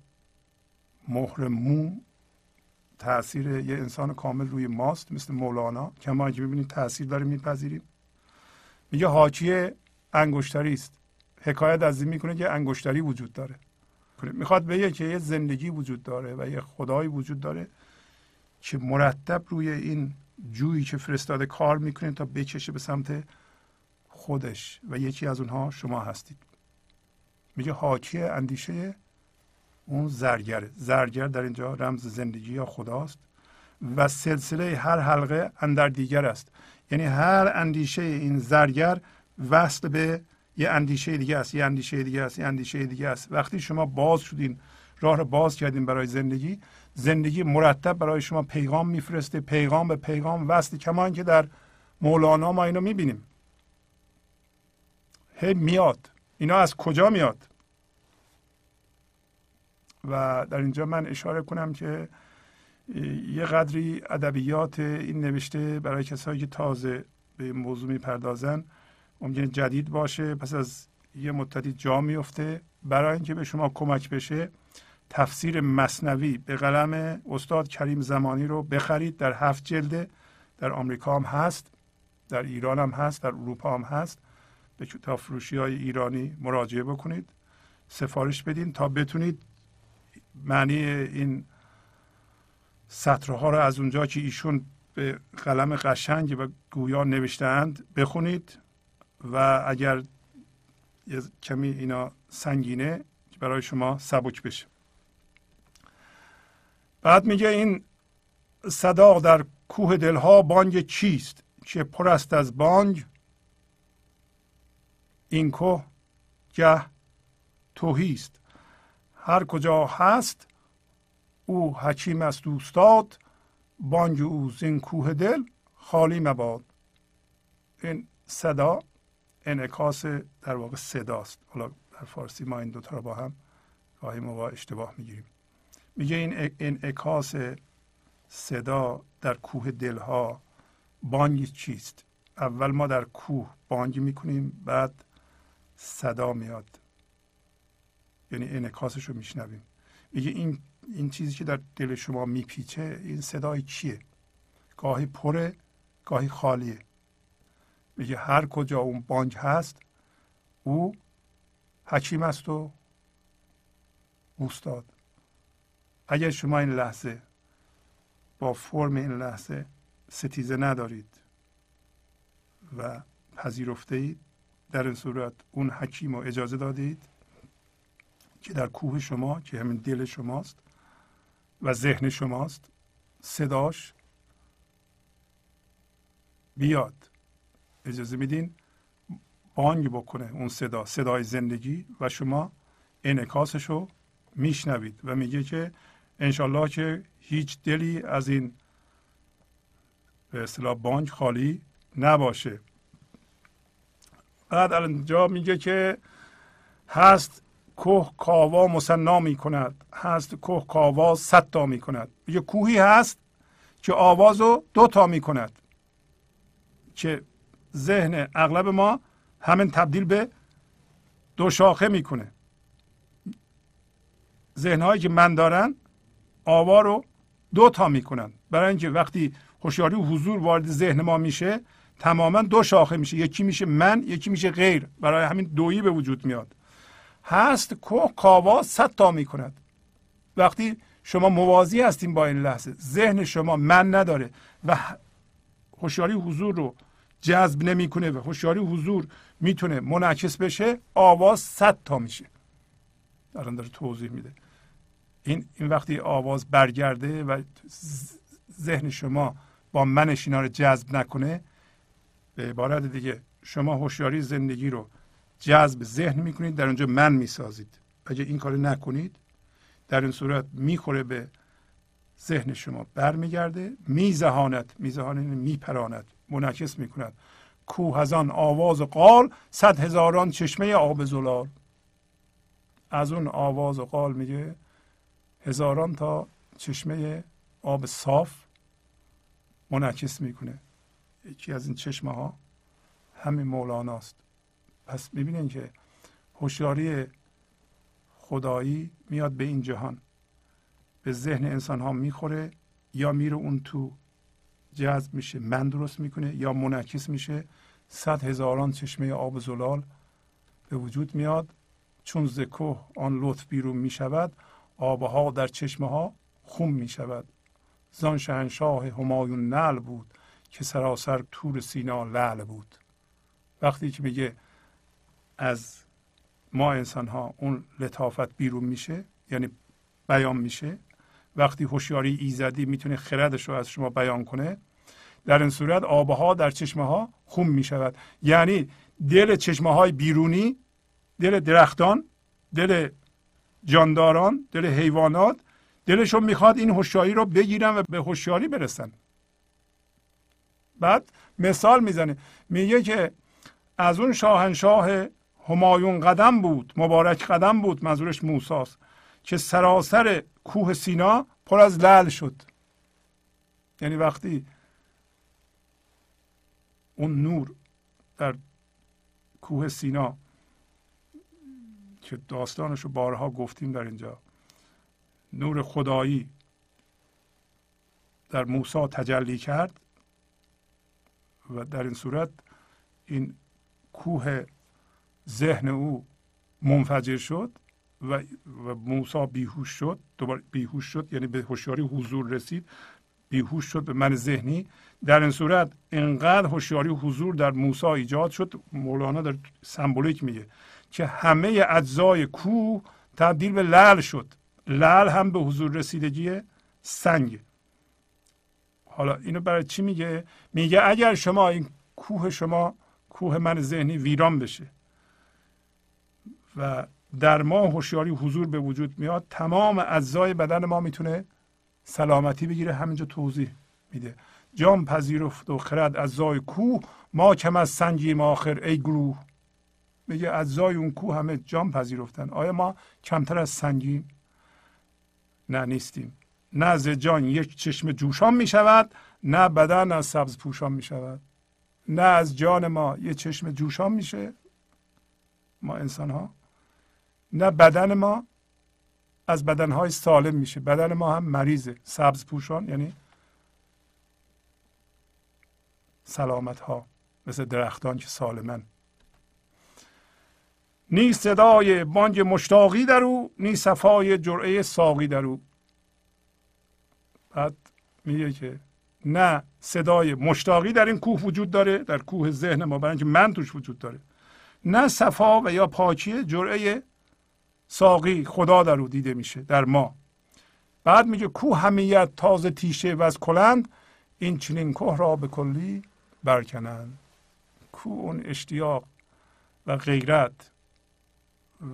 مهر موم تاثیر یه انسان کامل روی ماست مثل مولانا. که ما که ببینید تاثیر داره میپذیریم. میگه حاکی انگشتری است. حکایت از این می‌کنه که انگشتری وجود داره. می‌خواد بگه که یه زندگی وجود داره و یه خدایی وجود داره که مرتب روی این جویی که فرستاده کار می‌کنه تا بکشه به سمت خودش و یکی از اونها شما هستید. میگه حاکی اندیشه اون زرگر زرگر در اینجا رمز زندگی یا خداست و سلسله هر حلقه اندر دیگر است. یعنی هر اندیشه این زرگر وصل به یه اندیشه دیگه است یه اندیشه دیگه است یه اندیشه دیگه است. وقتی شما باز شدین راه رو باز کردین برای زندگی زندگی مرتب برای شما پیغام میفرسته پیغام به پیغام وصل کمان که در مولانا ما اینو می‌بینیم. هی میاد. اینا از کجا میاد؟ و در اینجا من اشاره کنم که یه قدری ادبیات این نوشته برای کسایی که تازه به این موضوع می‌پردازن ممکنه جدید باشه پس از یه مدتی جا میفته برای اینکه به شما کمک بشه تفسیر مصنوی به قلم استاد کریم زمانی رو بخرید. در هفت جلده در آمریکا هم هست در ایران هم هست در اروپا هم هست. به کتاب فروشی های ایرانی مراجعه بکنید. سفارش بدین تا بتونید معنی این سطرها رو از اونجا که ایشون به قلم قشنگ و گویا نوشتهاند بخونید و اگر کمی اینا سنگینه برای شما سبک بشه. بعد میگه این صدا در کوه دلها بانگ چیست که پر است از بانگ؟ این کوه گه توهیست هر کجا هست او حکیم است دوستاد بانگ او زین کوه دل خالی مباد. این صدا انعکاس در واقع صداست. حالا در فارسی ما این دوتا رو با هم گاهی موقع اشتباه می‌گیریم. میگه این انعکاس صدا در کوه دلها بانگ چیست؟ اول ما در کوه بانگ می‌کنیم بعد صدا میاد. یعنی انعکاسش رو میشنویم. میگه این این چیزی که در دل شما میپیچه این صدای چیه؟ گاهی پره گاهی خالیه. میگه هر کجا اون بانگ هست او حکیم است و استاد اگر شما این لحظه با فرم این لحظه ستیزه ندارید و پذیرفته اید در این صورت اون حکیم رو اجازه دادید که در کوه شما که همین دل شماست و ذهن شماست صداش بیاد. اجازه میدین؟ بانگ بکنه اون صدا صدای زندگی و شما انعکاسش رو میشنوید و میگه که انشالله که هیچ دلی از این به اصطلاح بانک خالی نباشه. بعد اینجا میگه که هست کوه کاوا مصنا می کند هست کوه کاوا صد تا می کند یه کوهی هست که آواز رو دو تا می کند که ذهن اغلب ما همین تبدیل به دو شاخه می‌کنه. ذهن هایی که من دارن آوا رو دو تا می‌کنن. برای اینکه وقتی هوشیاری و حضور وارد ذهن ما میشه تماما دو شاخه میشه. یکی میشه من یکی میشه غیر. برای همین دویی به وجود میاد. هست کوه کاوا صد تا می‌کند. وقتی شما موازی هستیم با این لحظه ذهن شما من نداره و هوشیاری حضور رو جذب نمی‌کنه و هوشیاری حضور می‌تونه منعکس بشه آواز صد تا میشه. الان داره توضیح میده. این این وقتی آواز برگرده و ذهن شما با منش اینا رو جذب نکنه به عبارت دیگه شما هوشیاری زندگی رو جذب ذهن می‌کنید در اونجا من می‌سازید. اگه این کار نکنید در این صورت می‌خوره به ذهن شما برمیگرده میزهاند میزهاند یعنی میپراند. منعکس می‌کند. کوه از آن آواز قال صد هزاران چشمه آب زلال. از اون آواز قال میگه هزاران تا چشمه آب صاف منعکس می‌کنه. یکی از این چشمه ها همین مولاناست. پس می‌بینین که هوشیاری خدایی میاد به این جهان. به ذهن انسان ها می‌خوره یا میره اون تو جذب میشه من درست می‌کنه یا منعکس میشه. صد هزاران چشمه آب زلال به وجود میاد. چون زکوه آن لطف بیرون می‌شود آبها در چشمه ها خون می‌شود. زان شهنشاه همایون نل بود که سراسر تور سینا لعل بود. وقتی که میگه از ما انسان ها اون لطافت بیرون میشه یعنی بیان میشه وقتی هوشیاری ایزدی می‌تونه خردش رو از شما بیان کنه در این صورت آبها در چشمه ها خون می شود یعنی دل چشمه های بیرونی دل درختان دل جانداران دل حیوانات دلشون می‌خواد این هوشیاری رو بگیرن و به هوشیاری برسن. بعد مثال می‌زنه. میگه که از اون شاهنشاه همایون قدم بود مبارک قدم بود منظورش موساست که سراسر کوه سینا پر از لعل شد. یعنی وقتی اون نور در کوه سینا که داستانش رو بارها گفتیم در اینجا. نور خدایی در موسی تجلی کرد و در این صورت این کوه ذهن او منفجر شد و, و موسی بیهوش شد. دوباره بیهوش شد یعنی به هوشیاری حضور رسید. بیهوش شد به من ذهنی. در این صورت انقدر هوشیاری حضور در موسی ایجاد شد. مولانا در سمبولیک میگه. که همه اجزای کوه تبدیل به لعل شد. لعل هم به حضور رسیدگی سنگ. حالا اینو برای چی میگه؟ میگه اگر شما این کوه شما کوه من ذهنی ویران بشه و در ما هوشیاری حضور به وجود میاد تمام اجزای بدن ما می‌تونه سلامتی بگیره. همینجا توضیح میده. جام پذیرفت و خرد اجزای کوه ما کم از سنگیم آخر ای گروه. میگه اجزای اون کوه همه جام پذیرفتن. آیا ما کمتر از سنگیم نه نیستیم. نه از جان یک چشم جوشان می شود نه بدن از سبز پوشان می شود نه از جان ما یک چشم جوشان میشه. ما انسان ها نه بدن ما از بدنهای سالم میشه. بدن ما هم مریضه. سبز پوشان یعنی سلامت ها مثل درختان که سالمن. نی صدای بانگ مشتاقی در او نی صفای جرعه ساقی در او. بعد میگه که نه صدای مشتاقی در این کوه وجود داره در کوه ذهن ما برای اینکه من توش وجود داره. نه صفا و یا پاکی جرعه ساقی خدا در او دیده میشه در ما. بعد میگه کوه همیت تازه تیشه و از کلند این چنین کوه را به کلی برکنند. کوه اون اشتیاق و غیرت.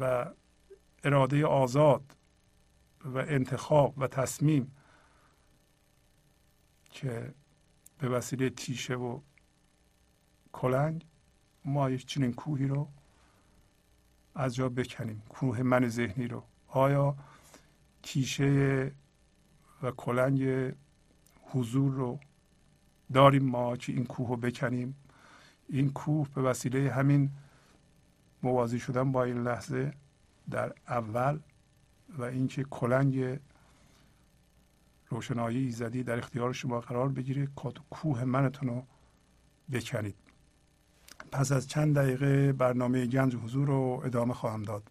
و اراده آزاد و انتخاب و تصمیم که به وسیله تیشه و کلنگ ما یک چنین کوهی رو از جا بکنیم. کوه من ذهنی رو. آیا تیشه و کلنگ حضور رو داریم ما که این کوه رو بکنیم؟ این کوه به وسیله همین موازی شدن با این لحظه در اول و اینکه کلنگ روشنایی ایزدی در اختیار شما قرار بگیره کوه منتون رو بکنید. پس از چند دقیقه برنامه گنج حضور رو ادامه خواهم داد.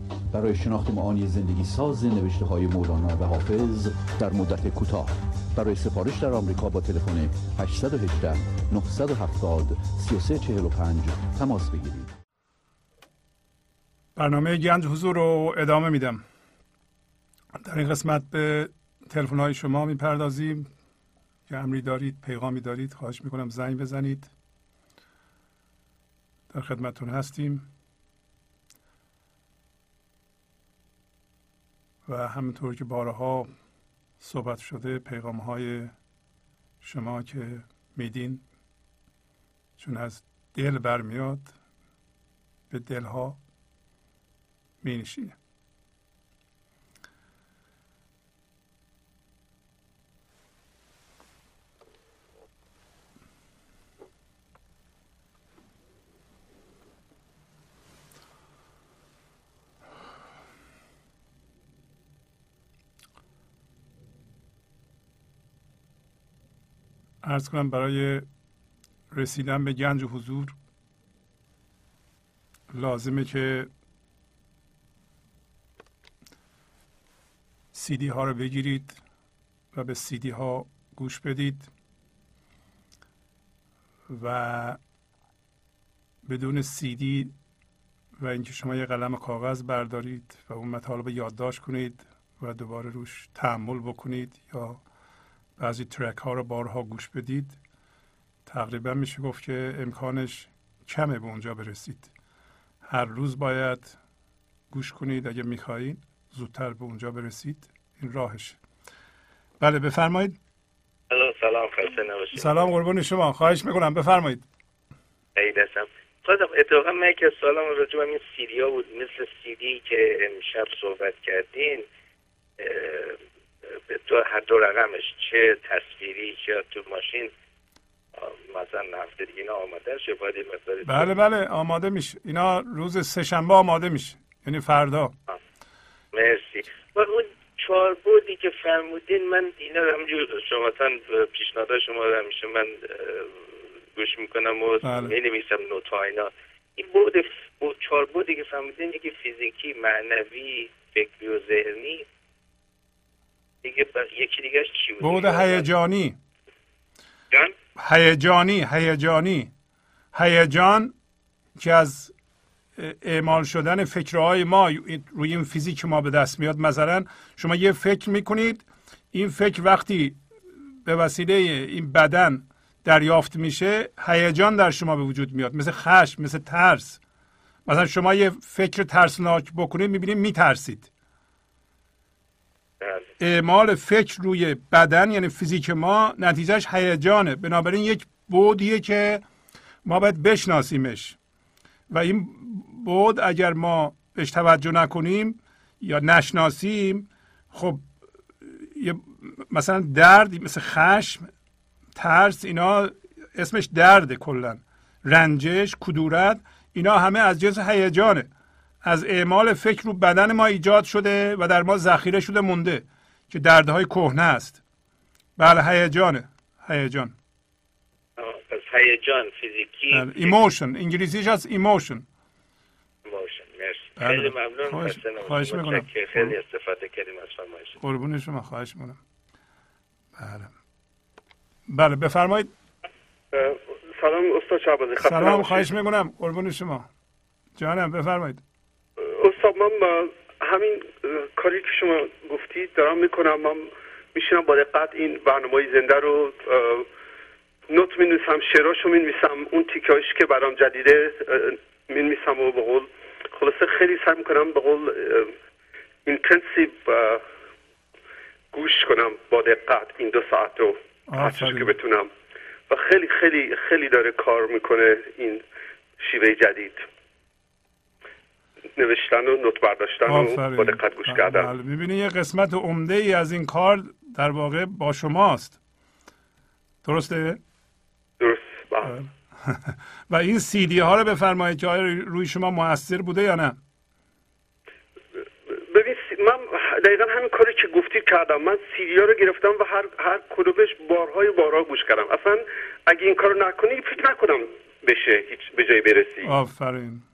برای شناخت معانی زندگی ساز نوشته های مولانا و حافظ در مدت کوتاه. برای سفارش در آمریکا با تلفن 818 970 3345 تماس بگیرید. برنامه گنج حضور رو ادامه میدم. در این قسمت به تلفن های شما می‌پردازیم. که امری دارید پیغامی دارید خواهش می‌کنم زنگ بزنید. در خدمتون هستیم. و همونطور که بارها صحبت شده پیغام های شما که میدین چون از دل برمیاد به دلها می نشینه ارز کنم برای رسیدن به گنج حضور لازمه که سیدی ها رو بگیرید و به سیدی ها گوش بدید و بدون سیدی و اینکه شما یه قلم کاغذ بردارید و اون مطالب یادداشت کنید و دوباره روش تحمل بکنید یا بعضی ترک ها رو بارها گوش بدید. تقریبا میشه گفت که امکانش کمه به اونجا برسید. هر روز باید گوش کنید. اگه می‌خواهید زودتر به اونجا برسید. این راهش بله بفرمایید. سلام. خسته نباشید. سلام قربان شما. خواهش می‌کنم. بفرمایید. عید هستم خواستم اتفاقا من که سالم راجع به این سیدی ها بود. مثل سیدی که امشب صحبت کردین دو هر دو رقمش چه تصویری چه تو ماشین مثلا هفته دیگه اینا آماده شه باید مقداری بله بله آماده میشه. اینا روز سهشنبه آماده میشه. یعنی فردا. مرسی. و اون چهار بودی که فرمودین من اینا رو همجور شما پیشنهاد شما رو همیشه من گوش می‌کنم و بله. می نویسم نوتا اینا. این بود بود چهار بودی که فرمودین یکی فیزیکی معنوی فکری و ذهنی. دیگه یکی دیگه چی بود؟ بود هیجانی. جان؟ هیجانی هیجانی. هیجان که از اعمال شدن فکرهای ما روی این فیزیک ما به دست میاد. مثلا شما یه فکر می‌کنید این فکر وقتی به وسیله این بدن دریافت میشه هیجان در شما به وجود میاد مثل خشم مثل ترس. مثلا شما یه فکر ترسناک بکنید می‌بینید میترسید. اعمال فکر روی بدن یعنی فیزیک ما نتیجهش هیجانه. بنابراین یک بودیه که ما باید بشناسیمش. و این بود اگر ما بهش توجه نکنیم یا نشناسیم خب مثلا درد مثل خشم ترس اینا اسمش درده کلا. رنجش کدورت اینا همه از جنس هیجانه. از اعمال فکر رو بدن ما ایجاد شده و در ما ذخیره شده مونده. که دردهای کهنه است. بله هیجانه هیجان. پس هیجان فیزیکی. بله. ایموشن انگلیسیش از ایموشن. ایموشن مرسی. بله. خیلی ممنون. خواهش-. خواهش می‌کنم. خیلی استفاده کردیم از فرمایش قربون شما خواهش می‌کنم. بله. بله بفرمایید. سلام استاد شعبازی سلام. خواهش می‌کنم. قربون شما. جانم بفرمایید. استاد من با همین کاری که شما گفتید دارم می‌کنم. من میشینم با دقت این برنامه زنده رو note می نویسم شعراشو می نویسم اون تیکهایش که برام جدیده می نویسم و به قول خلاصه خیلی سعی می‌کنم به قول intensive گوش کنم با دقت این دو ساعت رو هرچیز که بتونم. و خیلی خیلی خیلی داره کار می‌کنه این شیوه جدید. نوشتن و نوت برداشتن و با دقت گوش کردن. بله. می‌بینی یه قسمت عمده ای از این کار در واقع با شماست. درسته؟ درست. بله. و این سیدی ها رو بفرمایید که آیا روی شما موثر بوده یا نه؟ ببین من دقیقا همین کاری که گفتید کردم. من سیدی ها رو گرفتم و هر هر کدومش بارهای بارها گوش کردم. اصلا اگه این کارو نکنی فکر نکنم بشه هیچ به جای برسی. آفرین آفرین.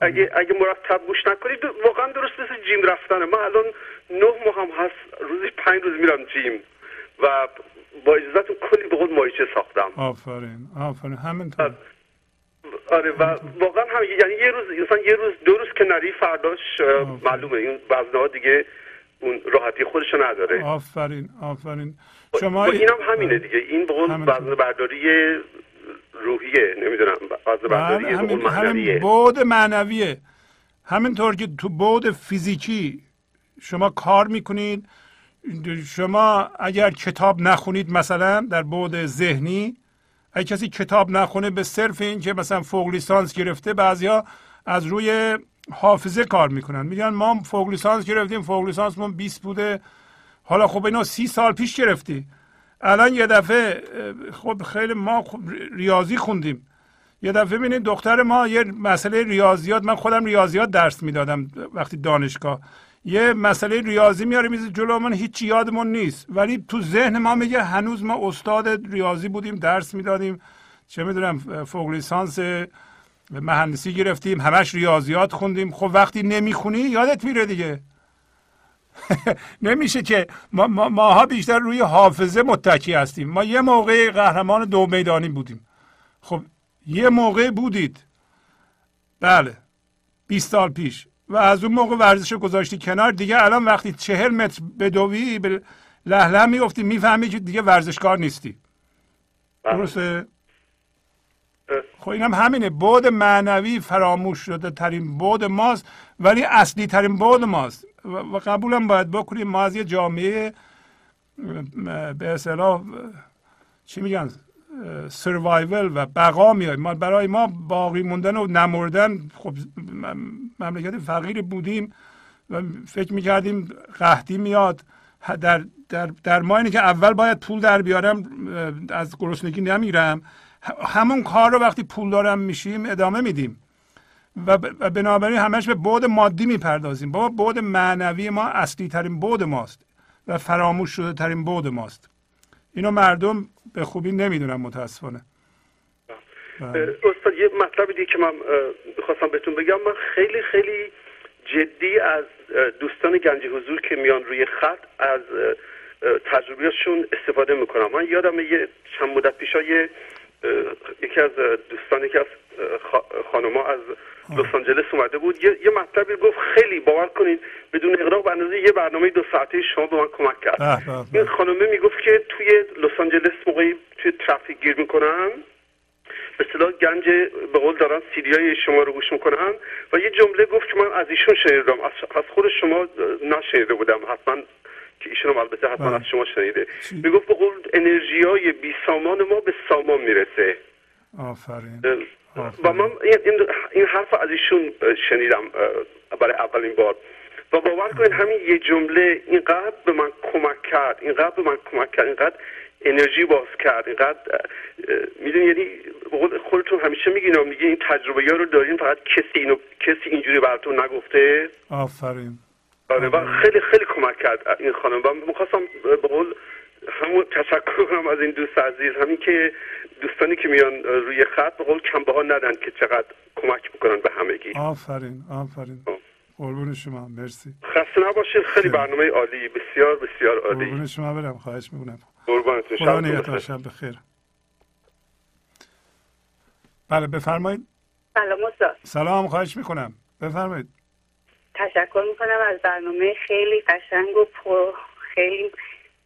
اگه اگه مرتب گوش نکنی واقعا درست مثل جیم رفتنه. من الان نه ماه هم هست روزی پنج روز میرم جیم و با اجازتون کلی به قول مایچه ساختم. آفرین آفرین. همینطور. آره. و واقعا هم یعنی یه روز انسان یه روز دو روز که نری فرداش معلومه. این وزنه ها دیگه اون راحتی خودشو نداره. آفرین آفرین. شما اینم همینه دیگه. این به قول وزن برداری روحیه نمی‌دونم برداری همین, همین بود معنویه. همینطور که تو بود فیزیکی شما کار می‌کنید شما اگر کتاب نخونید مثلا در بود ذهنی اگه کسی کتاب نخونه به صرف این که مثلا فوق لیسانس گرفته بعضیا از روی حافظه کار می‌کنن. میگن ما فوق لیسانس گرفتیم فوق لیسانس ما 20 بوده. حالا خب اینا سی سال پیش گرفتی. الان یه دفعه خب خیلی ما خب ریاضی خوندیم. یه دفعه ببینید دختر ما یه مسئله ریاضیات من خودم ریاضیات درس می‌دادم وقتی دانشگاه. یه مسئله ریاضی میاره میز جلو من هیچ یادمون نیست. ولی تو ذهن ما میگه هنوز ما استاد ریاضی بودیم درس می‌دادیم. چه می‌دونم فوق لیسانس مهندسی گرفتیم همش ریاضیات خوندیم. خب وقتی نمی‌خونی یادت میره دیگه. نمیشه که ما ماها بیشتر روی حافظه متکی هستیم. ما یه موقع قهرمان دو میدانی بودیم. خب یه موقع بودید. بله 20 سال پیش. و از اون موقع ورزش رو گذاشتی کنار. دیگه الان وقتی چهل متر بدوی به لهله می‌گفتی می‌فهمی که دیگه ورزشکار نیستی. بله. درسته؟ خب اینم همینه. بود معنوی فراموش شده ترین بود ماست ولی اصلی ترین بود ماست. و قبولم باید بکنیم. ما از یه جامعه به اصطلاح چی میگن سروایول و بقا میایم. ما برای ما باقی موندن و نمردن خب مملکت فقیر بودیم و فکر می‌کردیم قحطی میاد. در در در ما که اول باید پول در بیارم از گرسنگی نمیرم همون کار رو وقتی پول دارم میشیم ادامه میدیم. و بنابراین همش به بود مادی می‌پردازیم. بابا بود معنوی ما اصلی ترین بود ماست و فراموش شده ترین بود ماست. اینو مردم به خوبی نمی‌دونن متاسفانه. بله. استاد یه مطلب دیگه که من خواستم بهتون بگم. من خیلی خیلی جدی از دوستان گنج حضور که میان روی خط از تجربیاتشون استفاده می‌کنم. من یادم یه چند مدت پیش یکی از دوستانی که از خانما از لس آنجلس اومده بود. یه, یه مطلبی گفت خیلی باور کنید بدون اقراق به اندازه یه برنامه دو ساعته شما به من کمک کرد. این خانمه می‌گفت که توی لس آنجلس موقعی توی ترافیک گیر می‌کنن. به اصطلاح گنج به قول دارن سیدیای شما رو گوش می‌کنن. و یه جمله گفت که من از ایشون شنیدم. از خود شما نشنیده بودم. حتما که ایشون البته حتما از شما شنیده. می‌گفت به قول انرژی های بی سامان ما به سامان می‌رسه. آفرین. و من این, این حرف از ایشون شنیدم برای اولین بار. و باور کنید همین یه جمله اینقدر به من کمک کرد اینقدر به من کمک کرد اینقدر انرژی باز کرد اینقدر می‌دونی یعنی خودتون همیشه میگین میگه این تجربه ها رو دارین فقط کسی اینو کسی اینجوری براتون نگفته؟ آفرین. آره و خیلی خیلی کمک کرد این خانم. و می‌خواستم به قول همون تشکر کنم از این دوست عزیز همین که دوستانی که میان روی خط به قول کم ها ندن که چقدر کمک بکنن به همگی. آفرین آفرین. قربون شما مرسی. خسته نباشید خیلی برنامه عالی بسیار بسیار عالی. قربون شما برم خواهش می‌کنم. قربانتون شب بخیر. بله بفرمایید. سلام استاد سلام خواهش می‌کنم. بفرمایید. تشکر می‌کنم از برنامه خیلی قشنگ و پر خیلی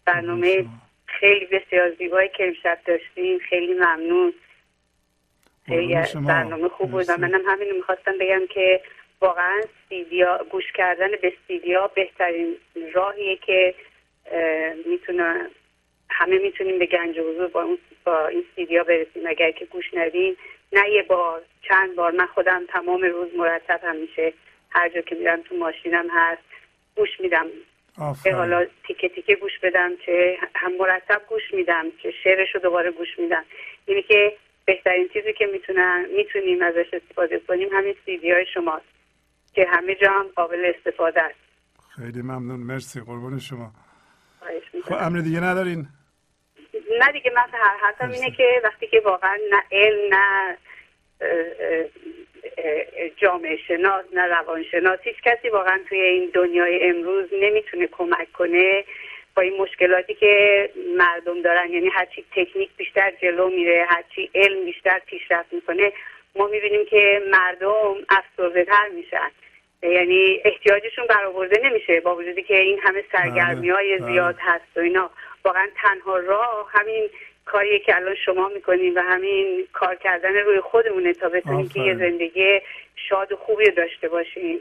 برنامه خیلی بسیار زیبایی که امشب داشتیم. خیلی ممنون. خیلی برنامه خوب بود. و منم همین می‌خواستم بگم که واقعا سیدیا گوش کردن به سیدیا بهترین راهیه که می‌تونه همه می‌تونیم به گنج حضور با, اون با این سیدیا برسیم. اگر که گوش ندیم نه یه بار چند بار. من خودم تمام روز مرتب همیشه هر جا که میرم تو ماشینم هست. گوش میدم. که حالا تیکه تیکه گوش بدم که هم مرتب گوش میدم که شعرش رو دوباره گوش میدم. اینی که بهترین چیزی که می‌تونن می‌تونیم ازش استفاده کنیم همین سیدی های شماست که همه جا هم قابل استفاده است. خیلی ممنون. مرسی. قربون شما. خب. امر دیگه ندارین؟ نه دیگه من هر حرفم اینه که وقتی که واقعا نه علم نه جامعه شناس نه روانشناس هیچ کسی واقعا توی این دنیای امروز نمی‌تونه کمک کنه با این مشکلاتی که مردم دارن. یعنی هرچی تکنیک بیشتر جلو میره هرچی علم بیشتر پیشرفت می‌کنه ما می‌بینیم که مردم افسرده تر میشن. یعنی احتیاجشون برآورده نمیشه با وجودی که این همه سرگرمی های بله. زیاد هست و اینا. واقعا تنها راه همین کاریه که الان شما می‌کنین و همین کار کردن روی خودمونه تا بتونیم که یه. زندگی شاد و خوبی داشته باشیم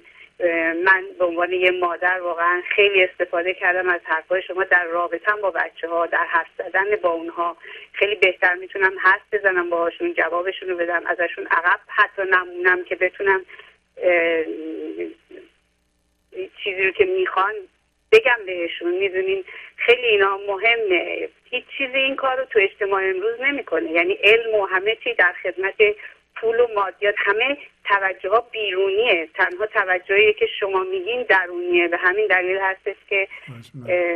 من به عنوان یه مادر واقعا خیلی استفاده کردم از حرفای شما در رابطم با بچه ها در حرف زدن با اونها خیلی بهتر می‌تونم حرف بزنم باهاشون جوابشون رو بدم ازشون عقب حتی نمونم که بتونم چیزی رو که می‌خوان بگم بهشون می‌دونین خیلی اینا مهمه. هیچ چیزی این کار رو تو اجتماع امروز نمی‌کنه. یعنی علم و همه چی در خدمت پول و مادیات همه توجه ها بیرونیه. تنها توجهی که شما میگین درونیه. به همین دلیل هستش که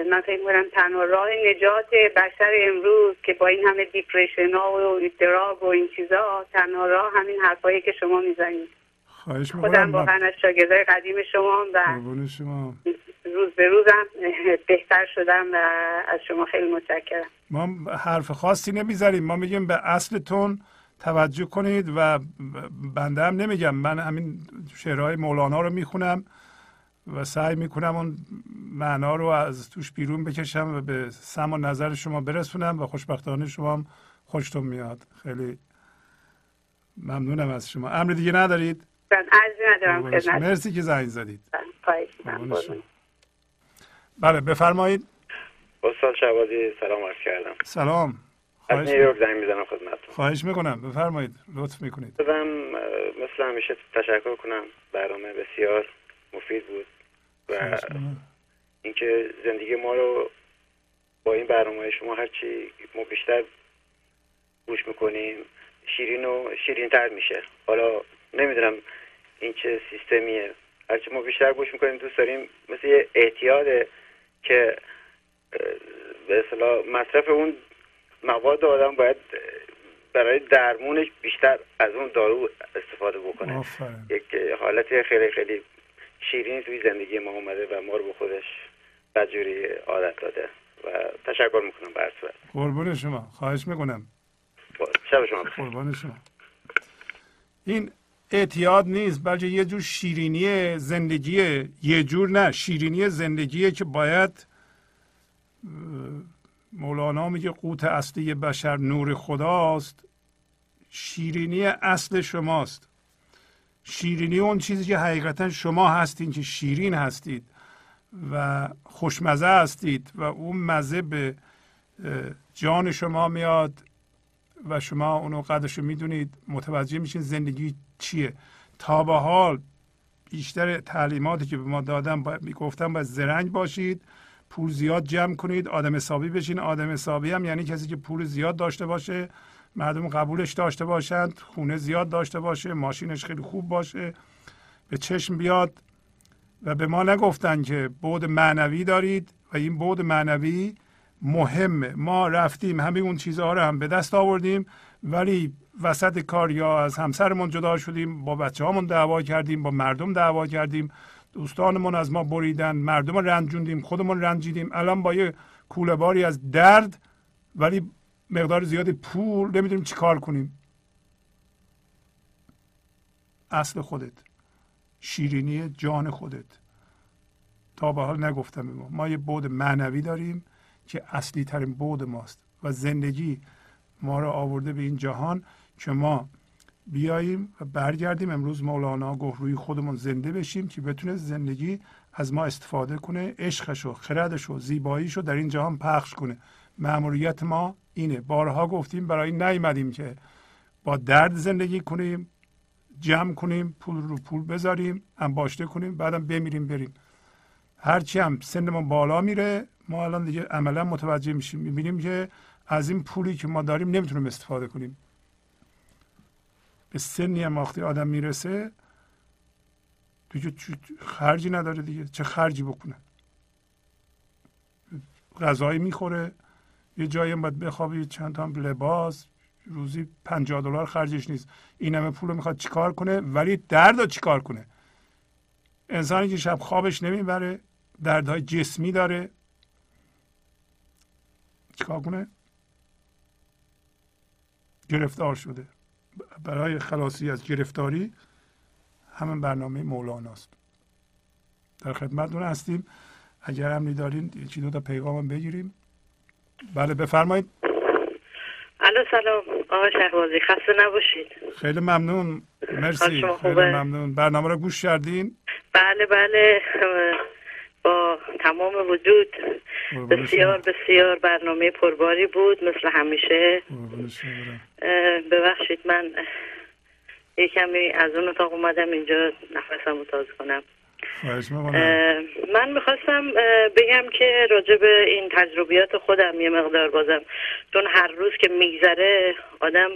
من فکر می‌کنم تنها راه نجات بشر امروز که با این همه دیپریشن ها و دراگ و این چیزا تنها راه همین حرفایی که شما می‌زنید. خواهش خودم واقعا از شاگردای قدیم شما و شما. روز به روزم بهتر شدم و از شما خیلی متشکرم. ما حرف خاصی نمی‌زنیم ما میگیم به اصلتون توجه کنید و بنده هم نمیگم. من همین شعرهای مولانا رو می‌خونم و سعی می‌کنم اون معنا رو از توش بیرون بکشم و به سم و نظر شما برسونم و خوشبختانه شما هم خوشتون میاد. خیلی ممنونم از شما. امر دیگه ندارید؟ من عرضی ندارم. مرسی که زنگ زدید خواهش می‌کنم. قربون شما. بله بفرمایید. استاد شعبازی سلام عرض کردم. سلام. از خواهش, نیویورک زنگ می‌زنم خدمتتون. خواهش می‌کنم. بفرمایید. لطف می‌کنید. بازم مثل همیشه تشکر کنم. برنامه بسیار مفید بود و. اینکه زندگی ما رو با این برنامه شما هرچی ما بیشتر گوش می‌کنیم شیرین و شیرین تر میشه. حالا نمی‌دونم این چه سیستمیه. هرچی ما بیشتر گوش می‌کنیم دوست داریم مثل یه اعتیاده که به اصطلاح مصرف اون مواد آدم باید برای درمونش بیشتر از اون دارو استفاده بکنه. آفرین. یک حالت خیلی خیلی شیرین توی زندگی ما اومده و ما رو به خودش بدجوری عادت داده. و تشکر می‌کنم بر صورت. قربون شما. خواهش می‌کنم. شب شما. قربان شما. این اعتیاد نیست بلکه یه جور شیرینی زندگیه یه جور نه شیرینی زندگیه که باید مولانا میگه قوت اصلی بشر نور خداست. شیرینی اصل شماست. شیرینی اون چیزی که حقیقتا شما هستین که شیرین هستید و خوشمزه هستید و اون مزه به جان شما میاد و شما اونو قدرش می‌دونید متوجه میشین زندگی چیه؟ تا به حال بیشتر تعلیماتی که به ما دادن می‌گفتن باید زرنگ باشید پول زیاد جمع کنید آدم حسابی بشین. آدم حسابی هم یعنی کسی که پول زیاد داشته باشه مردم قبولش داشته باشند خونه زیاد داشته باشه ماشینش خیلی خوب باشه به چشم بیاد و به ما نگفتن که بود معنوی دارید و این بود معنوی مهمه. ما رفتیم همه اون چیزها رو هم به دست آوردیم ولی وسط کار یا از همسرمون جدا شدیم با بچه هامون دعوا کردیم با مردم دعوا کردیم. دوستانمون از ما بریدن مردم رنجوندیم خودمون رنجیدیم. الان با یه کوله باری از درد ولی مقدار زیاد پول نمی‌دونیم چی کار کنیم. اصل خودت شیرینی جان خودت. تا به حال نگفتم ما ما یه بود معنوی داریم که اصلی ترین بود ماست و زندگی ما رو آورده به این جهان. که ما بیاییم و برگردیم. امروز مولانا گفت روی خودمون زنده بشیم که بتونه زندگی از ما استفاده کنه عشقش و خردش و زیباییش رو در این جهان پخش کنه. معمولیت ما اینه. بارها گفتیم برای نیومدیم که با درد زندگی کنیم جمع کنیم پول رو پول بذاریم انباشته کنیم بعدم بمیریم بریم. هرچی هم سنمون بالا میره ما الان دیگه عملا متوجه میشیم. می‌بینیم که از این پولی که ما داریم نمی‌تونیم استفاده کنیم. به سنی هم وقتی آدم می‌رسه دیگه خرجی نداره دیگه. چه خرجی بکنه؟ غذایی می‌خوره یه جایی باید بخوابی چند تا لباس روزی 50 دلار خرجش نیست. این همه پول رو می‌خواد چیکار کنه؟ ولی درد رو چیکار کنه؟ انسانی که شب خوابش نمی‌بره دردهای جسمی داره. چیکار کنه؟ گرفتار شده. برای خلاصی از گرفتاری همین برنامه مولاناست. در خدمتتون هستیم. اگر هم دارین یکی دو تا پیغام بگیریم. بله بفرمایید. الو سلام. آقا شهبازی خسته نباشید. خیلی ممنون. مرسی. خیلی ممنون. برنامه رو گوش کردین؟ بله بله. با تمام وجود بسیار بسیار برنامه پرباری بود مثل همیشه. ببخشید من یه کمی از اون اتاق اومدم اینجا نفسم رو تازه کنم. من می‌خواستم بگم که راجع به این تجربیات خودم یه مقدار بازم. چون هر روز که میگذره آدم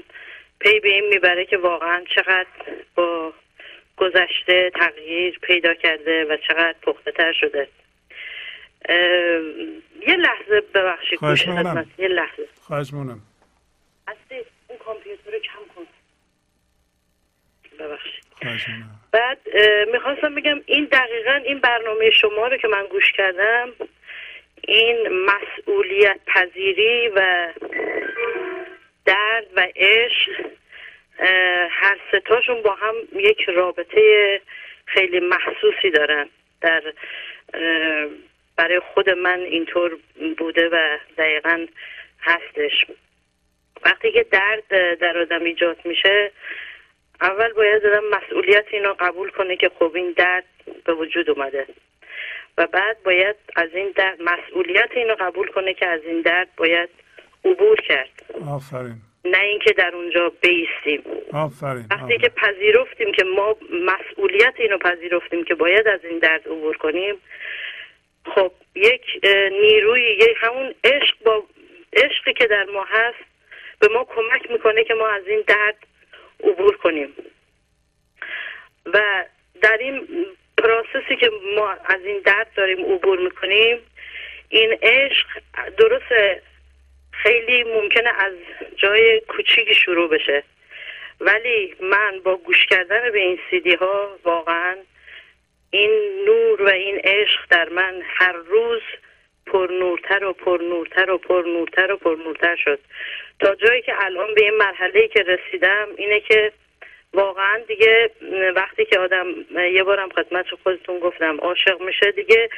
پی به این می‌بره که واقعا چقدر با گذشته تغییر پیدا کرده و چقدر پخته تر شده. یه لحظه ببخشید خواهش یه لحظه. خواهش مونم اون کامپیوتر رو کم کن. ببخشید. بعد می‌خواستم بگم این دقیقا این برنامه شما رو که من گوش کردم این مسئولیت پذیری و درد و عشق هر ستاشون با هم یک رابطه خیلی محسوسی دارن در برای خود من اینطور بوده و دقیقا هستش. وقتی که درد در آدم ایجاد میشه اول باید آدم مسئولیت اینو قبول کنه که خب این درد به وجود اومده. و بعد باید از این درد مسئولیت اینو قبول کنه که از این درد باید عبور کرد. آفرین. نه اینکه در اونجا بیستیم. آفرین وقتی که پذیرفتیم که ما مسئولیت اینو پذیرفتیم که باید از این درد عبور کنیم خب یک نیروی یک همون عشق با عشقی که در ما هست به ما کمک می‌کنه که ما از این درد عبور کنیم. و در این پراسسی که ما از این درد داریم عبور می‌کنیم این عشق درست خیلی ممکنه از جای کوچیکی شروع بشه. ولی من با گوش کردن به این سیدی ها واقعا این نور و این عشق در من هر روز پر نورتر و پر نورتر و پر نورتر و پر نورتر شد تا جایی که الان به این مرحله که رسیدم اینه که واقعا دیگه وقتی که آدم یه بارم خدمت خودتون گفتم عاشق میشه دیگه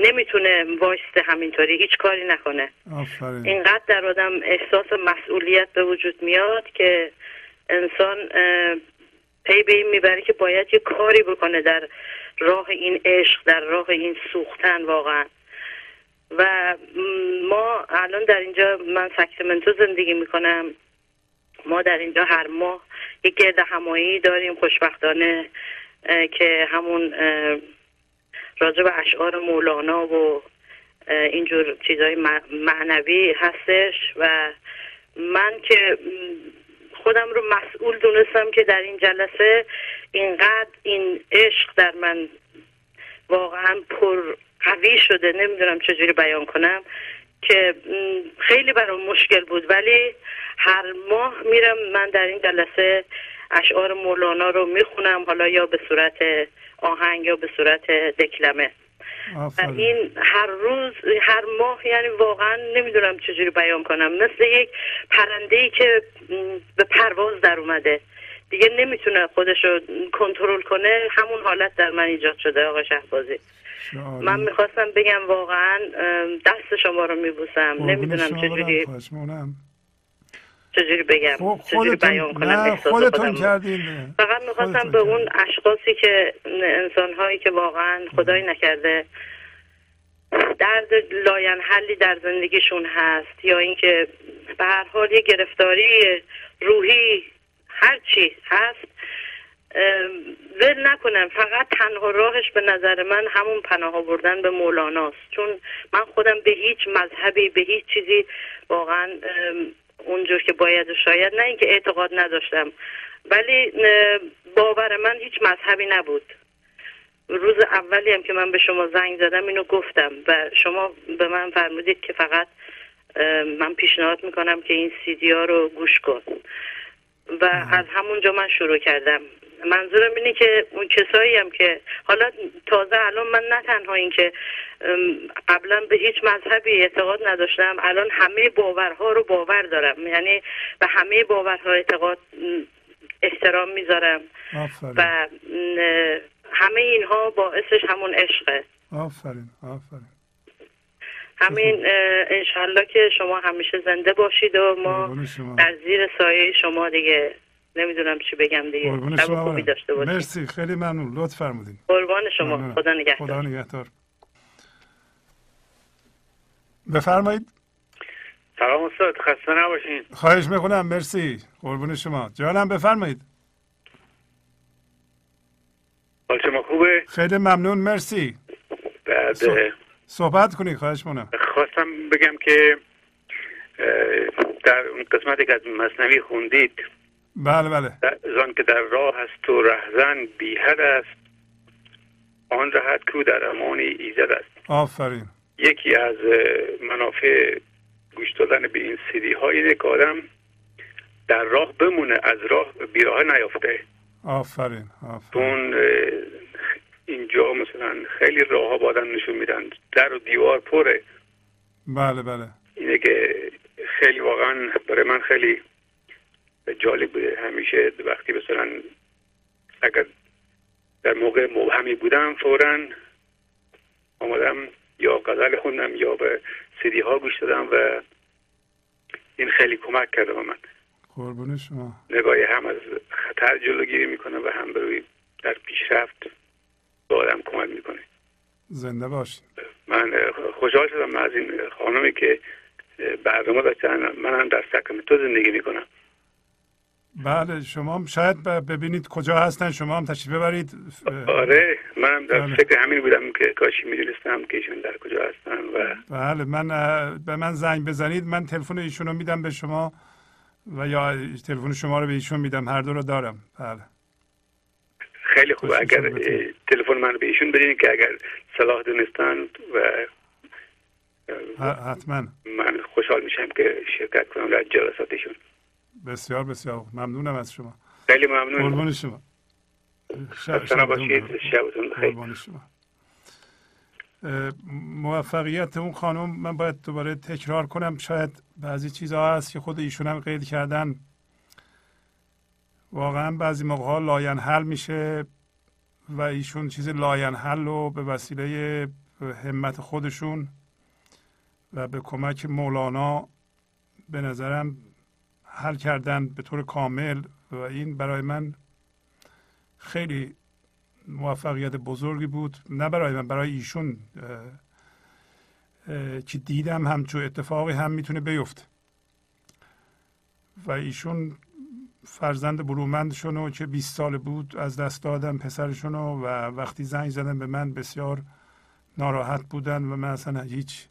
نمی‌تونه وایسته همینطوری هیچ کاری نکنه آفرین. اینقدر در آدم احساس مسئولیت به وجود میاد که انسان پی به این می‌بره که باید یه کاری بکنه در راه این عشق در راه این سوختن واقعا. و ما الان در اینجا من ساکرامنتو زندگی می‌کنم. ما در اینجا هر ماه یک گرد همایی داریم خوشبختانه که همون راجع به اشعار مولانا و اینجور چیزهای معنوی هستش. و من که خودم رو مسئول دونستم که در این جلسه اینقدر این عشق در من واقعا پر قوی شده. نمی‌دونم چجوری بیان کنم که خیلی برام مشکل بود. ولی هر ماه میرم من در این جلسه اشعار مولانا رو می‌خونم حالا یا به صورت آهنگ یا به صورت دکلمه. و این هر روز هر ماه یعنی واقعا نمی‌دونم چجوری بیان کنم. مثل یک پرنده ای که به پرواز در اومده. دیگه نمی‌تونه خودش رو کنترل کنه. همون حالت در من ایجاد شده آقا شهبازی. من می‌خواستم بگم واقعا دست شما رو میبوسم. نمی‌دونم چجوری. چجوری بگم؟ خب، چجوری بیان کنم؟ خودتون کردین. فقط می‌خواستم به اون اشخاصی که انسان هایی که واقعا خدای نکرده درد لاین حلی در زندگیشون هست یا اینکه به هر حال یه گرفتاری روحی هر چی هست ول نکنم. فقط تنها راهش به نظر من همون پناه آوردن به مولاناست چون من خودم به هیچ مذهبی به هیچ چیزی واقعا اونجور که باید و شاید نه اینکه اعتقاد نداشتم. ولی باور من هیچ مذهبی نبود. روز اولی هم که من به شما زنگ زدم اینو گفتم و شما به من فرمودید که فقط من پیشنهاد می‌کنم که این سیدی ها رو گوش کن. و از همونجا من شروع کردم. منظورم اینه که اون کسایی هم که حالا تازه الان من نه تنها این که قبلا به هیچ مذهبی اعتقاد نداشتم الان همه باورها رو باور دارم. یعنی به همه باورها اعتقاد احترام می‌ذارم و همه اینها باعثش همون عشقه. آفرین آفرین. همین انشالله که شما همیشه زنده باشید و ما در زیر سایه شما دیگه نمی‌دونم چی بگم دیگه. قربون شما خوبی داشته باشید. مرسی. خیلی ممنون. لطف فرمودین. قربان شما. خدا نگهدار. خدا نگهدار. بفرمایید. سلام استاد. خسته نباشین. خواهش می‌کنم. مرسی. قربون شما. جانم بفرمایید. حال شما خوبه؟ خیلی ممنون. مرسی. بعد صحبت کنید. خواهش مونم خواستم بگم که در اون قسمتی که از مصنوی خوندید بله بله. زان که در راه است و رهزن بیهد است آن راحت کو در امان ایزد است. آفرین. یکی از منافع گوش دادن به این سیدی ها اینه که آدم در راه بمونه از راه بیراه نیافته. آفرین آفرین. اینجا مثلا خیلی راه ها بادن نشون میدن. در و دیوار پره. بله بله. اینه که خیلی واقعا برای من خیلی جالب بوده همیشه وقتی مثلا اگر در موقع مبهمی بودم فورا آمدم یا غزل خوندم یا به سیدی ها گوش دادم و این خیلی کمک کرده به من. قربون شما. نگاهی هم از خطر جلوگیری می‌کنه و هم بروی در پیشرفت به آدم کمک می‌کنه. زنده باشین. من خوشحال شدم از این خانمی که برنامه داشتن. من هم در تو زندگی می‌کنم. بله شما شاید ببینید کجا هستن شما هم تشریف ببرید. آره منم در بله. فکر همین بودم که کاشی می‌دونستم که ایشون در کجا هستن و بله من به من زنگ بزنید من تلفن ایشون رو میدم به شما و یا تلفن شما رو به ایشون میدم هر دو رو دارم. بله. خیلی خوب. اگر تلفن من به ایشون بدین که اگر صلاح دونستن و حتما. من خوشحال میشم که شرکت کنم در جلساتشون. بسیار بسیار ممنونم از شما. خیلی ممنون قربان شما. شب باشید. شبتون شما. موفقیت اون خانم من باید دوباره تکرار کنم. شاید بعضی چیزها هست که خود ایشون هم قید کردن. واقعا بعضی موقع ها لاینحل میشه و ایشون چیز لاینحل رو به وسیله همت خودشون و به کمک مولانا به نظرم حل کردن به طور کامل و این برای من خیلی موفقیت بزرگی بود. نه برای من برای ایشون که دیدم همچون اتفاقی هم می‌تونه بیفته و ایشون فرزند برومندشون و که 20 سال بود از دست دادم پسرشون و وقتی زنگ زدن به من بسیار ناراحت بودن و من اصلا هیچ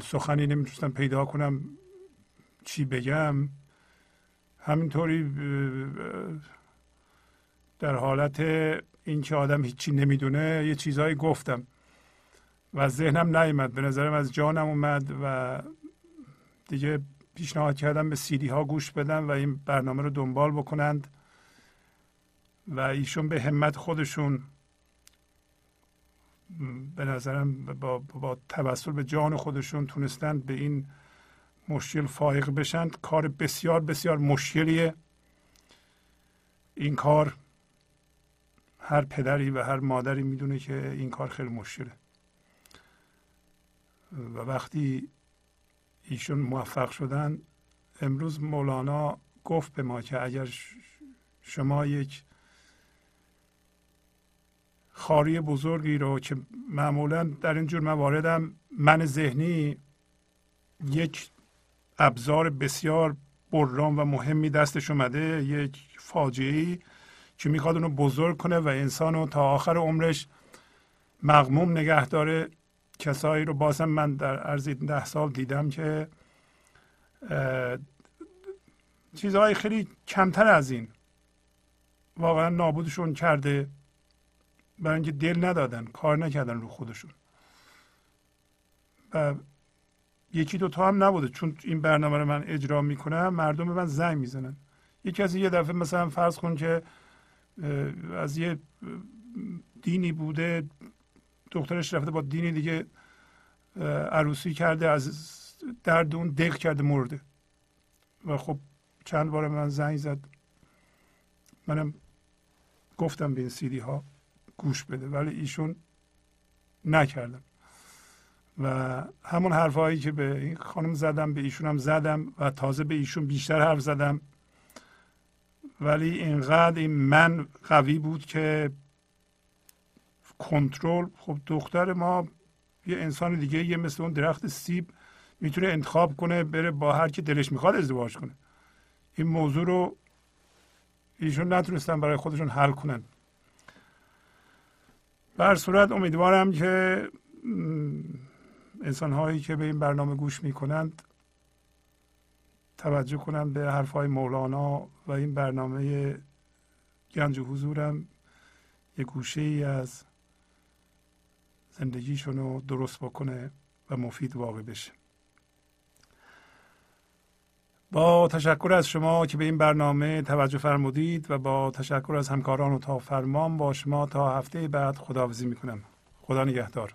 سخنی نمی‌تونستم پیدا کنم. چی بگم همینطوری در حالت اینکه آدم هیچی نمی‌دونه یه چیزهایی گفتم و از ذهنم نیومد. به نظرم از جانم اومد و دیگه پیشنهاد کردم به سیدی ها گوش بدن و این برنامه رو دنبال بکنند و ایشون به همت خودشون به نظرم با, با توسل به جان خودشون تونستن به این مشکل فائق بشن کار بسیار بسیار مشکلیه. این کار هر پدری و هر مادری می‌دونه که این کار خیلی مشکله. و وقتی ایشون موفق شدن امروز مولانا گفت به ما که اگر شما یک خاری بزرگی رو که معمولا در این جور مواردم من ذهنی یک ابزار بسیار بران و مهمی دستش اومده. یک فاجعه که می‌خواد اونو بزرگ کنه و انسان رو تا آخر عمرش مغموم نگه داره. کسایی رو بازم من در عرض ده سال دیدم که چیزهای خیلی کمتر از این واقعا نابودشون کرده. برای اینکه دل ندادن کار نکردن رو خودشون. و یکی دوتا هم نبوده. چون این برنامه رو من اجرا می‌کنم مردم به من زنگ می‌زنن. یکی از یه دفعه مثلا فرض کن که از یه دینی بوده دخترش رفته با دینی دیگه عروسی کرده از درد اون دق کرده مرده. و خب چند بار من زنگ زد. منم گفتم به این سیدی ها گوش بده ولی ایشون نکردم. و همون حرفهایی که به این خانم زدم به ایشون هم زدم و تازه به ایشون بیشتر حرف زدم. ولی اینقدر این من قوی بود که کنترل خب دختر ما یه انسان دیگه یه مثل اون درخت سیب می‌تونه انتخاب کنه بره با هر کی دلش می‌خواد ازدواج کنه. این موضوع رو ایشون نتونستن برای خودشون حل کنن. بر صورت امیدوارم که انسان هایی که به این برنامه گوش می‌کنند توجه کنند به حرف های مولانا و این برنامه گنج و حضورم یه گوشه ای از زندگیشون رو درست بکنه و مفید واقع بشه. با تشکر از شما که به این برنامه توجه فرمودید و با تشکر از همکاران و تا فرمان با شما تا هفته بعد خداحافظی می‌کنم. خدا نگهدار.